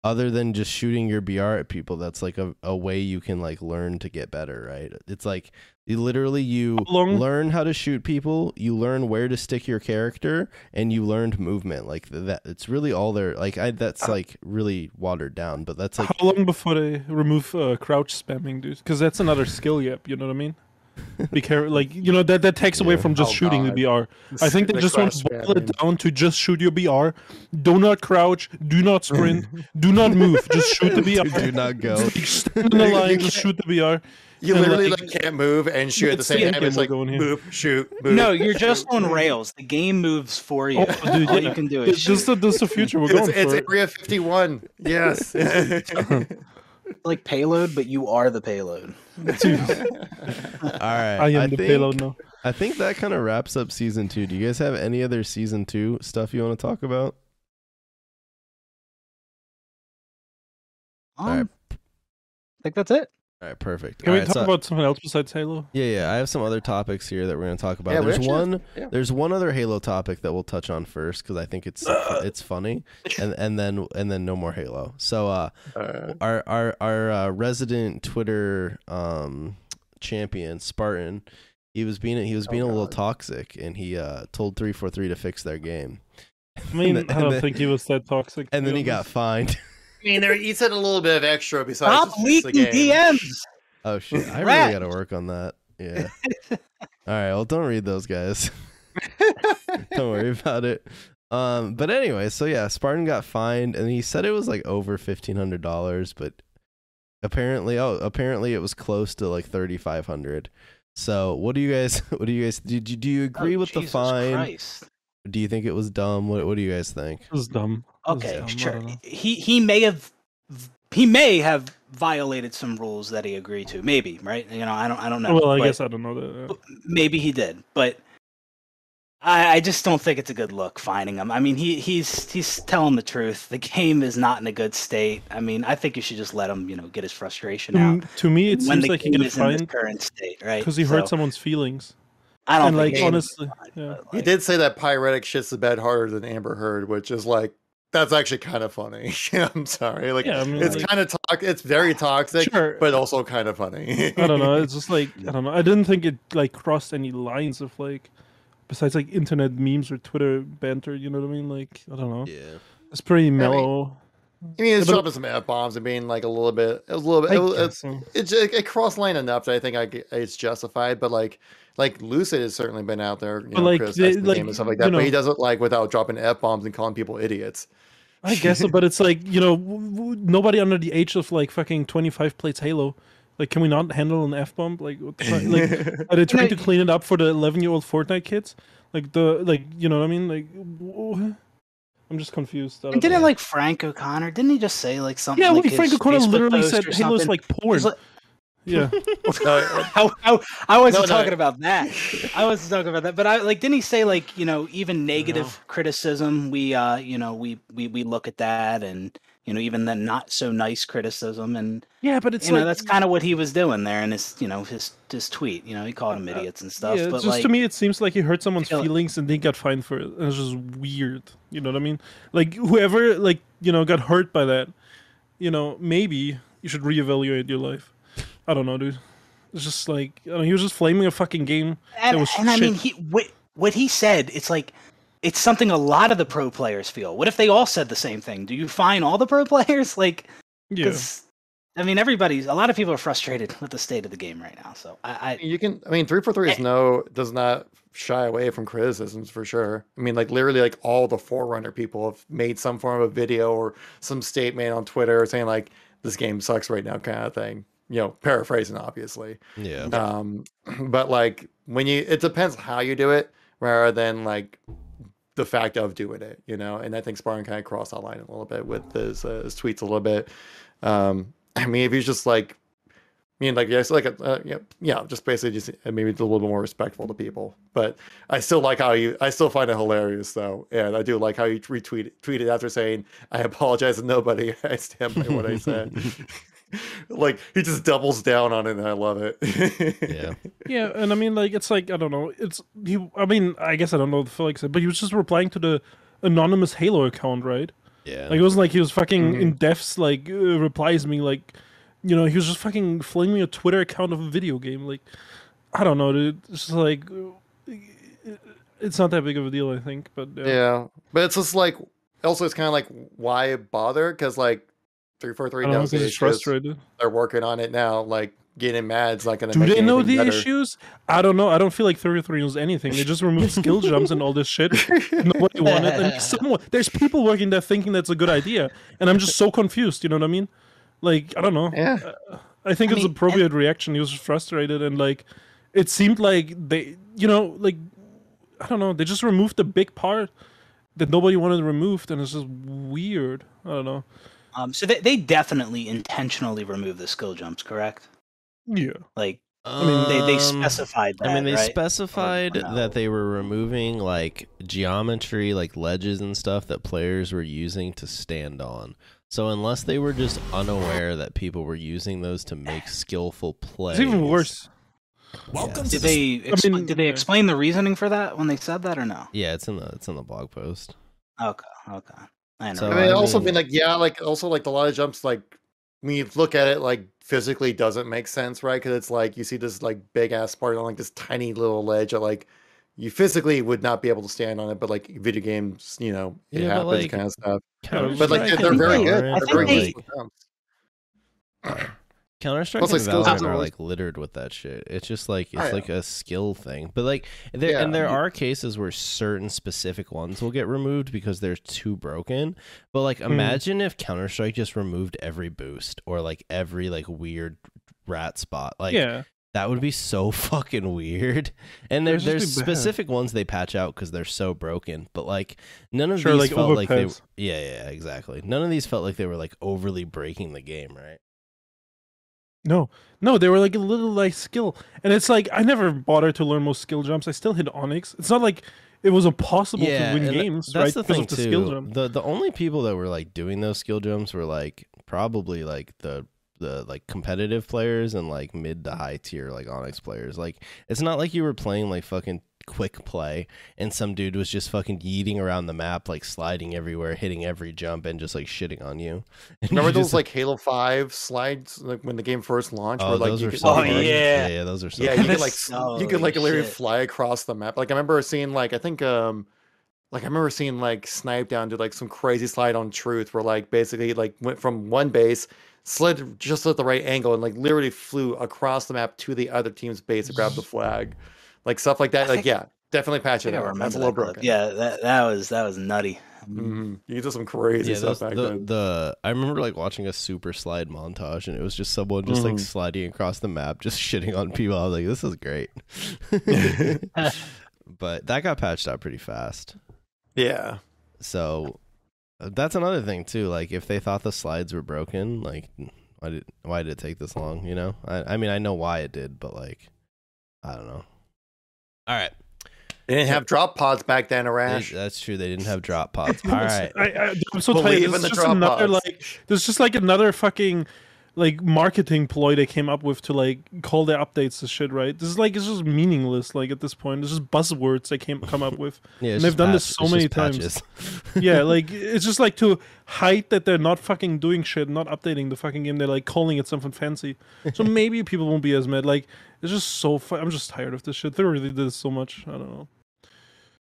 other than just shooting your BR at people, that's like a, a way you can like learn to get better, right? It's like you literally you long- learn how to shoot people, you learn where to stick your character, and you learned movement. Like that, it's really all there. Like I, that's like really watered down, but that's like How long before they remove uh, crouch spamming, dude? Because that's another skill yep You know what I mean? Be careful, like you know that that takes away from just Oh, shooting God. the BR. I think they The just want to boil it down to just shoot your BR. Do not crouch. Do not sprint. *laughs* do not move. Just shoot the *laughs* BR. do not go. Like, stand in the *laughs* line. Just shoot the BR. You literally like- like, can't move and shoot at the same the time. It's like going here. move, shoot, move. No, you're just on rails. The game moves for you. Oh, dude, All yeah. you can do is this, shoot. the, this is the future we're it's, going it's for. Area 51. Yes. Like payload, but you are the payload. *laughs* All right, I am the think, payload now. I think that kind of wraps up season two. Do you guys have any other season two stuff you want to talk about? Um, Alright. I think that's it. All right, perfect. Can All we right, talk so- about something else besides Halo? Yeah, yeah. I have some other topics here that we're going to talk about. Yeah, there's actually one. yeah. There's one other Halo topic that we'll touch on first because I think it's *gasps* it's funny, and and then and then no more Halo. So uh, Uh, our our our uh, resident Twitter um champion Spartan, he was being he was Oh, being a little toxic, and he uh told three four three to fix their game. I mean, *laughs* And I don't think he was that toxic. And then he got fined. *laughs* I mean, there, he said a little bit of extra besides Stop just fix the leaking game. DMs. Oh shit! I really got to work on that. Yeah. *laughs* All right. Well, don't read those guys. *laughs* don't worry about it. Um, but anyway, so yeah, Spartan got fined, and he said it was like over fifteen hundred dollars, but apparently, oh, apparently it was close to like thirty five hundred. So, what do you guys? *laughs* What do you guys? Do, do, do you agree Oh, with the fine? Christ. Do you think it was dumb? What What do you guys think? It was dumb. It was Okay, dumb, sure. He he may have he may have violated some rules that he agreed to. Maybe, right? You know, I don't I don't know. well, I but guess I don't know that. yeah. maybe he did, but I, I just don't think it's a good look finding him. I mean, he he's he's telling the truth. The game is not in a good state. I mean, I think you should just let him, you know, get his frustration out To, to me, Mm, it when seems the like he game got is in this fined current state, right? because he hurt someone's feelings. I don't and, think like, he honestly, yeah. but, He did say that Pyretic shits the bed harder than Amber Heard, which is like that's actually kind of funny. *laughs* I'm sorry, like Yeah, I mean, it's like- kind of to- it's very toxic, Sure. but also kind of funny. I don't know. It's just like *laughs* I don't know. I didn't think it like crossed any lines of like, besides like internet memes or Twitter banter. You know what I mean? Like I don't know. Yeah. It's pretty mellow. I mean, it's but- dropping some f bombs and being like a little bit, a little bit. I It, was, it's so. it's it, it crossed line enough that I think I, g- it's justified. But like like Lucid has certainly been out there, you But, know, like, criticizing they- the like, game and stuff like you that. But he does it like without dropping f bombs and calling people idiots. I guess so, but it's like you know, w- w- nobody under the age of like fucking twenty five plays Halo. Like, can we not handle an f bomb? Like, what the fuck? like, *laughs* are they trying to clean it up for the eleven year old Fortnite kids? Like the like, you know what I mean? Like, w- I'm just confused. I And didn't know. like Frank O'Connor? Didn't he just say like something? yeah, like like Frank O'Connor Facebook literally said or Halo's like It porn. like- yeah, *laughs* No, I, I, I wasn't No, no. talking about that. I wasn't talking about that. But I like didn't he say like, you know, even negative criticism, we uh, you know, we, we we look at that and you know, even the not so nice criticism and yeah, but it's you know, that's kind of what he was doing there in his you know, his his tweet. You know, he called them idiots and stuff. yeah. but just like to me, it seems like he hurt someone's feel like- feelings and they got fined for it. And it's just weird. You know what I mean? Like whoever like you know got hurt by that, you know, maybe you should reevaluate your life. I don't know, dude. It's just like I don't know, he was just flaming a fucking game. and, that was and I mean he what what he said, it's like it's something a lot of the pro players feel. What if they all said the same thing? Do you fine all the pro *laughs* players? Like Yeah, 'Cause, I mean, everybody's a lot of people are frustrated with the state of the game right now. So I, I You can. I mean, three four three is Eh. no does not shy away from criticisms for sure. I mean, like literally, like all the Forerunner people have made some form of a video or some statement on Twitter saying like this game sucks right now, kind of thing. You know, paraphrasing obviously. Yeah. Um, *clears throat* but like when you, it depends how you do it rather than like the fact of doing it, you know. And I think Spartan kind of crossed that line a little bit with his, uh, his tweets a little bit. Um, *clears throat* I mean, if he's just like, I mean, like, yes, like, uh, yeah, yeah, just basically just uh, maybe a little bit more respectful to people. But I still like how you, I still find it hilarious though, and I do like how you retweet tweeted after saying, "I apologize to nobody. *laughs* I stand by what I said." *laughs* like he just doubles down on it, and I love it. Yeah. *laughs* yeah, and I mean like it's like I don't know. It's he. I mean I guess I don't know what Felix said, but he was just replying to the anonymous Halo account, right? Yeah. Like it wasn't like he was fucking Mhm. in depths like uh, replies me like, you know, he was just fucking flaming a Twitter account of a video game. Like, I don't know, dude. It's just like, uh, it's not that big of a deal, I think. But yeah, Yeah, but it's just like also it's kind of like why bother? Because like three four three I don't know knows the he's issues. frustrated. They're working on it now. Like getting mad is not going to. Do make they know the better. issues? I don't know. I don't feel like 33 knows anything. They just removed skill jumps and all this shit. Nobody wanted. And *laughs* someone, there's people working there thinking that's a good idea, and I'm just so confused. You know what I mean? Like I don't know. Yeah, uh, I think I it's mean, appropriate reaction. He was frustrated and like it seemed like they you know, like I don't know, they just removed the big part that nobody wanted removed and it's just weird. I don't know. Um, so they they definitely intentionally remove the skill jumps, correct? Yeah. Like I mean, they they Um, specified that. I mean, they right? specified Or no? that they were removing like geometry, like ledges and stuff that players were using to stand on. So unless they were just unaware that people were using those to make skillful plays, It's even worse. Welcome Yes. to Did the they expl- mean, did they explain the reasoning for that when they said that or no? Yeah, it's in the it's in the blog post. Okay, okay. I know. So, I mean, I also mean- been like, yeah, like also like a lot of jumps, like when you look at it, like physically doesn't make sense, right? Because it's like you see this like big ass part on like this tiny little ledge that like you physically would not be able to stand on it, but like video games, you know, it Yeah, happens like, kind of stuff. Counter But like they're, they're very good. They're very good. with jumps. Counter Strike and like, Valorant are like littered with that shit. It's just like it's yeah. like a skill thing. But like there and there are cases where certain specific ones will get removed because they're too broken. But like Hmm. imagine if Counter Strike just removed every boost or like every like weird rat spot. Like yeah. that would be so *laughs* fucking weird. And there, there's specific ones they patch out because they're so broken. But like none of Sure, these like felt like they. Yeah, yeah, exactly. None of these felt like they were like overly breaking the game, right? No, no, they were like a little like skill, and it's like I never bothered to learn most skill jumps. I still hit Onyx. It's not like it was impossible to win games, that's right? the thing of the too. skill jump. The the only people that were like doing those skill jumps were like probably like the the like competitive players and like mid to high tier like Onyx players. Like it's not like you were playing like fucking quick play and some dude was just fucking yeeting around the map like sliding everywhere hitting every jump and just like shitting on you *laughs* And Remember you those just, like Halo Five slides, like when the game first launched, oh where like those you are could, so Oh, yeah. yeah yeah those are so yeah, you could like s- *laughs* you could like Holy literally shit. fly across the map. Like I remember seeing like I think um like I remember seeing like Snip3down do like some crazy slide on Truth where like basically like went from one base, slid just at the right angle and like literally flew across the map to the other team's base to grab the flag. Like stuff like that. I Like yeah, definitely I patch it think out. remember That's a that little clip. broken. Yeah, that that was that was nutty. Mhm. You did some crazy yeah, stuff those, back the, then. the I remember like watching a super slide montage and it was just someone just like Mhm. sliding across the map, just *laughs* shitting on people. I was like, this is great. *laughs* *laughs* but that got patched out pretty fast. Yeah. So uh, that's another thing too. Like if they thought the slides were broken, like why did why did it take this long? You know, I I mean I know why it did, but like I don't know. All right, They didn't have drop pods back then, They- Arash. that's true. They didn't have drop pods. *laughs* All right, I, I, I'm so tired. in There's the just drop another pods. like there's just like another fucking like marketing ploy they came up with to like call their updates to shit, right? This is like it's just meaningless. Like at this point, it's just buzzwords they came come up with. *laughs* yeah, and they've just done this so it's many times. *laughs* yeah, like it's just like to hide that they're not fucking doing shit, not updating the fucking game. They're like calling it something fancy. So maybe people won't be as mad. Like it's just so. Fu- I'm just tired of this shit. They really did so much. I don't know.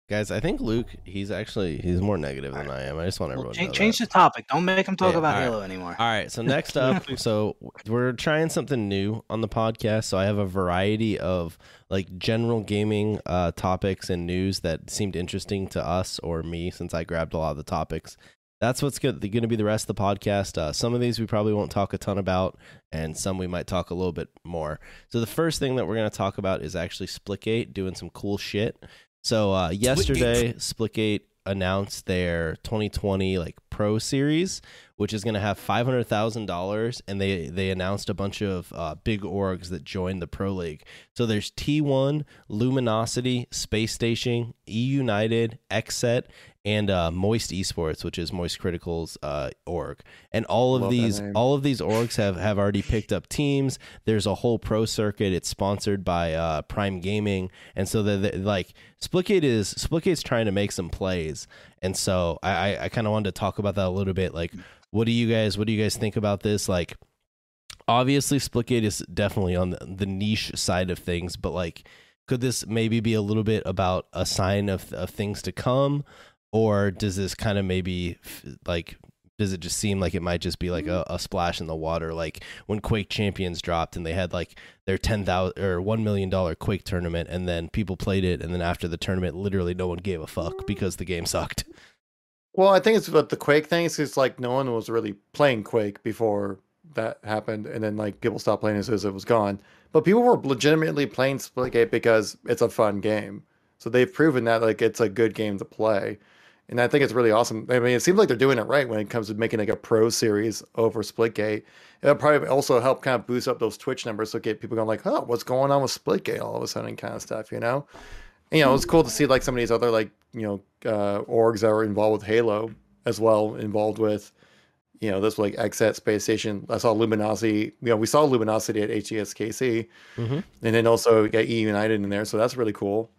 Guys, I think Luke, he's actually he's more negative than I am. I just want Well, everyone to know change that. the topic. Don't make them talk Yeah, about all right. Halo anymore. All right, so next up, *laughs* so we're trying something new on the podcast. So I have a variety of like general gaming uh, topics and news that seemed interesting to us or me, since I grabbed a lot of the topics. That's what's going to be the rest of the podcast. Uh, some of these we probably won't talk a ton about, and some we might talk a little bit more. So the first thing that we're going to talk about is actually Splitgate doing some cool shit. So uh, yesterday, Splitgate announced their 2020 like Pro Series, which is going to have five hundred thousand dollars, and they they announced a bunch of uh, big orgs that joined the Pro League. So there's T1, Luminosity, Space Station, E United, XSET, and uh, Moist Esports, which is Moistcr1tikal's uh, org. And all of Love these all of these orgs have have already picked up teams. There's a whole pro circuit. It's sponsored by uh, Prime Gaming, and so that like Splitgate is Splitgate's trying to make some plays. And so I I, I kind of wanted to talk about that a little bit. Like, what do you guys what do you guys think about this? Like, obviously Splitgate is definitely on the, the niche side of things, but like, could this maybe be a little bit about a sign of of things to come? Or does this kind of maybe like does it just seem like it might just be like mm-hmm. a, a splash in the water like when quake champions dropped and they had like their 10000 or 1 million dollar quake tournament and then people played it and then after the tournament literally no one gave a fuck mm. because the game sucked Well, I think it's what the Quake thing is. It's like no one was really playing Quake before that happened, and then like people stopped playing as soon as it was gone. But people were legitimately playing Splitgate because it's a fun game. So they've proven that like it's a good game to play, and I think it's really awesome. I mean, it seems like they're doing it right when it comes to making like a pro series over Splitgate. It'll probably also help kind of boost up those Twitch numbers, so get people going like, "Oh, what's going on with Splitgate?" All of a sudden, kind of stuff, you know you know, it's cool to see like some of these other like you know uh, orgs that are involved with Halo as well, involved with you know, this like XSET Space Station. I saw Luminosity. You know, we saw Luminosity at HCSKC, Mm-hmm. and then also got E United in there, so that's really cool.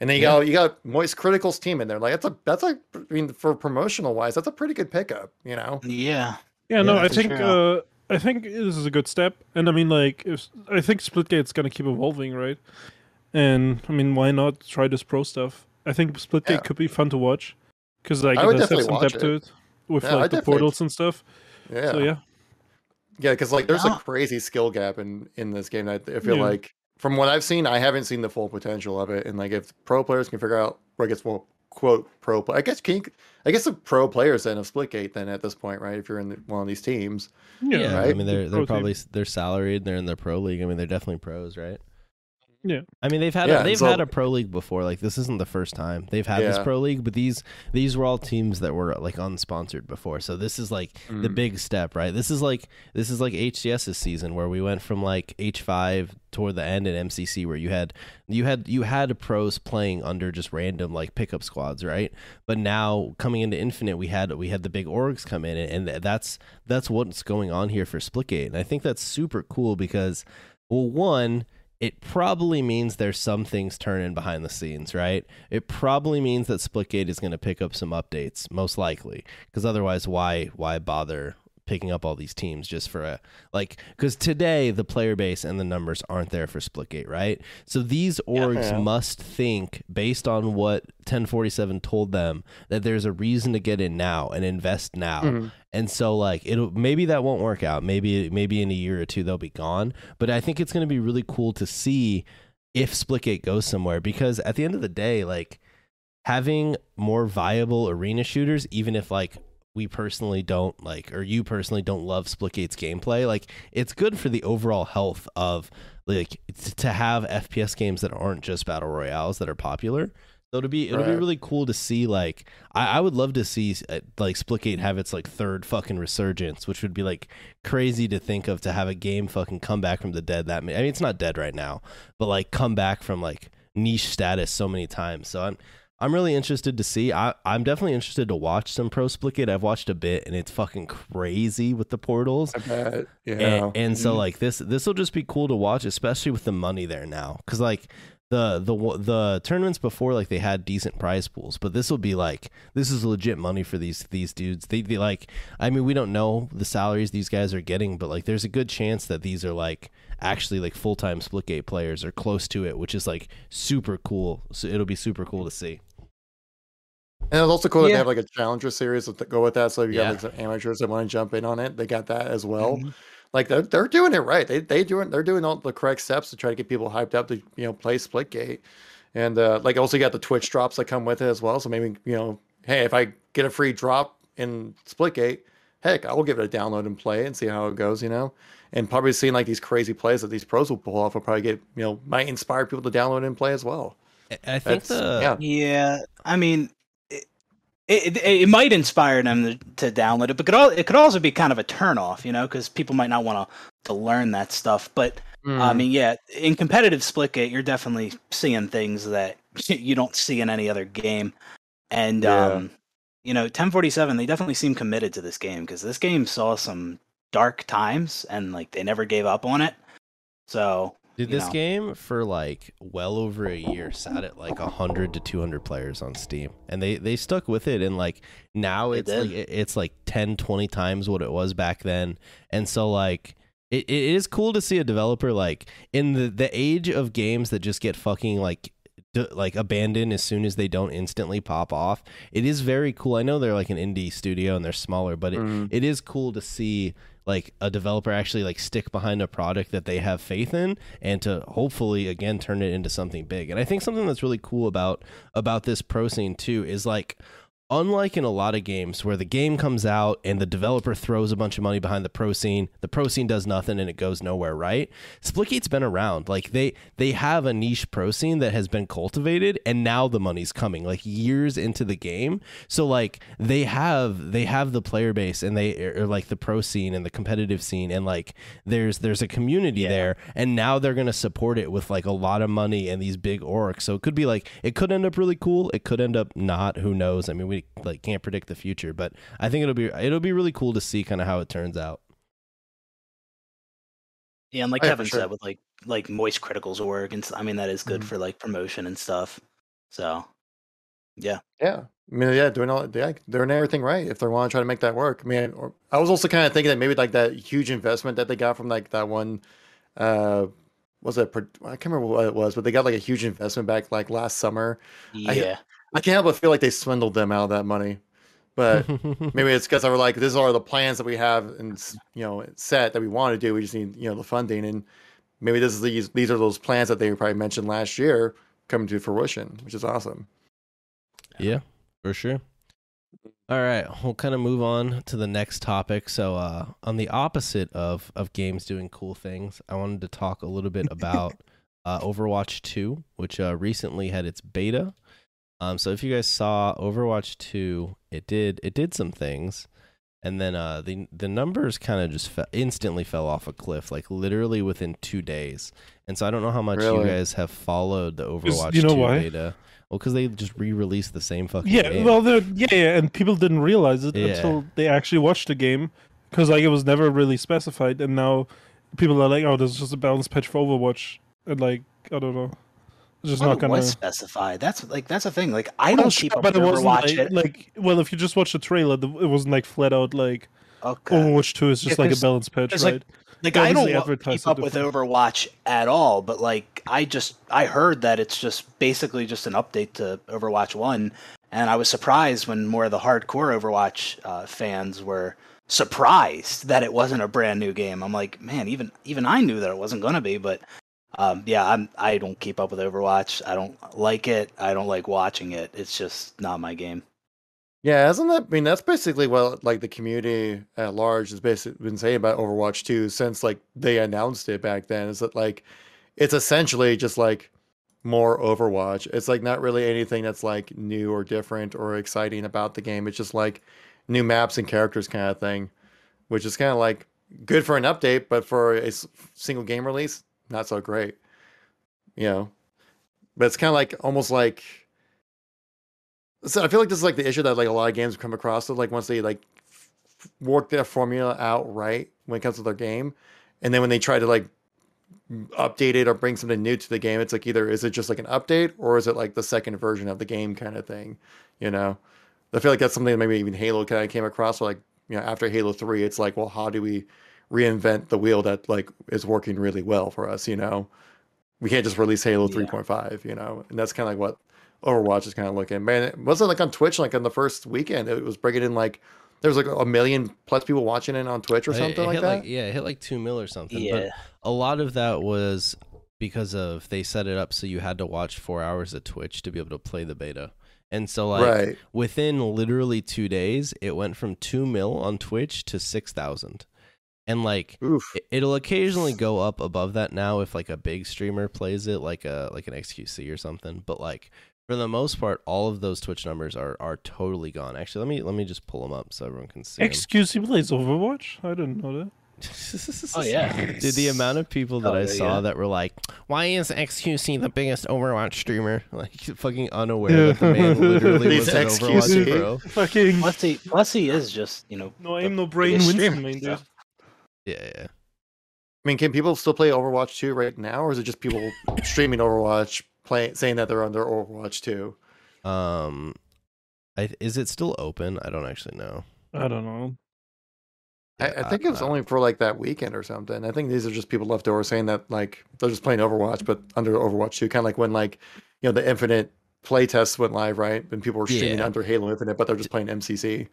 And then you Yeah. got you got Moistcr1tikal's team in there. Like that's a that's a I mean for promotional wise, that's a pretty good pickup. You know. Yeah. Yeah, no, Yeah, I think sure. uh, I think this is a good step, and I mean, like, if I think Splitgate's gonna keep evolving, right? And I mean, why not try this pro stuff? I think Splitgate Yeah. could be fun to watch because like I it would does have some watch depth to it with Yeah, I like the definitely- portals and stuff. Yeah. So yeah, Yeah, because like there's Yeah. a crazy skill gap in in this game. that I feel Yeah. like from what I've seen, I haven't seen the full potential of it. And like if pro players can figure out, or I guess well, quote pro, play, I guess can you, I guess the pro players then of Splitgate then at this point, right? If you're in the, one of these teams, Yeah, I right? mean they're they're team. probably they're salaried. They're in the pro league. I mean they're definitely pros, right? Yeah. I mean they've had Yeah, a, they've so- had a pro league before. Like this isn't the first time they've had this pro league, but these these were all teams that were like unsponsored before. So this is like the Mm. big step, right? This is like this is like HCS's season where we went from like H five toward the end at MCC where you had you had you had pros playing under just random like pickup squads, right? But now coming into Infinite, we had we had the big orgs come in, and that's that's what's going on here for Splitgate, and I think that's super cool because well, one, it probably means there's some things turning behind the scenes, right? It probably means that Splitgate is going to pick up some updates, most likely, because otherwise, why why bother picking up all these teams just for a like? Because today the player base and the numbers aren't there for Splitgate, right? So these orgs Yeah. must think based on what 1047 told them that there's a reason to get in now and invest now. Mhm. And so like it'll maybe that won't work out. Maybe maybe in a year or two they'll be gone. But I think it's going to be really cool to see if Splitgate goes somewhere because at the end of the day, like having more viable arena shooters, even if like we personally don't like or you personally don't love Splitgate's gameplay, like it's good for the overall health of like to have FPS games that aren't just battle royales that are popular. So it'll be it'll be really cool to see like I, I would love to see uh, like Splitgate have its like third fucking resurgence, which would be like crazy to think of to have a game fucking come back from the dead that ma- I mean it's not dead right now, but like come back from like niche status so many times. So I'm I'm really interested to see. I I'm definitely interested to watch some pro Splitgate. I've watched a bit and it's fucking crazy with the portals. I bet. Yeah. And, and so Mhm. like this this will just be cool to watch, especially with the money there now, because like the the the tournaments before like they had decent prize pools, but this will be like this is legit money for these these dudes. They, they like I mean we don't know the salaries these guys are getting, but like there's a good chance that these are like actually like full time Splitgate players or close to it, which is like super cool. So it'll be super cool to see. And it's also cool that Yeah. they have like a challenger series to go with that. So if you Yeah. got like some amateurs that want to jump in on it, they got that as well. Mhm. Like they're they're doing it right. They they doing they're doing all the correct steps to try to get people hyped up to you know play Splitgate, and uh, like also you got the Twitch drops that come with it as well. So maybe you know, hey, if I get a free drop in Splitgate, heck, I will give it a download and play and see how it goes. You know, and probably seeing like these crazy plays that these pros will pull off will probably get you know might inspire people to download and play as well. I- I think That's the yeah. Yeah, I mean, it, it, it might inspire them to, to download it, but could al- it could also be kind of a turnoff, you know, because people might not want to to learn that stuff. But Hmm. I mean, yeah, in competitive Splitgate, you're definitely seeing things that *laughs* you don't see in any other game, and Yeah. um, you know, 1047 they definitely seem committed to this game because this game saw some dark times and like they never gave up on it. So Did this know. game for like well over a year sat at like 100 to 200 players on Steam and they they stuck with it and like now it's like it's like 10 20 times what it was back then and so like it, it is cool to see a developer like in the the age of games that just get fucking like d- like abandoned as soon as they don't instantly pop off it is very cool i know they're like an indie studio and they're smaller but it, Mhm. it is cool to see like a developer actually like stick behind a product that they have faith in and to hopefully again turn it into something big. And i think something that's really cool about about this pro scene too is like unlike in a lot of games where the game comes out and the developer throws a bunch of money behind the pro scene the pro scene does nothing and it goes nowhere right? Splitgate's been around. Like they they have a niche pro scene that has been cultivated and now the money's coming like years into the game. So like they have they have the player base and they are like the pro scene and the competitive scene and like there's there's a community there and now they're gonna support it with like a lot of money and these big orcs. So it could be like it could end up really cool. It could end up not. Who knows? I mean we really like can't predict the future, but I think it'll be it'll be really cool to see kind of how it turns out. Yeah, and like Oh, Kevin for sure. said, with like like Moistcr1tikal's work, and s- I mean that is good Mhm. for like promotion and stuff. So, yeah, Yeah. I mean, yeah, doing all, yeah, they're doing everything right if they want to try to make that work. I mean, or, I was also kind of thinking that maybe like that huge investment that they got from like that one, uh, was it? I can't remember what it was, but they got like a huge investment back like last summer. yeah, I can't help but feel like they swindled them out of that money. But *laughs* maybe it's because they were like, "These are the plans that we have and you know set that we want to do. We just need you know the funding." And maybe this is these these are those plans that they probably mentioned last year coming to fruition, which is awesome. Yeah, for sure. All right, we'll kind of move on to the next topic. So, uh, on the opposite of of games doing cool things, I wanted to talk a little bit *laughs* about uh, Overwatch Two, which uh, recently had its beta. Um, so if you guys saw Overwatch Two, it did it did some things, and then uh, the the numbers kind of just fe- instantly fell off a cliff, like literally within two days. And so I don't know how much you guys have followed the Overwatch you know 2 why? beta. Well, because they just re-released the same fucking Yeah, game. well, yeah, yeah, and people didn't realize it Yeah. until they actually watched the game because like it was never really specified, and now people are like, "Oh, this is just a balance patch for Overwatch," and like I don't know, it's just not gonna. was specified. That's like that's a thing. Like I don't keep up but with it wasn't Overwatch. like, it. like, well, if you just watch the trailer, the, it wasn't like flat out like Okay. Overwatch Two is just Yeah, like a balance patch, like, right? Like They I don't obviously wa- advertise keep up with. Overwatch at all, but like I just I heard that it's just basically just an update to Overwatch One, and I was surprised when more of the hardcore Overwatch uh, fans were surprised that it wasn't a brand new game. I'm like, man, even even I knew that it wasn't gonna be, but um, yeah, I'm I don't keep up with Overwatch. I don't like it. I don't like watching it. It's just not my game. Yeah, isn't that? I mean, that's basically what like the community at large has basically been saying about Overwatch 2 since like they announced it back then. Is that like it's essentially just like more Overwatch. It's like not really anything that's like new or different or exciting about the game. It's just like new maps and characters kind of thing, which is kind of like good for an update, but for a single game release, not so great. You know, but it's kind of like almost like so I feel like this is like the issue that like a lot of games come across. So like once they like work their formula out right when it comes to their game, and then when they try to like update it or bring something new to the game, it's like either is it just like an update or is it like the second version of the game kind of thing, you know? I feel like that's something that maybe even Halo kind of came across. Like you know after Halo Three, it's like well how do we reinvent the wheel that like is working really well for us, you know? We can't just release Halo Yeah. 3.5, you know, and that's kind of like what Overwatch is kind of looking. Man, it wasn't like on Twitch like on the first weekend. It was bringing in like there was like a million plus people watching it on Twitch or something it like hit that. yeah, it hit like two mil or something. Yeah. But a lot of that was because of they set it up so you had to watch four hours of Twitch to be able to play the beta. And so like right. within literally two days, it went from two mil on Twitch to six thousand. And like Oof. it- it'll occasionally go up above that now if like a big streamer plays it, like a like an XQC or something. But like for the most part, all of those Twitch numbers are are totally gone. Actually, let me let me just pull them up so everyone can see. 'em. XQC plays Overwatch. I didn't know that. *laughs* Oh yeah. Dude, the amount of people that Oh, I yeah, saw yeah. that were like, "Why is XQC the biggest Overwatch streamer?" *laughs* Like fucking unaware that the man literally These *laughs* was an XQC. Overwatch pro. Fucking Plus he plus he is just you know no the aim, no brain, biggest streamer, man, so. dude. Yeah, yeah. I mean, can people still play Overwatch 2 right now, or is it just people *laughs* streaming Overwatch, playing, saying that they're on their Overwatch 2? Um, I, is it still open? I don't actually know. I don't know. I, Yeah, I think it was I- only for like that weekend or something. I think these are just people left over saying that like they're just playing Overwatch, but under Overwatch 2, kind of like when like you know the Infinite play tests went live, right? And people were streaming Yeah. under Halo Infinite, but they're just playing MCC.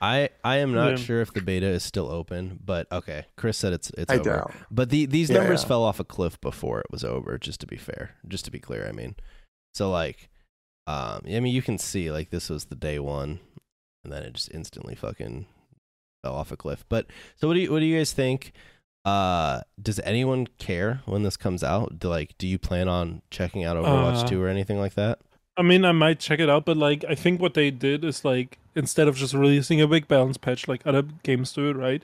I I am not Yeah. sure if the beta is still open, but okay. Chris said it's it's I over. doubt. But the these Yeah, numbers yeah. fell off a cliff before it was over. Just to be fair, just to be clear, I mean, so like, um, I mean, you can see like this was the day one, and then it just instantly fucking fell off a cliff. But so what do you what do you guys think? Uh, does anyone care when this comes out? Do like, do you plan on checking out Overwatch Uh, two or anything like that? I mean, I might check it out, but like, I think what they did is like, instead of just releasing a big balance patch like other games do it, right?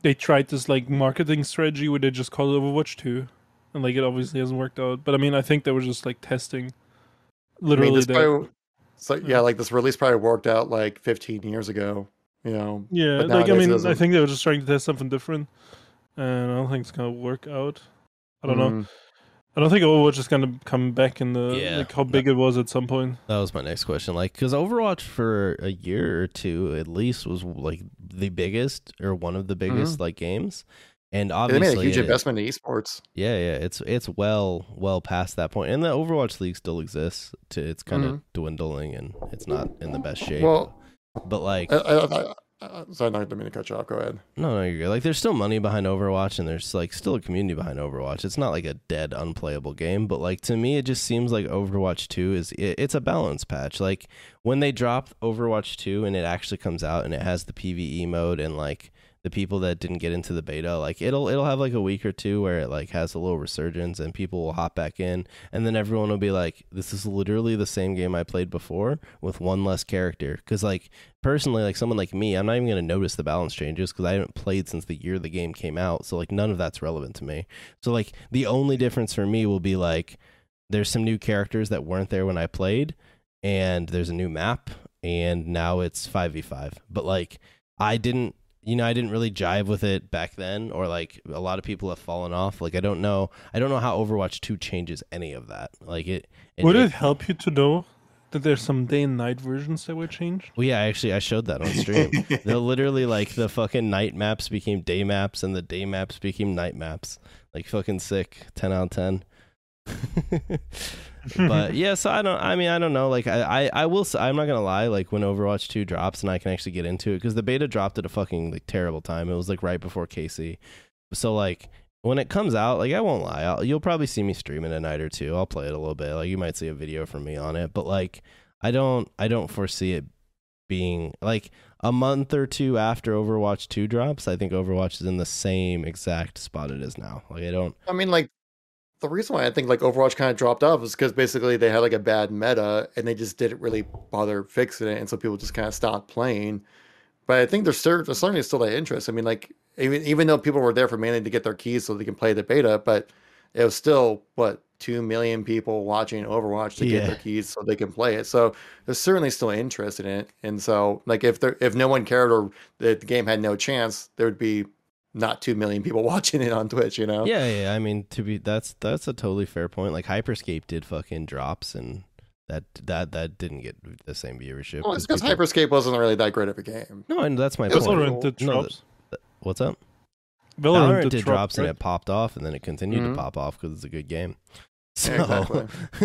They tried this like marketing strategy where they just called it Overwatch 2, and like it obviously hasn't worked out. But I mean, I think they were just like testing. I mean, Literally, this that. probably, So yeah, like this release probably worked out like 15 years ago. You know, Yeah, like I mean, I think they were just trying to test something different, and I don't think it's gonna work out. I don't know. Mm. I don't think Overwatch is gonna come back in the Yeah. like how big it was at some point. That was my next question. Like, because Overwatch for a year or two at least was like the biggest or one of the mm-hmm. biggest like games, and Yeah, they made a huge it- investment in esports. yeah, yeah, it's it's well well past that point, and the Overwatch League still exists. To it's kind of mm-hmm. dwindling, and it's not in the best shape. Well, but like, I, I, I, Uh, uh, I, sorry, not you off. Go ahead. No, no, you're good. Like, there's still money behind Overwatch, and there's like still a community behind Overwatch. It's not like a dead, unplayable game, but like to me, it just seems like Overwatch Two is it, it's a balance patch. Like when they drop Overwatch Two and it actually comes out and it has the PVE mode and like the people that didn't get into the beta, like it'll it'll have like a week or two where it like has a little resurgence and people will hop back in, and then everyone will be like, "This is literally the same game I played before with one less character." Because like personally, like someone like me, I'm not even going to notice the balance changes because I haven't played since the year the game came out. So like none of that's relevant to me. So like the only difference for me will be like there's some new characters that weren't there when I played, and there's a new map, and now it's five v five. But like I didn't. You know, I didn't really jive with it back then, or like a lot of people have fallen off. Like, I don't know, I don't know how Overwatch Two changes any of that. Like, it, it Would it- it help you to know that there's some day and night versions that were changed? Well, yeah, actually, I showed that on stream. *laughs* They'll literally like the fucking night maps became day maps, and the day maps became night maps. Like fucking sick. Ten out of ten. *laughs* but *laughs* yeah, so I don't. I mean, I don't know. Like, I, I, I will. I'm not gonna lie. Like, when Overwatch Two drops, and I can actually get into it, because the beta dropped at a fucking like terrible time. It was like right before KC. So like, when it comes out, like, I won't lie. I'll, you'll probably see me stream it a night or two. I'll play it a little bit. Like, you might see a video from me on it. But like, I don't. I don't foresee it being like a month or two after Overwatch 2 drops, I think Overwatch is in the same exact spot it is now. Like I don't I mean, like the reason why I think like Overwatch kind of dropped off is because basically they had like a bad meta and they just didn't really bother fixing it, and so people just kind of stopped playing. But I think there's, there's certainly still that interest. I mean, like even even though people were there for mainly to get their keys so they can play the beta, but it was still what two million people watching Overwatch to get their keys so they can play it. So there's certainly still interest in it. And so like if there if no one cared or the, the game had no chance, there would be not two million people *laughs* watching it on Twitch. You know? Yeah, yeah, I mean to be that's that's a totally fair point. Like Hyperscape did fucking drops and that that that didn't get the same viewership. Well, it's because people- Hyperscape wasn't really that great of a game. No, and that's my It was point. alright. Valorant did No, drops. What's up? Valorant, Valorant did, did drop, drops and it popped off and then it continued Mhm. to pop off because it's a good game. *laughs* So,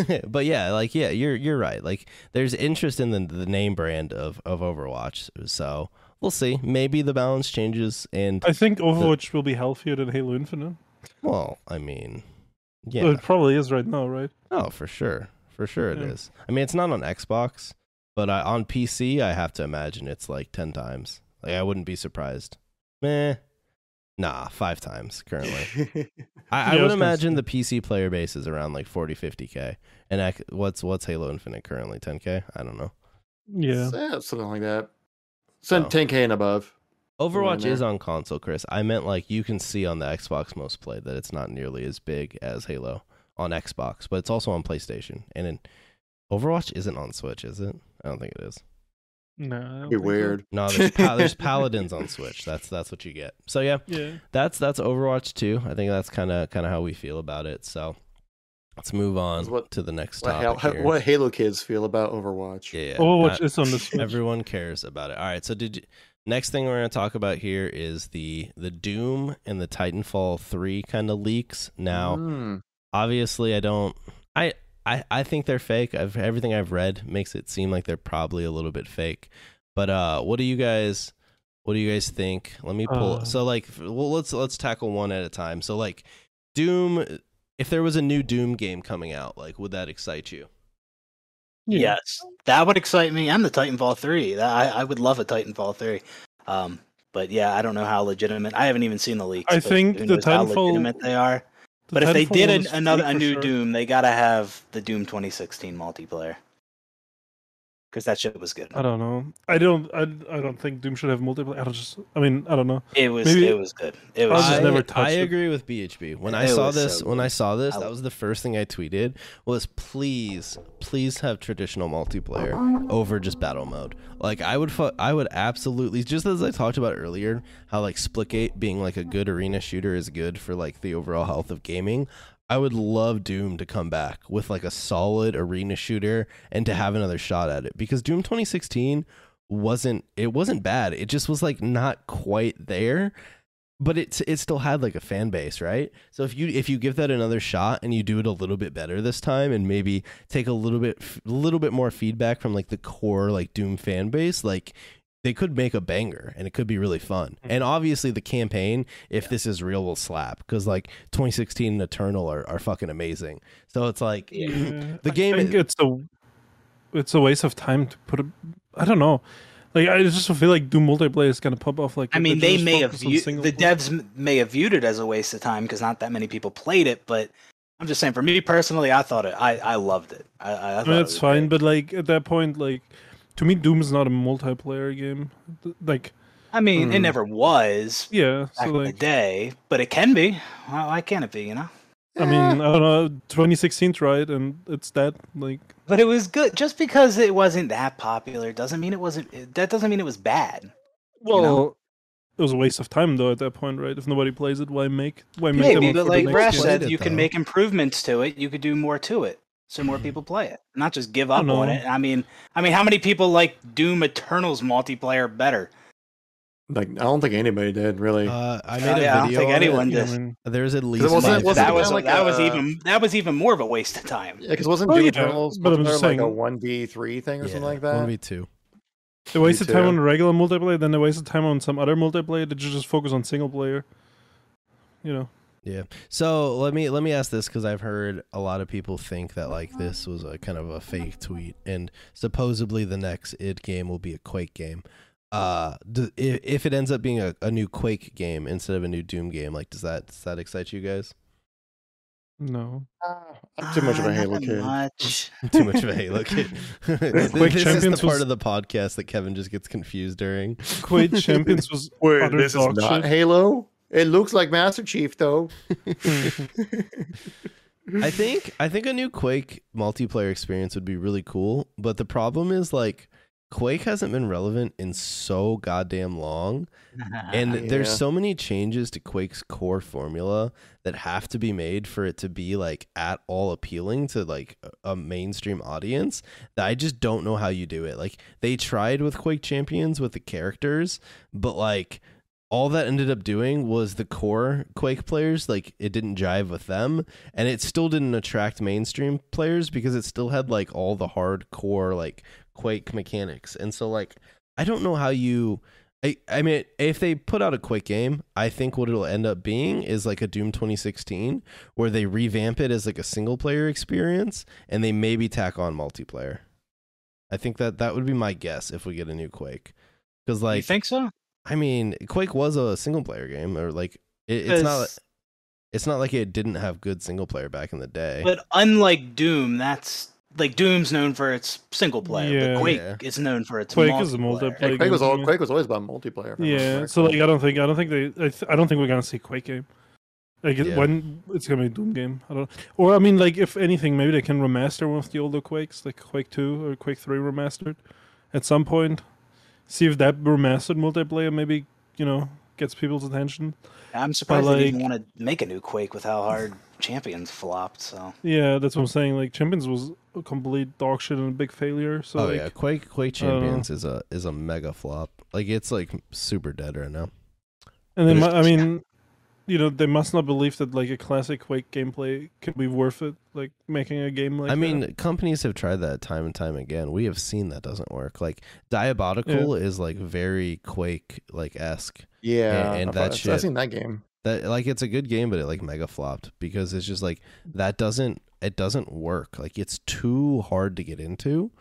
Yeah, *laughs* but yeah, like yeah, you're you're right. Like there's interest in the the name brand of of Overwatch. So we'll see. Maybe the balance changes and I think Overwatch will be healthier than Halo Infinite. well, I mean, Well, yeah. it probably is right now, right? Oh, for sure. For sure it is. Yeah. I mean, it's not on Xbox, but I, on PC, I have to imagine it's like 10 times. Like, I wouldn't be surprised. Meh. Nah, five times currently. *laughs* I, Yeah, I I would was imagine the PC player base is around like 40, 50K. And I, what's what's Halo Infinite currently? 10K? I don't know. Yeah. Yeah, something like that. Send Oh. 10k and above. Overwatch is on console, Chris. I meant like you can see on the Xbox most played that it's not nearly as big as Halo on Xbox, but it's also on PlayStation. And in Overwatch isn't on Switch, is it? I don't think it is. No, I don't Be think so. weird. No, there's pa- *laughs* there's paladins on Switch. That's that's what you get. So yeah, Yeah. that's that's Overwatch 2. I think that's kind of kind of how we feel about it. So let's move on What- to the next What, topic Hal- *laughs* here. what Halo kids feel about Overwatch? Yeah, yeah. Overwatch Uh, is on the Switch. everyone cares about it. All right, so did you, next thing we're going to talk about here is the the Doom and the Titanfall 3 kind of leaks. Now, Mm. obviously I don't I I I think they're fake. I've everything I've read makes it seem like they're probably a little bit fake. But uh what do you guys what do you guys think? Let me pull Uh. So like well let's let's tackle one at a time. So like Doom if there was a new Doom game coming out, like would that excite you? Yeah. Yes, that would excite me. And the Titanfall three. That, I I would love a Titanfall three. Um, but yeah, I don't know how legitimate. I haven't even seen the leaks. I think the knows how Titanfall- legitimate they are. The But if they did an, another a new sure. Doom, they gotta have the Doom 2016 multiplayer. Because that shit was good. I don't know. I don't. I, I don't think Doom should have multiplayer. I don't just. I mean, I don't know. It was Maybe- it was good. It I was. just I, never I touched it. agree with BHB. When I It saw this, so when I saw this, I- that was the first thing I tweeted was please, please have traditional multiplayer over just battle mode. Like I would, fu- I would absolutely just as I talked about earlier, how like Splitgate being like a good arena shooter is good for like the overall health of gaming. I would love Doom to come back with like a solid arena shooter and to have another shot at it because Doom 2016 wasn't it wasn't bad. It just was like not quite there but it it still had like a fan base, right? So if you if you give that another shot and you do it a little bit better this time and maybe take a little bit a little bit more feedback from like the core like Doom fan base, like they could make a banger and it could be really fun. Mm-hmm. And obviously the campaign, if this is real, will slap because like 2016 and Eternal are, are fucking amazing. So it's like Yeah, *laughs* The I game think is- it's a. It's a waste of time to put a. I don't know. Like I just feel like Doom multiplayer is gonna pop off. Like I mean, they may have focus on viewed the player. devs may have viewed it as a waste of time because not that many people played it. But I'm just saying, for me personally, I thought it. I, I loved it. I, I, I I mean, it that's was fine, great. but like at that point, like to me, Doom is not a multiplayer game. Like, I mean, it Hmm. never was yeah, back so in the day, but it can be. Why, why can't it be? You know. I mean, I don't know. 2016 right, and it's that. Like, But it was good. Just because it wasn't that popular doesn't mean it wasn't. That doesn't mean it was bad. well, know? it was a waste of time though. At that point, right? If nobody plays it, why make? Why make Maybe, them but like next Brash said, it, you can make improvements to it. You could do more to it, so more mm-hmm. people play it, not just give oh, up on it. I mean, I mean, how many people like Doom Eternal's multiplayer better? Like I don't think anybody did really. uh, I uh, made Yeah, a I don't video. think on it. anyone Yeah, I did. There's at least wasn't- wasn't that was like that was uh even that was even more of a waste of time. yeah, because wasn't Oh, Doom yeah, Eternal's but I'm multiplayer just like a one v three thing or yeah, something like that? One v two. they wasted time too. on regular multiplayer, then they wasted time on some other multiplayer. Did you just focus on single player? You know. Yeah. So let me let me ask this because I've heard a lot of people think that like this was a kind of a fake tweet, and supposedly the next id game will be a Quake game. Uh, do, if, if it ends up being a, a new Quake game instead of a new Doom game, like does that does that excite you guys? No. I'm too much of Ah, a Halo kid. Much. *laughs* Too much of a Halo kid. *laughs* this Quake is the part was- of the podcast that Kevin just gets confused during. Quake Champions was Wait, this is not shit. Halo. It looks like Master Chief though. *laughs* *laughs* I think I think a new Quake multiplayer experience would be really cool, but the problem is like Quake hasn't been relevant in so goddamn long, *laughs* and there's so many changes to Quake's core formula that have to be made for it to be like at all appealing to like a- a mainstream audience that I just don't know how you do it. Like they tried with Quake Champions with the characters, but like all that ended up doing was the core Quake players, like it didn't jive with them, and it still didn't attract mainstream players because it still had like all the hardcore like Quake mechanics. And so like I don't know how you I, I mean if they put out a Quake game, I think what it'll end up being is like a Doom 2016 where they revamp it as like a single player experience and they maybe tack on multiplayer. I think that that would be my guess if we get a new Quake. Cuz like you think so? I mean, Quake was a single player game, or like it, it's not. 'Cause- It's not like it didn't have good single player back in the day. But unlike Doom, that's like Doom's known for its single player, Yeah. but Quake Yeah. is known for its Quake is a multiplayer. multiplayer. Quake was all. Quake was always about multiplayer. if I remember Yeah. So like, I don't think I don't think they I, th- I don't think we're gonna see Quake game. Like Yeah. when it's gonna be a Doom game. I don't. Or I mean, like if anything, maybe they can remaster one of the older Quakes, like Quake Two or Quake Three remastered, at some point. See if that remastered multiplayer maybe you know gets people's attention. I'm surprised they didn't want to make a new Quake with how hard Champions flopped. So Yeah, that's what I'm saying. Like Champions was a complete dog shit and a big failure. So oh like, yeah, Quake Quake I don't. Champions is a is a mega flop. Like it's like super dead right now. And then, But I mean, you know, they must not believe that like a classic Quake gameplay can be worth it. Like making a game like I mean, that. companies have tried that time and time again. We have seen that doesn't work. Like Diabotical is like very Quake like esque. yeah, and I've- that I've, shit- I've seen that game. That like it's a good game, but it like mega flopped because it's just like that doesn't it doesn't work. Like it's too hard to get into,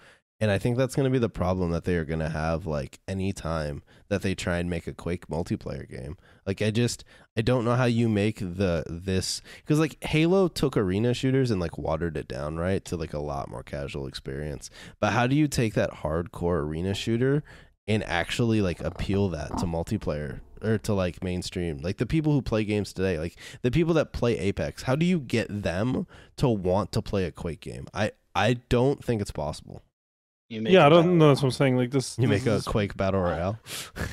And I think that's going to be the problem that they are going to have like anytime that they try and make a Quake multiplayer game. Like I just I don't know how you make the this cuz like Halo took arena shooters and like watered it down, right? To like a lot more casual experience. But how do you take that hardcore arena shooter and actually like appeal that to multiplayer or to like mainstream? Like the people who play games today, like the people that play Apex, how do you get them to want to play a Quake game? I I don't think it's possible. You make Yeah, I don't know. That's what I'm saying. Like this, You make a Quake battle royale.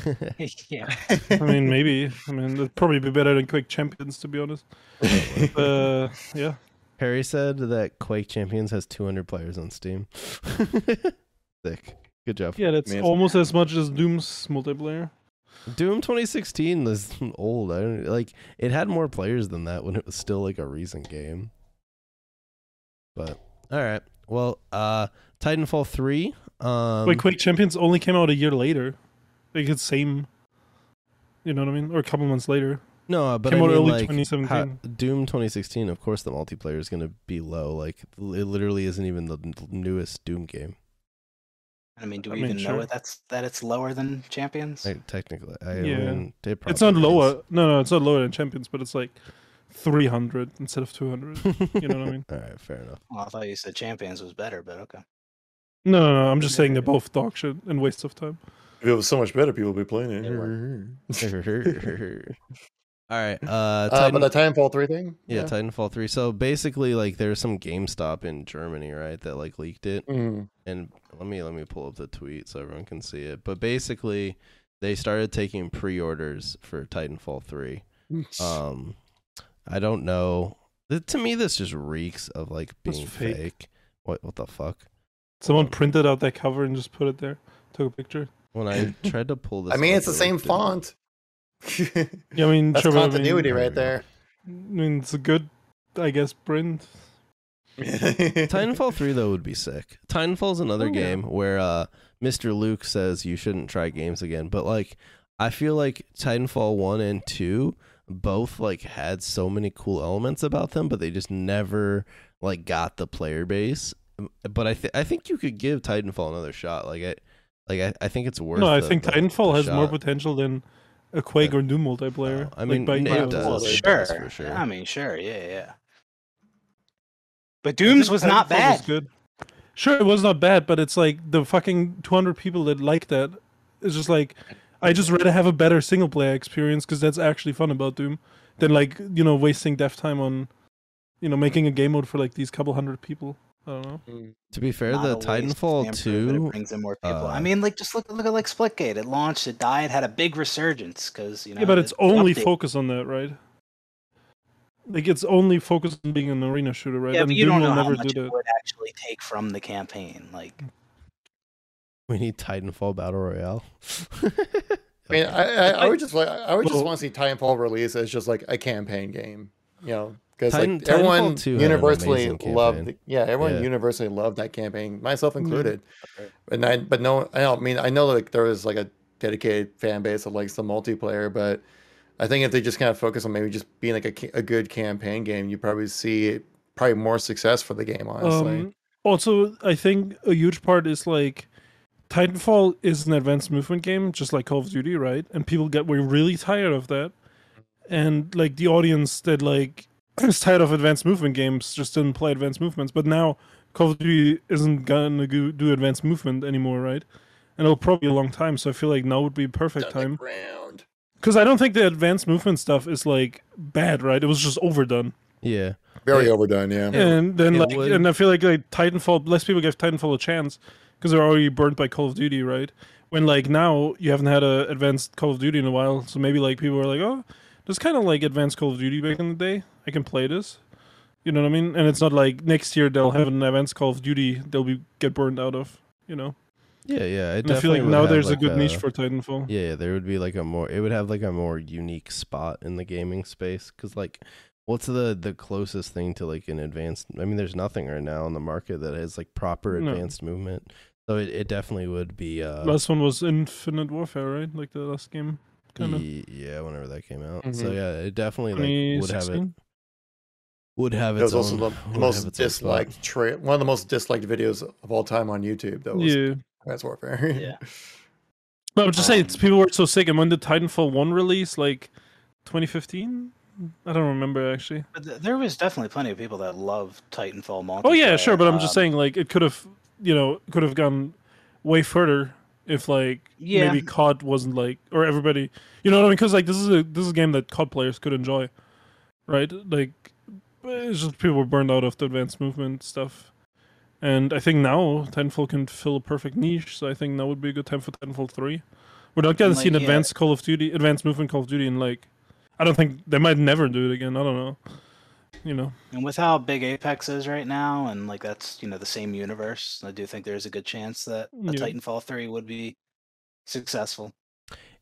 *laughs* yeah. I mean, maybe. I mean, it'd probably be better than Quake Champions, to be honest. *laughs* Uh, yeah. Harry said that Quake Champions has 200 players on Steam. *laughs* Sick. Good job. Yeah, that's Man. almost as much as Doom's multiplayer. Doom 2016 is old. I don't like it had more players than that when it was still like a recent game. But all right. Well, uh Titanfall 3 um like Quake Champions only came out a year later. Like it's same. You know what I mean? Or a couple months later. no, uh, but came I out mean early like 2017. how- Doom 2016, of course the multiplayer is going to be low. Like it literally isn't even the newest Doom game. I mean, do I we mean, even sure. know it? That's that it's lower than champions. Like, technically, I Yeah. mean, it It's probably not is. lower. No, no, it's not lower than Champions, but it's like 300 instead of 200. You know what I mean? *laughs* All right, fair enough. Well, I thought you said champions was better, but okay. No, no, no. I'm just saying they're both dog shit and waste of time. If it was so much better, people would be playing it. They *laughs* All right, uh, Uh, Titan, but the Titanfall 3 thing? yeah, Titanfall three. So basically, like, there's some GameStop in Germany, right, that like leaked it, Mm. and let me let me pull up the tweet so everyone can see it. But basically, they started taking pre-orders for Titanfall three. *laughs* Um, I don't know. Th- To me, this just reeks of like being fake. fake. What what the fuck? Someone printed out that cover and just put it there. Took a picture. When I *laughs* tried to pull this, I mean, it's the same font. *laughs* Yeah, I mean, That's sure, but I mean- continuity right there. I mean, it's a good, I guess, print. *laughs* Titanfall 3 though would be sick. Titanfall's another Oh, yeah. game where uh Mr. Luke says you shouldn't try games again, but like I feel like Titanfall 1 and 2 both like had so many cool elements about them, but they just never like got the player base. But I th- I think you could give Titanfall another shot. Like I like I, I think it's worth No, I the- think the- Titanfall the has more potential than a Quake or Doom multiplayer. Oh, I mean, like, by it does. well, it sure. does for sure. I mean, sure. Yeah, yeah. But Doom's think was not Titanfall bad. good. Sure, it was not bad, but it's like the fucking 200 people that like that. It's just like I just rather have a better single player experience because that's actually fun about Doom than like you know wasting dev time on you know making a game mode for like these couple hundred people. I don't know. To be fair, Not the a waste, Titanfall damn 2 it brings in more people. uh, I mean, like just look look at like Splitgate. It launched, it died, had a big resurgence because you know. yeah, but the- it's only update- focused on that, right? Like it's only focused on being an arena shooter, right? Yeah, and but you Doom don't know how never much do it that. would actually take from the campaign. Like, we need Titanfall Battle Royale. I mean, *laughs* I, I, I would just like I would just want to see Titanfall release as just like a campaign game, you know, because Titan- like everyone Titanfall 2 had an universally loved, yeah, everyone Yeah. universally loved that campaign, myself Mm-hmm. included. And I, but no, I don't mean I know like there was like a dedicated fan base that likes the multiplayer, but I think if they just kind of focus on maybe just being like a, a good campaign game, you probably see probably more success for the game. Honestly, Um, also, I think a huge part is like Titanfall is an advanced movement game, just like Call of Duty, right? And people get were really tired of that, and like the audience that like is tired of advanced movement games just didn't play advanced movements. But now Call of Duty isn't gonna do advanced movement anymore, right? And it'll probably be a long time, so I feel like now would be a perfect Done the time. Because I don't think the advanced movement stuff is like bad, right? It was just overdone. yeah. Very Yeah. overdone, yeah. and then it like would- and I feel like like Titanfall less people give Titanfall a chance because they're already burnt by Call of Duty, right? When like now you haven't had a advanced Call of Duty in a while, so maybe like people are like, oh, there's kind of like advanced Call of Duty back in the day. I can play this. You know what I mean? And it's not like next year they'll have an advanced Call of Duty they'll be get burned out of. You know? Yeah, yeah. It And I feel like now there's like, a good niche for Titanfall. Yeah, there would be like a more. It would have like a more unique spot in the gaming space because like, what's the the closest thing to like an advanced? I mean, there's nothing right now on the market that has like proper No. advanced movement. So it, it definitely would be. uh Last one was Infinite Warfare, right? Like the last game, kind of. Yeah, whenever that came out. So Mhm. yeah, it definitely like would have it. would have It its was own, also the most have its own spot. disliked tra- one of the most disliked videos of all time on YouTube. That was Yeah. Advanced Warfare. *laughs* Yeah. But I'm just saying, Um, people were so sick. And when did Titanfall 1 release? Like 2015? I don't remember actually. But th- there was definitely plenty of people that love Titanfall multiplayer. Oh yeah, sure. But I'm just Um, saying, like, it could have, you know, could have gone way further if like Yeah. maybe COD wasn't like, or everybody, you know what I mean? Because like this is a this is a game that COD players could enjoy, right? Like, it's just people were burned out of the advanced movement stuff. And I think now Titanfall can fill a perfect niche. So I think now would be a good time for Titanfall three. We're not gonna And, see an like, yeah. advanced Call of Duty, advanced movement Call of Duty in like, I don't think they might never do it again. I don't know. You know, And with how big Apex is right now, and like that's you know the same universe, I do think there's a good chance that a Yeah. Titanfall three would be successful.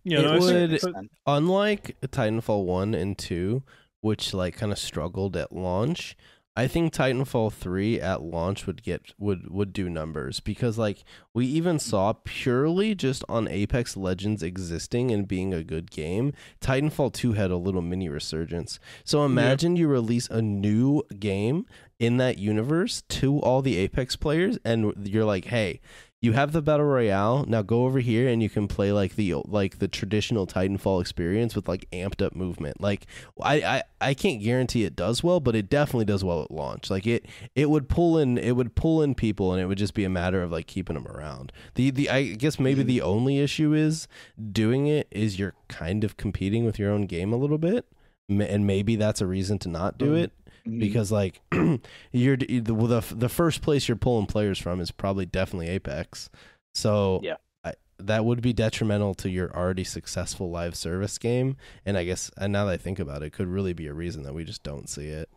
yeah. It no, would- but- unlike Titanfall 1 and 2, which like kind of struggled at launch, I think Titanfall 3 at launch would get would would do numbers because like we even saw purely just on Apex Legends existing and being a good game, Titanfall 2 had a little mini resurgence. So imagine you release a new game in that universe to all the Apex players and you're like, "Hey, you have the battle royale. Now go over here and you can play like the like the traditional titanfall experience with like amped up movement. Like I, I i can't guarantee it does well but it definitely does well at launch. Like it it would pull in it would pull in people and it would just be a matter of like keeping them around. The the i guess maybe the only issue is doing it is you're kind of competing with your own game a little bit and maybe that's a reason to not do Mhm. It because like *clears throat* you're the, the the first place you're pulling players from is probably definitely Apex. So Yeah. I, that would be detrimental to your already successful live service game. And I guess and now that I think about it, could really be a reason that we just don't see it.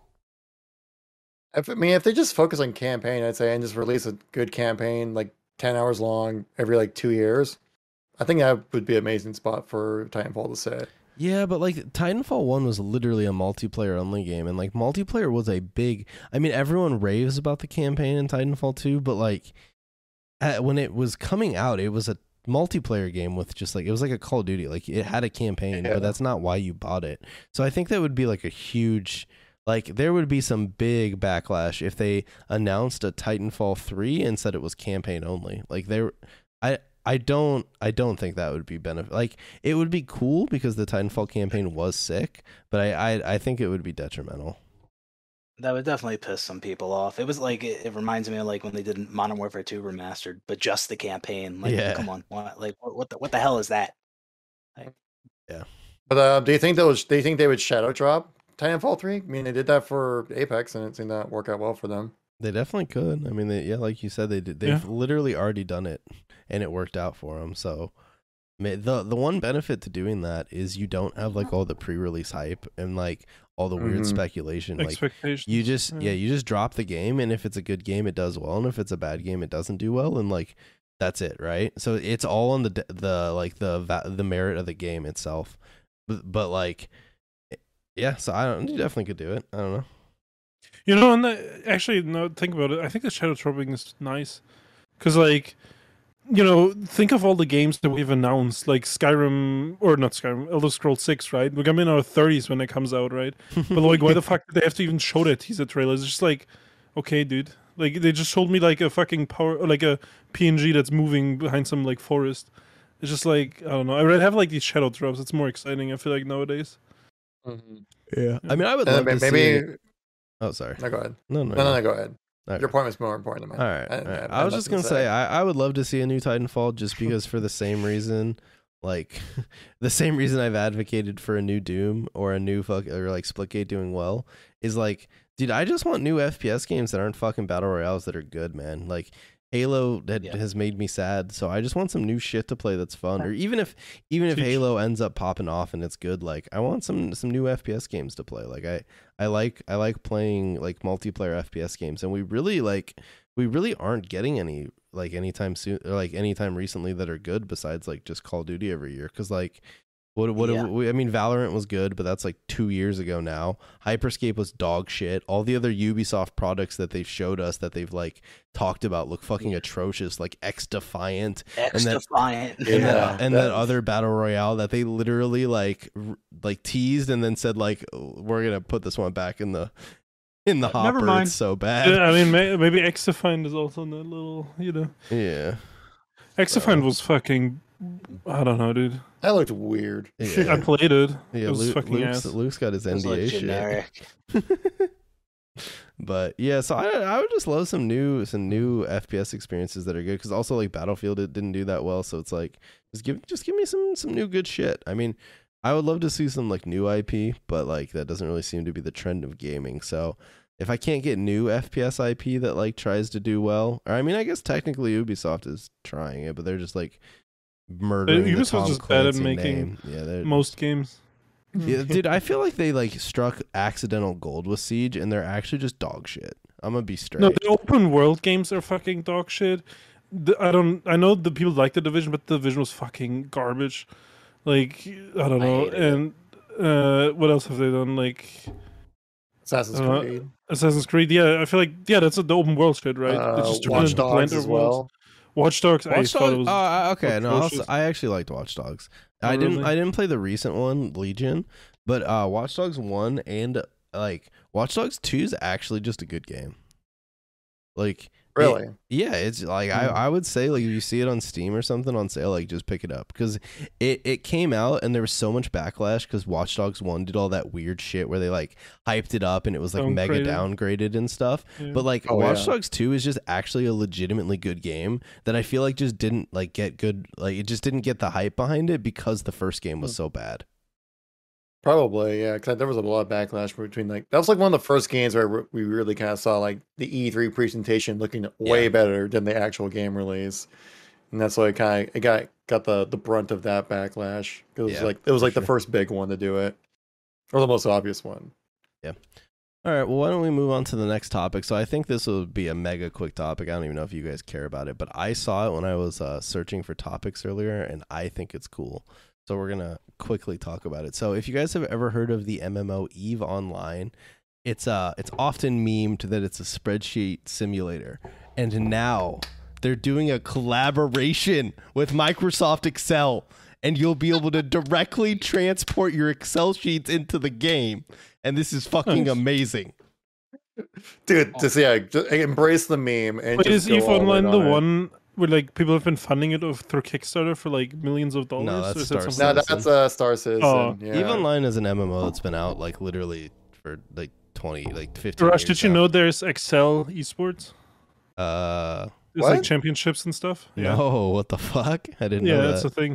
If, I mean, if they just focus on campaign, I'd say, and just release a good campaign, like 10 hours long every like two years, I think that would be an amazing spot for Titanfall to sit. Yeah, but like Titanfall 1 was literally a multiplayer only game and like multiplayer was a big I mean everyone raves about the campaign in Titanfall 2, but like at, when it was coming out, it was a multiplayer game with just like it was like a Call of Duty. Like it had a campaign, Yeah. but that's not why you bought it. So I think that would be like a huge like there would be some big backlash if they announced a Titanfall 3 and said it was campaign only. Like there I I don't I don't think that would be benefit like it would be cool because the Titanfall campaign was sick, but I I, I think it would be detrimental. That would definitely piss some people off. It was like it, it reminds me of like when they did Modern Warfare 2 remastered, but just the campaign. Like, Yeah. come on, what, like what, what the what the hell is that? Like, yeah. But uh, do you think those? Do you think they would shadow drop Titanfall three? I mean, they did that for Apex, and it seemed to work out well for them. They definitely could. I mean, they, yeah, like you said, they did. They've Yeah. literally already done it, and it worked out for them. So, the the one benefit to doing that is you don't have like all the pre-release hype and like all the weird Mhm. speculation. Like you just yeah. yeah, you just drop the game, and if it's a good game, it does well, and if it's a bad game, it doesn't do well, and like that's it, right? So it's all on the the like the the merit of the game itself. But, but like, yeah, so I don't. You definitely could do it. I don't know. You know, and the, actually, no, think about it. I think the shadow dropping is nice because, like, you know, think of all the games that we've announced, like Skyrim or not Skyrim, Elder Scrolls Six, right? We're gonna be in our thirties when it comes out, right? *laughs* But like, why the fuck did they have to even show that teaser trailer? It's just like, okay, dude, like they just showed me like a fucking power, like a PNG that's moving behind some like forest. It's just like I don't know. I would have like these shadow drops. It's more exciting. I feel like nowadays. Mm-hmm. Yeah, I mean, I would And love then to maybe. see. Oh, sorry. No, go ahead. No, no, No, no, no, go ahead. Okay. Your point was more important than mine. right, I- all right. I I was just gonna to say I, I would love to see a new Titanfall just because for the same reason, like *laughs* the same reason I've advocated for a new Doom or a new fuck or like Splitgate doing well is like, dude, I just want new FPS games that aren't fucking battle royales that are good, man. Like Halo that Yeah. has made me sad, so I just want some new shit to play that's fun. Or even if even if Teach. Halo ends up popping off and it's good, like I want some some new FPS games to play. Like I I like I like playing like multiplayer FPS games, and we really like we really aren't getting any like anytime soon or like anytime recently that are good besides like just Call of Duty every year. Because like what what Yeah. we, I mean, Valorant was good, but that's like two years ago now. Hyperscape was dog shit. All the other Ubisoft products that they've showed us that they've like talked about look fucking atrocious, like X Defiant X then- Defiant. and, Yeah, that, and that that- other battle royale that they literally like r- like teased and then said like we're gonna put this one back in the in the Uh, never hopper. mind. It's so bad. Yeah, I mean, *laughs* may, maybe Exafine is also in that little, you know. Yeah. Exafine was fucking. I don't know, dude. That looked weird. Yeah. I played it. Yeah, it was Luke, fucking Luke's, ass. Luke's got his It like, NDA shit. *laughs* But yeah, so I I would just love some new some new FPS experiences that are good because also like Battlefield it didn't do that well, so it's like just give just give me some some new good shit. I mean, I would love to see some like new IP, but like that doesn't really seem to be the trend of gaming. So if I can't get new FPS IP that like tries to do well, or I mean, I guess technically Ubisoft is trying it, but they're just like murdering the Ubisoft's Tom just bad at Clancy making name. Yeah, they're, Most games. yeah, *laughs* dude, I feel like they like struck accidental gold with Siege, and they're actually just dog shit. I'm gonna be straight. No, the open world games are fucking dog shit. The, I don't. I know the people like the division, but the division was fucking garbage. Like I don't know. hated it. and uh, what else have they done? Like Assassin's Uh, Creed, Assassin's Creed. Yeah, I feel like yeah, that's the open world shit, right? They uh, just Watch Dogs Planter as worlds. well. Watch Dogs. I Watch Dogs. it was. oh, okay. No, I. I actually liked Watch Dogs. Oh, I didn't. really? I didn't play the recent one, Legion, but uh, Watch Dogs one and like Watch Dogs two is actually just a good game. Like Really? Yeah, it's like I, Hmm. I would say like if you see it on Steam or something on sale, like just pick it up because it, it came out and there was so much backlash because Watch Dogs One did all that weird shit where they like hyped it up and it was like mega Downgraded. downgraded and stuff. Yeah. But like Oh, Watch yeah. Dogs Two is just actually a legitimately good game that I feel like just didn't like get good like it just didn't get the hype behind it because the first game Hmm. was so bad. Probably, yeah. Because there was a lot of backlash between like that was like one of the first games where re- we really kind of saw like the E3 presentation looking way Yeah. better than the actual game release, and that's why it kind of it got got the the brunt of that backlash. 'Cause It was Yeah, like it was like the first big one to do it, or the most obvious one. Yeah. All right, well, why don't we move on to the next topic? So I think this will be a mega quick topic. I don't even know if you guys care about it, but I saw it when I was uh, searching for topics earlier, and I think it's cool. So we're gonna quickly talk about it. So if you guys have ever heard of the MMO Eve Online, it's uh it's often memed that it's a spreadsheet simulator, and now they're doing a collaboration with Microsoft Excel, and you'll be able to directly transport your Excel sheets into the game, and this is fucking Nice. amazing. Dude, just yeah, just embrace the meme and Wait, just is EVE all in Online the on it. one where like people have been funding it of- through Kickstarter for like millions of dollars? No, that's Or that Star something No, else? that's uh, Star Citizen. Oh. yeah. Eve Online is an MMO that's been out like literally for like twenty, like fifteen. Rush, years did you now. know there's Excel esports? Uh, There's like championships and stuff. no, what the fuck? I didn't know yeah, know that's that. a thing.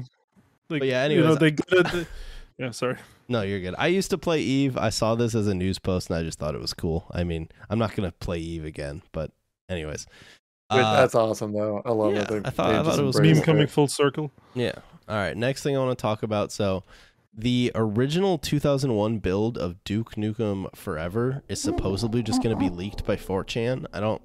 Like, But yeah, you know anyways- they good at the. *laughs* Yeah, sorry. No, you're good. I used to play Eve. I saw this as a news post, and I just thought it was cool. I mean, I'm not gonna play Eve again, but anyways. Wait, Uh, that's awesome though. I love yeah, it. They- I thought- I thought it was embrace Meme coming full circle. Yeah. All right. Next thing I want to talk about. So, the original 2001 build of Duke Nukem Forever is supposedly just going to be leaked by 4chan. I don't,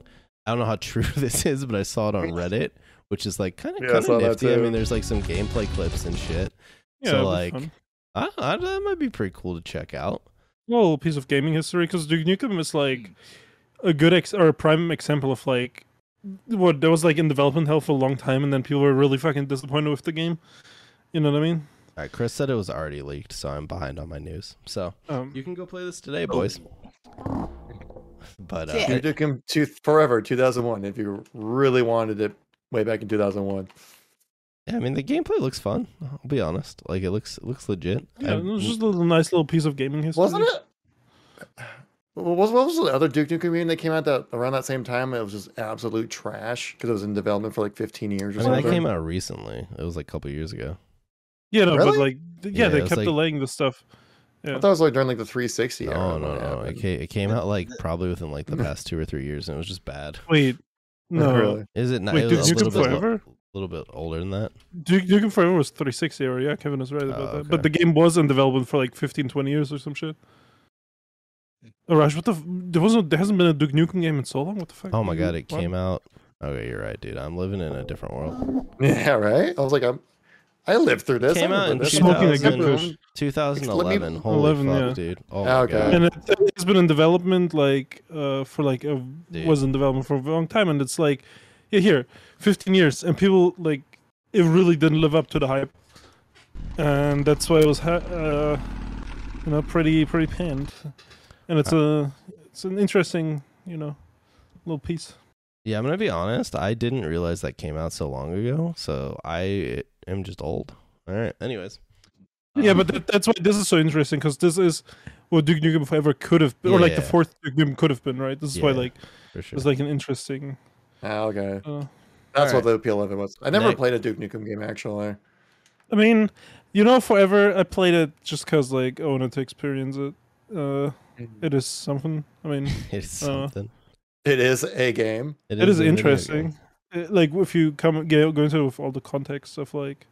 I don't know how true *laughs* this is, but I saw it on Reddit, which is like kind of Yeah, kind of nifty. I mean, there's like some gameplay clips and shit. Yeah, So, like- I, I, that might be pretty cool to check out. well, piece of gaming history because Duke Nukem is like a good ex- or a prime example of like what that was like in development hell for a long time, and then people were really fucking disappointed with the game. You know what I mean? All right. Chris said it was already leaked, so I'm behind on my news. So Um, you can go play this today, boys. *laughs* But uh, Yeah. Duke Nukem two, Forever 2001. If you really wanted it way back in 2001. yeah, I mean, the gameplay looks fun. I'll be honest. Like it looks, it looks legit. yeah, I- it was just a little nice little piece of gaming history. Wasn't it? What was, what was the other Duke Nukem game that came out that around that same time? It was just absolute trash because it was in development for like 15 years or I mean, something. that came out recently. It was like a couple years ago. Yeah, no, but like, yeah, Yeah, they kept like- delaying the stuff. I thought it was like during like the 360 era. No, no, it no. It came, it came out like *laughs* probably within like the past two or three years, and it was just bad. *laughs* Wait, no, *laughs* Really? Is it not? Wait, it Duke was a little Nukem bit, Forever? A little bit older than that. Duke Nukem Forever was 360 era. Yeah, Kevin is right about Oh, that. But the game was in development for like 15, 20 years or some shit. Oh, Raj, what the? F- there wasn't. There hasn't been a Duke Nukem game in so long. What the fuck? Oh my god, it What? came out. Okay, you're right, dude. I'm living in a different world. *laughs* Yeah, right. I was like, I'm. I lived through this. Came out in this. Smoking a good 2000 kush. 2011. Holy 11, fuck, yeah. dude. Oh my okay. god. And it, it's been in development like uh for like a, Dude. was in development for a long time, and it's like, yeah, here, 15 years, and people like it really didn't live up to the hype, and that's why it was, ha- uh, you know, pretty pretty panned, and it's a it's an interesting, you know, little piece. Yeah, I'm gonna be honest. I didn't realize that came out so long ago, so I am just old. All right. Anyways. yeah, Um, but that, that's why this is so interesting because this is what Duke Nukem Forever could have been, or like the fourth Duke Nukem could have been, right? This is why like sure. it's like an interesting. Ah, okay. Uh, That's Alright. what the appeal of it was. I never Next. played a Duke Nukem game actually. I mean, you know, Forever I played it just because like I wanted to experience it. Uh, it is something. I mean, *laughs* it's uh, something. It is a game. it is a video interesting. game. Uh, like if you come go, go into it with all the context of like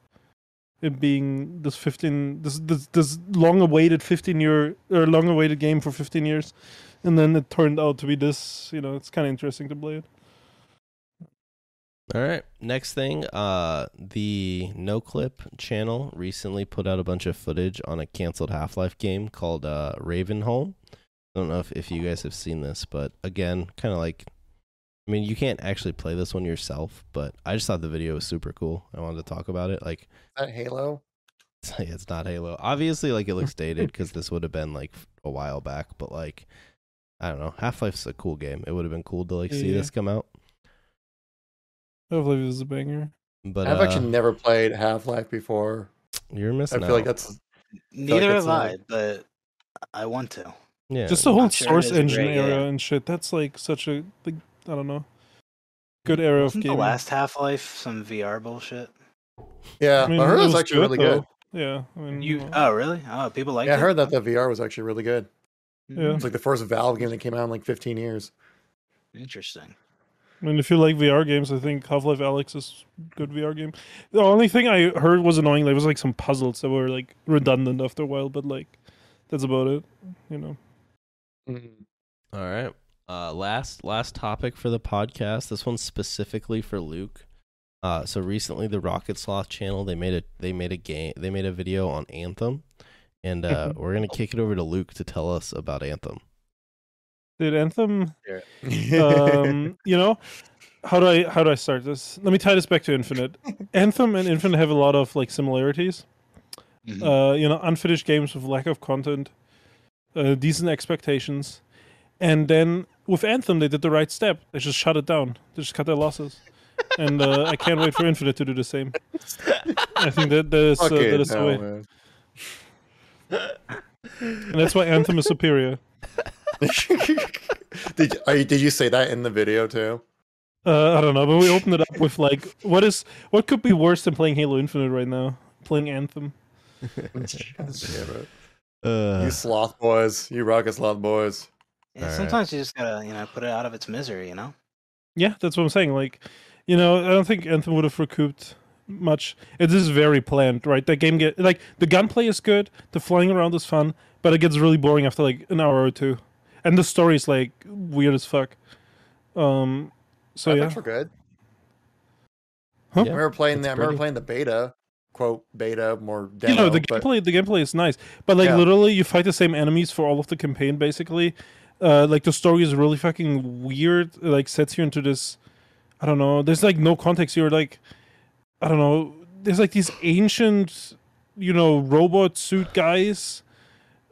it being this 15 this this, this long awaited 15 year or long awaited game for 15 years and then it turned out to be this you know it's kind of interesting to play it All right. Next thing, uh, the Noclip channel recently put out a bunch of footage on a canceled Half Life game called uh, Ravenholm. I don't know if, if you guys have seen this, but again, kind of like, I mean, you can't actually play this one yourself, but I just thought the video was super cool. I wanted to talk about it. Like, Is that Halo? *laughs* it's, it's not Halo. Obviously, like, it looks dated because this would have been like a while back, but like, I don't know. Half Life's a cool game. It would have been cool to like see Yeah. this come out. Hopefully this is a banger But I've uh, actually never played Half Life before. you're missing. I feel out. like that's Neither that's have I, like- but I want to. yeah. just the whole Not sure source is engine great era game. and shit that's like such a like, i don't know good era of Wasn't the gaming last Half Life some VR bullshit? yeah. I, mean, heard it it was actually really good. yeah i mean You well, oh really? Oh, people like Yeah, I heard that the VR was actually really good. Yeah. It's like the first Valve game that came out in like 15 years. Interesting. I mean, if you like VR games, I think Half Life Alyx is a good VR game. The only thing I heard was annoying. There was like some puzzles that were like redundant after a while, but like that's about it. You know. All right. Uh, last last topic for the podcast. This one's specifically for Luke. Uh, so recently, the Rocket Sloth channel they made a they made a game they made a video on Anthem, and uh, we're gonna kick it over to Luke to tell us about Anthem. Did Anthem? Um, *laughs* you know, how do I how do I start this? Let me tie this back to Infinite. *laughs* Anthem and Infinite have a lot of like similarities. Mhm. uh, you know, unfinished games with lack of content, uh, decent expectations, and then with Anthem they did the right step. They just shut it down. They just cut their losses, and uh, I can't wait for Infinite to do the same. I think that that is, uh, Okay, that is the no, way, man. and that's why Anthem is superior. *laughs* did you, are you, did you say that in the video too? Uh, I don't know, but we opened it up with like, what is what could be worse than playing Halo Infinite right now? Playing Anthem. God *laughs* damn. Uh, You sloth boys, you rocket sloth boys. Yeah, Alright. sometimes you just gotta, you know, put it out of its misery. You know. Yeah, that's what I'm saying. Like, you know, I don't think Anthem would have recouped much. It is very planned, right? That game get like the gunplay is good, the flying around is fun, but it gets really boring after like an hour or two, and the story is like weird as fuck. Um, so yeah, Graphics were good. Huh? I remember playing it's the I remember playing the beta, quote beta, more demo. you know the but gameplay. The gameplay is nice, but like Yeah. literally, you fight the same enemies for all of the campaign, basically. Uh, like the story is really fucking weird. It, like sets you into this. I don't know. There's like no context. You're like, I don't know. There's like these ancient, you know, robot suit guys.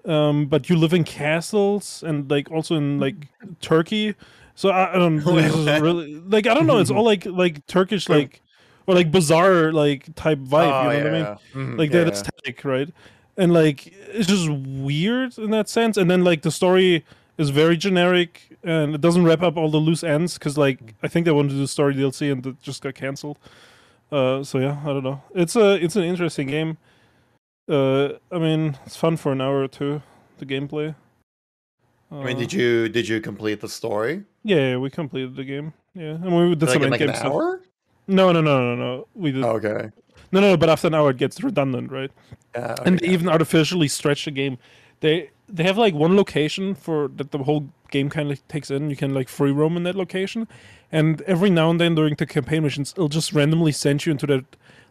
Um, but you live in castles and like also in like Turkey. So I, I don't Wait, this is *laughs* really like I don't know. It's all like like Turkish like or like bizarre like type vibe. Oh, you know what I mean? yeah. Mhm, like yeah. that aesthetic, right? And like it's just weird in that sense. And then like the story is very generic and it doesn't wrap up all the loose ends because like I think they wanted to do story DLC and it just got canceled. Uh, so yeah, I don't know. It's a it's an interesting game. Uh, I mean it's fun for an hour or two. The gameplay. Uh, I mean, did you did you complete the story? Yeah, yeah, we completed the game. Yeah, and we did Like some in like in-game an stuff. hour? No, no, no, no, no. We did. Oh, okay. No, no, but after an hour it gets redundant, right? Yeah, and okay. they even artificially stretch the game. They they have like one location for that the whole game kind of takes in. You can like free roam in that location, and every now and then during the campaign missions, it'll just randomly send you into that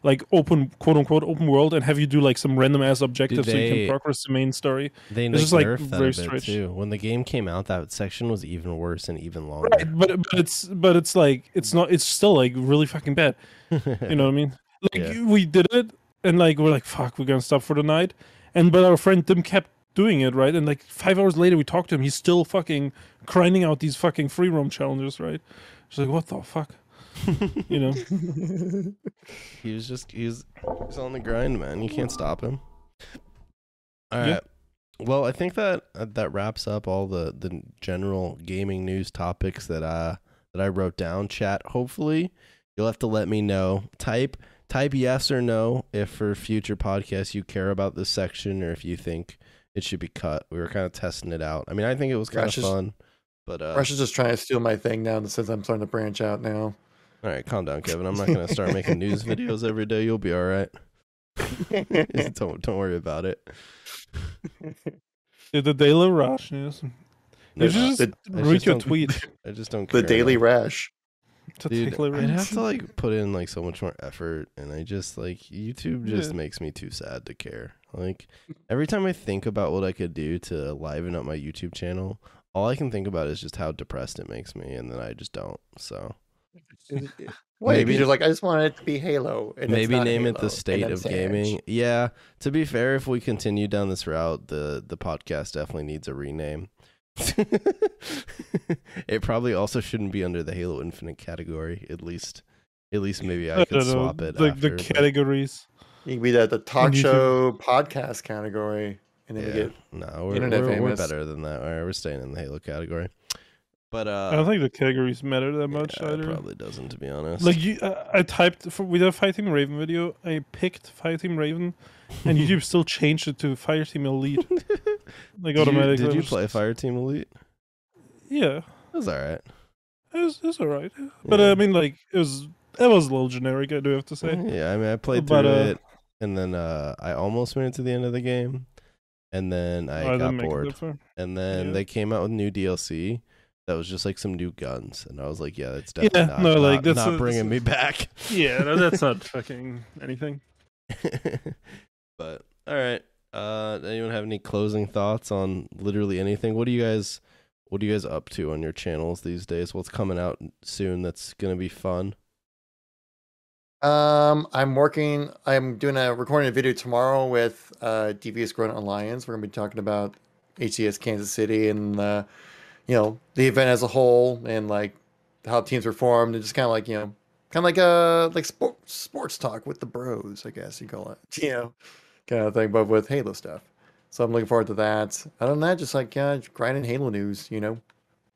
like open quote unquote open world and have you do like some random ass objectives so you can progress the main story. they It's like, just, like, very stretched. too. When the game came out, that section was even worse and even longer. Right, but but it's but it's like it's not it's still like really fucking bad. You know what I mean? *laughs* Like Yeah. we did it, and like we're like, fuck, we're gonna stop for the night. And but our friend Tim kept doing it, right? And like five hours later, we talked to him. He's still fucking grinding out these fucking free roam challenges, right? It's like, what the fuck? *laughs* you know? he was just he was, he's on the grind, man. You can't stop him. All right. Yeah. Well, I think that uh, that wraps up all the the general gaming news topics that uh that I wrote down. Chat. Hopefully, you'll have to let me know. Type type yes or no if for future podcasts you care about this section or if you think it should be cut. We were kind of testing it out. I mean, I think it was kind Rush of is- fun, but uh, Russia's just trying to steal my thing now since I'm starting to branch out now. All right, calm down, Kevin. I'm not gonna start making news *laughs* videos every day. You'll be all right. *laughs* *laughs* don't don't worry about it. The, the Daily Rush news. No, You should just the- I read just your don't- tweet. I just don't care. the Daily enough. Rash. to Dude, Daily I'd have to like put in like so much more effort, and I just like YouTube just Yeah. makes me too sad to care. Like every time I think about what I could do to liven up my YouTube channel, all I can think about is just how depressed it makes me, and then I just don't. So Uh, Wait, Maybe- maybe you're like, I just want it to be Halo. And it's maybe not name it the state of sad. gaming. Yeah. To be fair, if we continue down this route, the the podcast definitely needs a rename. *laughs* it probably also shouldn't be under the Halo Infinite category. At least, at least maybe I, *laughs* could don't know, swap it. The, after, the but- categories. You can be the, the talk YouTube. show podcast category, and then yeah, we get no, we're, internet we're, we're better than that. All right, we're staying in the Halo category. But uh, I don't think the categories matter that much yeah, either. probably doesn't, to be honest. Like you, uh, I typed for with a Fighting Raven video. I picked Fighting Raven, and *laughs* YouTube still changed it to Fireteam Elite. *laughs* Like did you, automatically. did you play just- Fireteam Elite? Yeah, It was all right. it was, it was alright. But Yeah. uh, I mean, like it was it was a little generic. I do have to say. Yeah, I mean, I played But, through uh, it, and then uh, I almost made it to the end of the game, and then I, I got didn't make it bored. And then Yeah. they came out with new DLC that was just like some new guns, and I was like, yeah, that's definitely Yeah, not, no, like, not, that's not a- bringing me back. Yeah, no, that's not *laughs* fucking anything. *laughs* but all right, uh, anyone have any closing thoughts on literally anything? What do you guys, what are you guys up to on your channels these days? What's coming out soon that's gonna be fun? Um, I'm working. I'm doing a recording a video tomorrow with uh, Devious Grunt Alliance. We're gonna be talking about HCS Kansas City and uh, you know the event as a whole and like how teams were formed and just kind of like you know kind of like a like sport, sports talk with the bros, I guess you call it. *laughs* You know, kind of thing, but with Halo stuff. So I'm looking forward to that. Other than that, just like yeah, grinding Halo news, you know,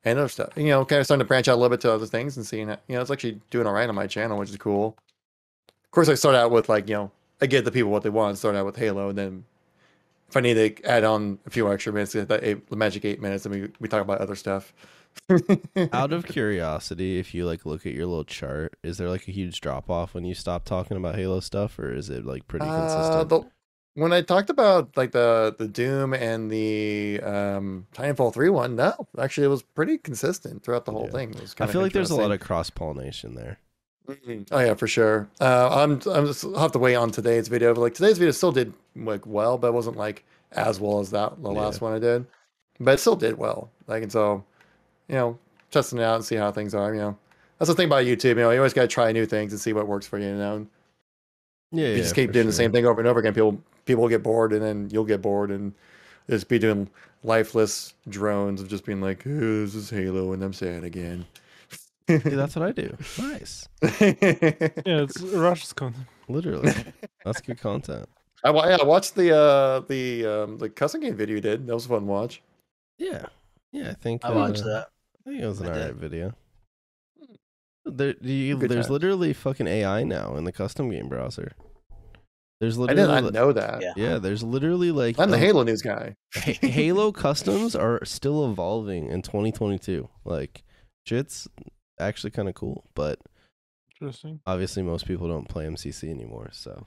and other stuff. You know, kind of starting to branch out a little bit to other things and seeing it. You know, it's actually doing all right on my channel, which is cool. Of course, I start out with like you know, I get the people what they want. Start out with Halo, and then if I need to add on a few extra minutes, that eight, the magic eight minutes, and we we talk about other stuff. Out of curiosity, if you like look at your little chart, is there like a huge drop off when you stop talking about Halo stuff, or is it like pretty Uh, consistent? the, when I talked about like the the Doom and the um, Titanfall three one, no, actually it was pretty consistent throughout the whole Yeah. thing. It was I feel like there's a lot of cross pollination there. Mhm. Oh yeah, for sure. Uh, I'm I'm just I'll have to wait on today's video. But like today's video still did like well, but it wasn't like as well as that the Yeah. last one I did. But it still did well. Like and so, you know, testing it out and see how things are. You know, that's the thing about YouTube. You know, you always got to try new things and see what works for you. You know, Yeah, you just keep doing the same thing over and over again. People people will get bored, and then you'll get bored, and just be doing lifeless drones of just being like, oh, "This is Halo," and I'm sad again. Yeah, that's what I do. Nice, *laughs* Yeah, it's Rush's content. literally. That's good content. I, wa- yeah, I watched the uh the um the custom game video you did. That was a fun watch. Yeah, yeah. I think I watched uh, that. I think it was an I did. alright video. There, you, there's time. literally fucking AI now in the custom game browser. There's I literally, didn't I know that. Yeah. yeah. There's literally like I'm the um, Halo news guy. *laughs* Halo customs are still evolving in 2022. Like, shit's actually kind of cool, but Interesting. obviously most people don't play MCC anymore. So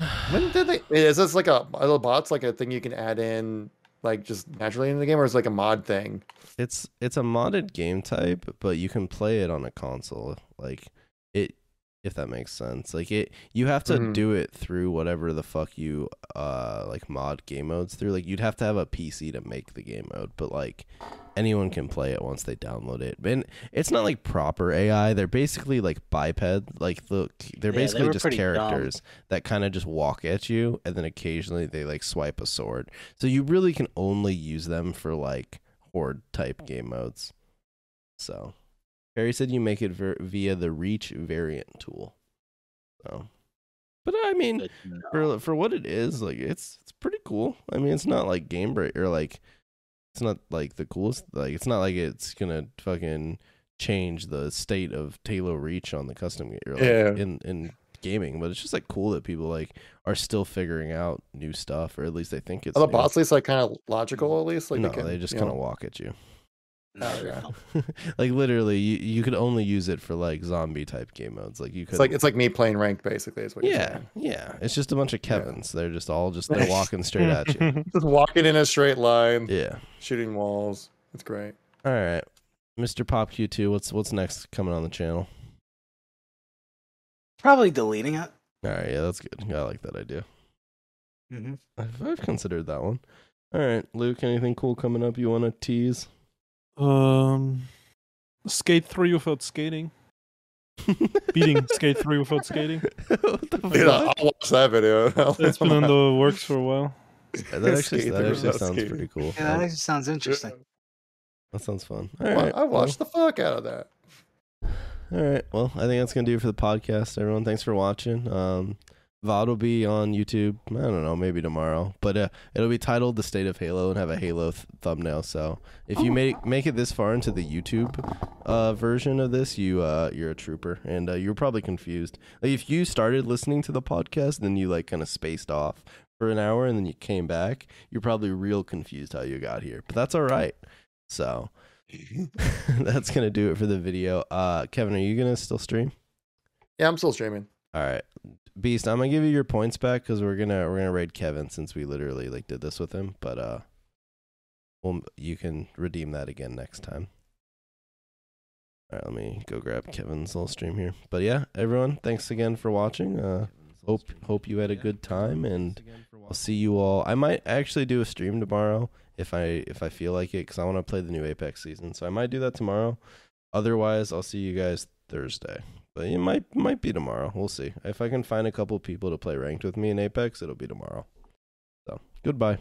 *sighs* When did they? Is this like a are the bots like a thing you can add in like just naturally in the game, or is it like a mod thing? it's it's a modded game type, but you can play it on a console. Like it if that makes sense. Like it you have to Mhm. do it through whatever the fuck you uh like mod game modes through. Like you'd have to have a PC to make the game mode, but like anyone can play it once they download it. And it's not like proper AI. They're basically like biped. Like look, they're Yeah, basically were just pretty dumb. characters that kind of just walk at you and then occasionally they like swipe a sword. So you really can only use them for like horde type game modes. So Harry said you make it ver- via the Reach variant tool. So, but I mean, Good to know. for for what it is, like it's it's pretty cool. I mean, it's not like game break or like it's not like the coolest. Like it's not like it's gonna fucking change the state of Halo Reach on the custom game or like Yeah. in in gaming. But it's just like cool that people like are still figuring out new stuff, or at least they think it's Are the new. bots at least like kind of logical at least? Like no, can, they just kind of walk at you. Oh, yeah. *laughs* like literally, you you could only use it for like zombie type game modes. Like you could It's like it's like me playing ranked basically. Is what you're yeah, yeah. It's just a bunch of Kevins. They're just all just they're *laughs* walking straight at you. *laughs* Just walking in a straight line, Yeah. shooting walls. It's great. All right, Mr. Pop Q two. What's what's next coming on the channel? Probably deleting it. All right, yeah, that's good. I like that idea. Mm-hmm. I've, I've considered that one. All right, Luke. Anything cool coming up you want to tease? Um, Skate three without skating. Beating *laughs* Skate three without skating. what the Dude, I'll. I'll watch that video. *laughs* It's been in the works for a while. That *laughs* actually Skate that through actually without sounds skating. pretty cool. Yeah, that actually sounds interesting. that sounds fun. All Well, right, I watched the fuck out of that. All right. Well, I think that's gonna do it for the podcast. Everyone, thanks for watching. Um, VOD will be on YouTube. I don't know, maybe tomorrow, but uh, it'll be titled "The State of Halo" and have a Halo th- thumbnail. So if you make make it this far into the YouTube uh, version of this, you uh, you're a trooper, and uh, you're probably confused. Like if you started listening to the podcast, then you like kind of spaced off for an hour, and then you came back, you're probably real confused how you got here. But that's all right. So *laughs* *laughs* that's gonna do it for the video. Uh, Kevin, are you gonna still stream? Yeah, I'm still streaming. All right, Beast. I'm gonna give you your points back because we're gonna we're gonna raid Kevin since we literally like did this with him. But uh, well, you can redeem that again next time. All right, let me go grab Kevin's little stream here. But yeah, everyone, thanks again for watching. Uh, hope hope you had a good time, and I'll see you all. I might actually do a stream tomorrow if I if I feel like it because I want to play the new Apex season. So I might do that tomorrow. Otherwise, I'll see you guys Thursday. But it might might be tomorrow. We'll see. If I can find a couple people to play ranked with me in Apex, it'll be tomorrow. So goodbye.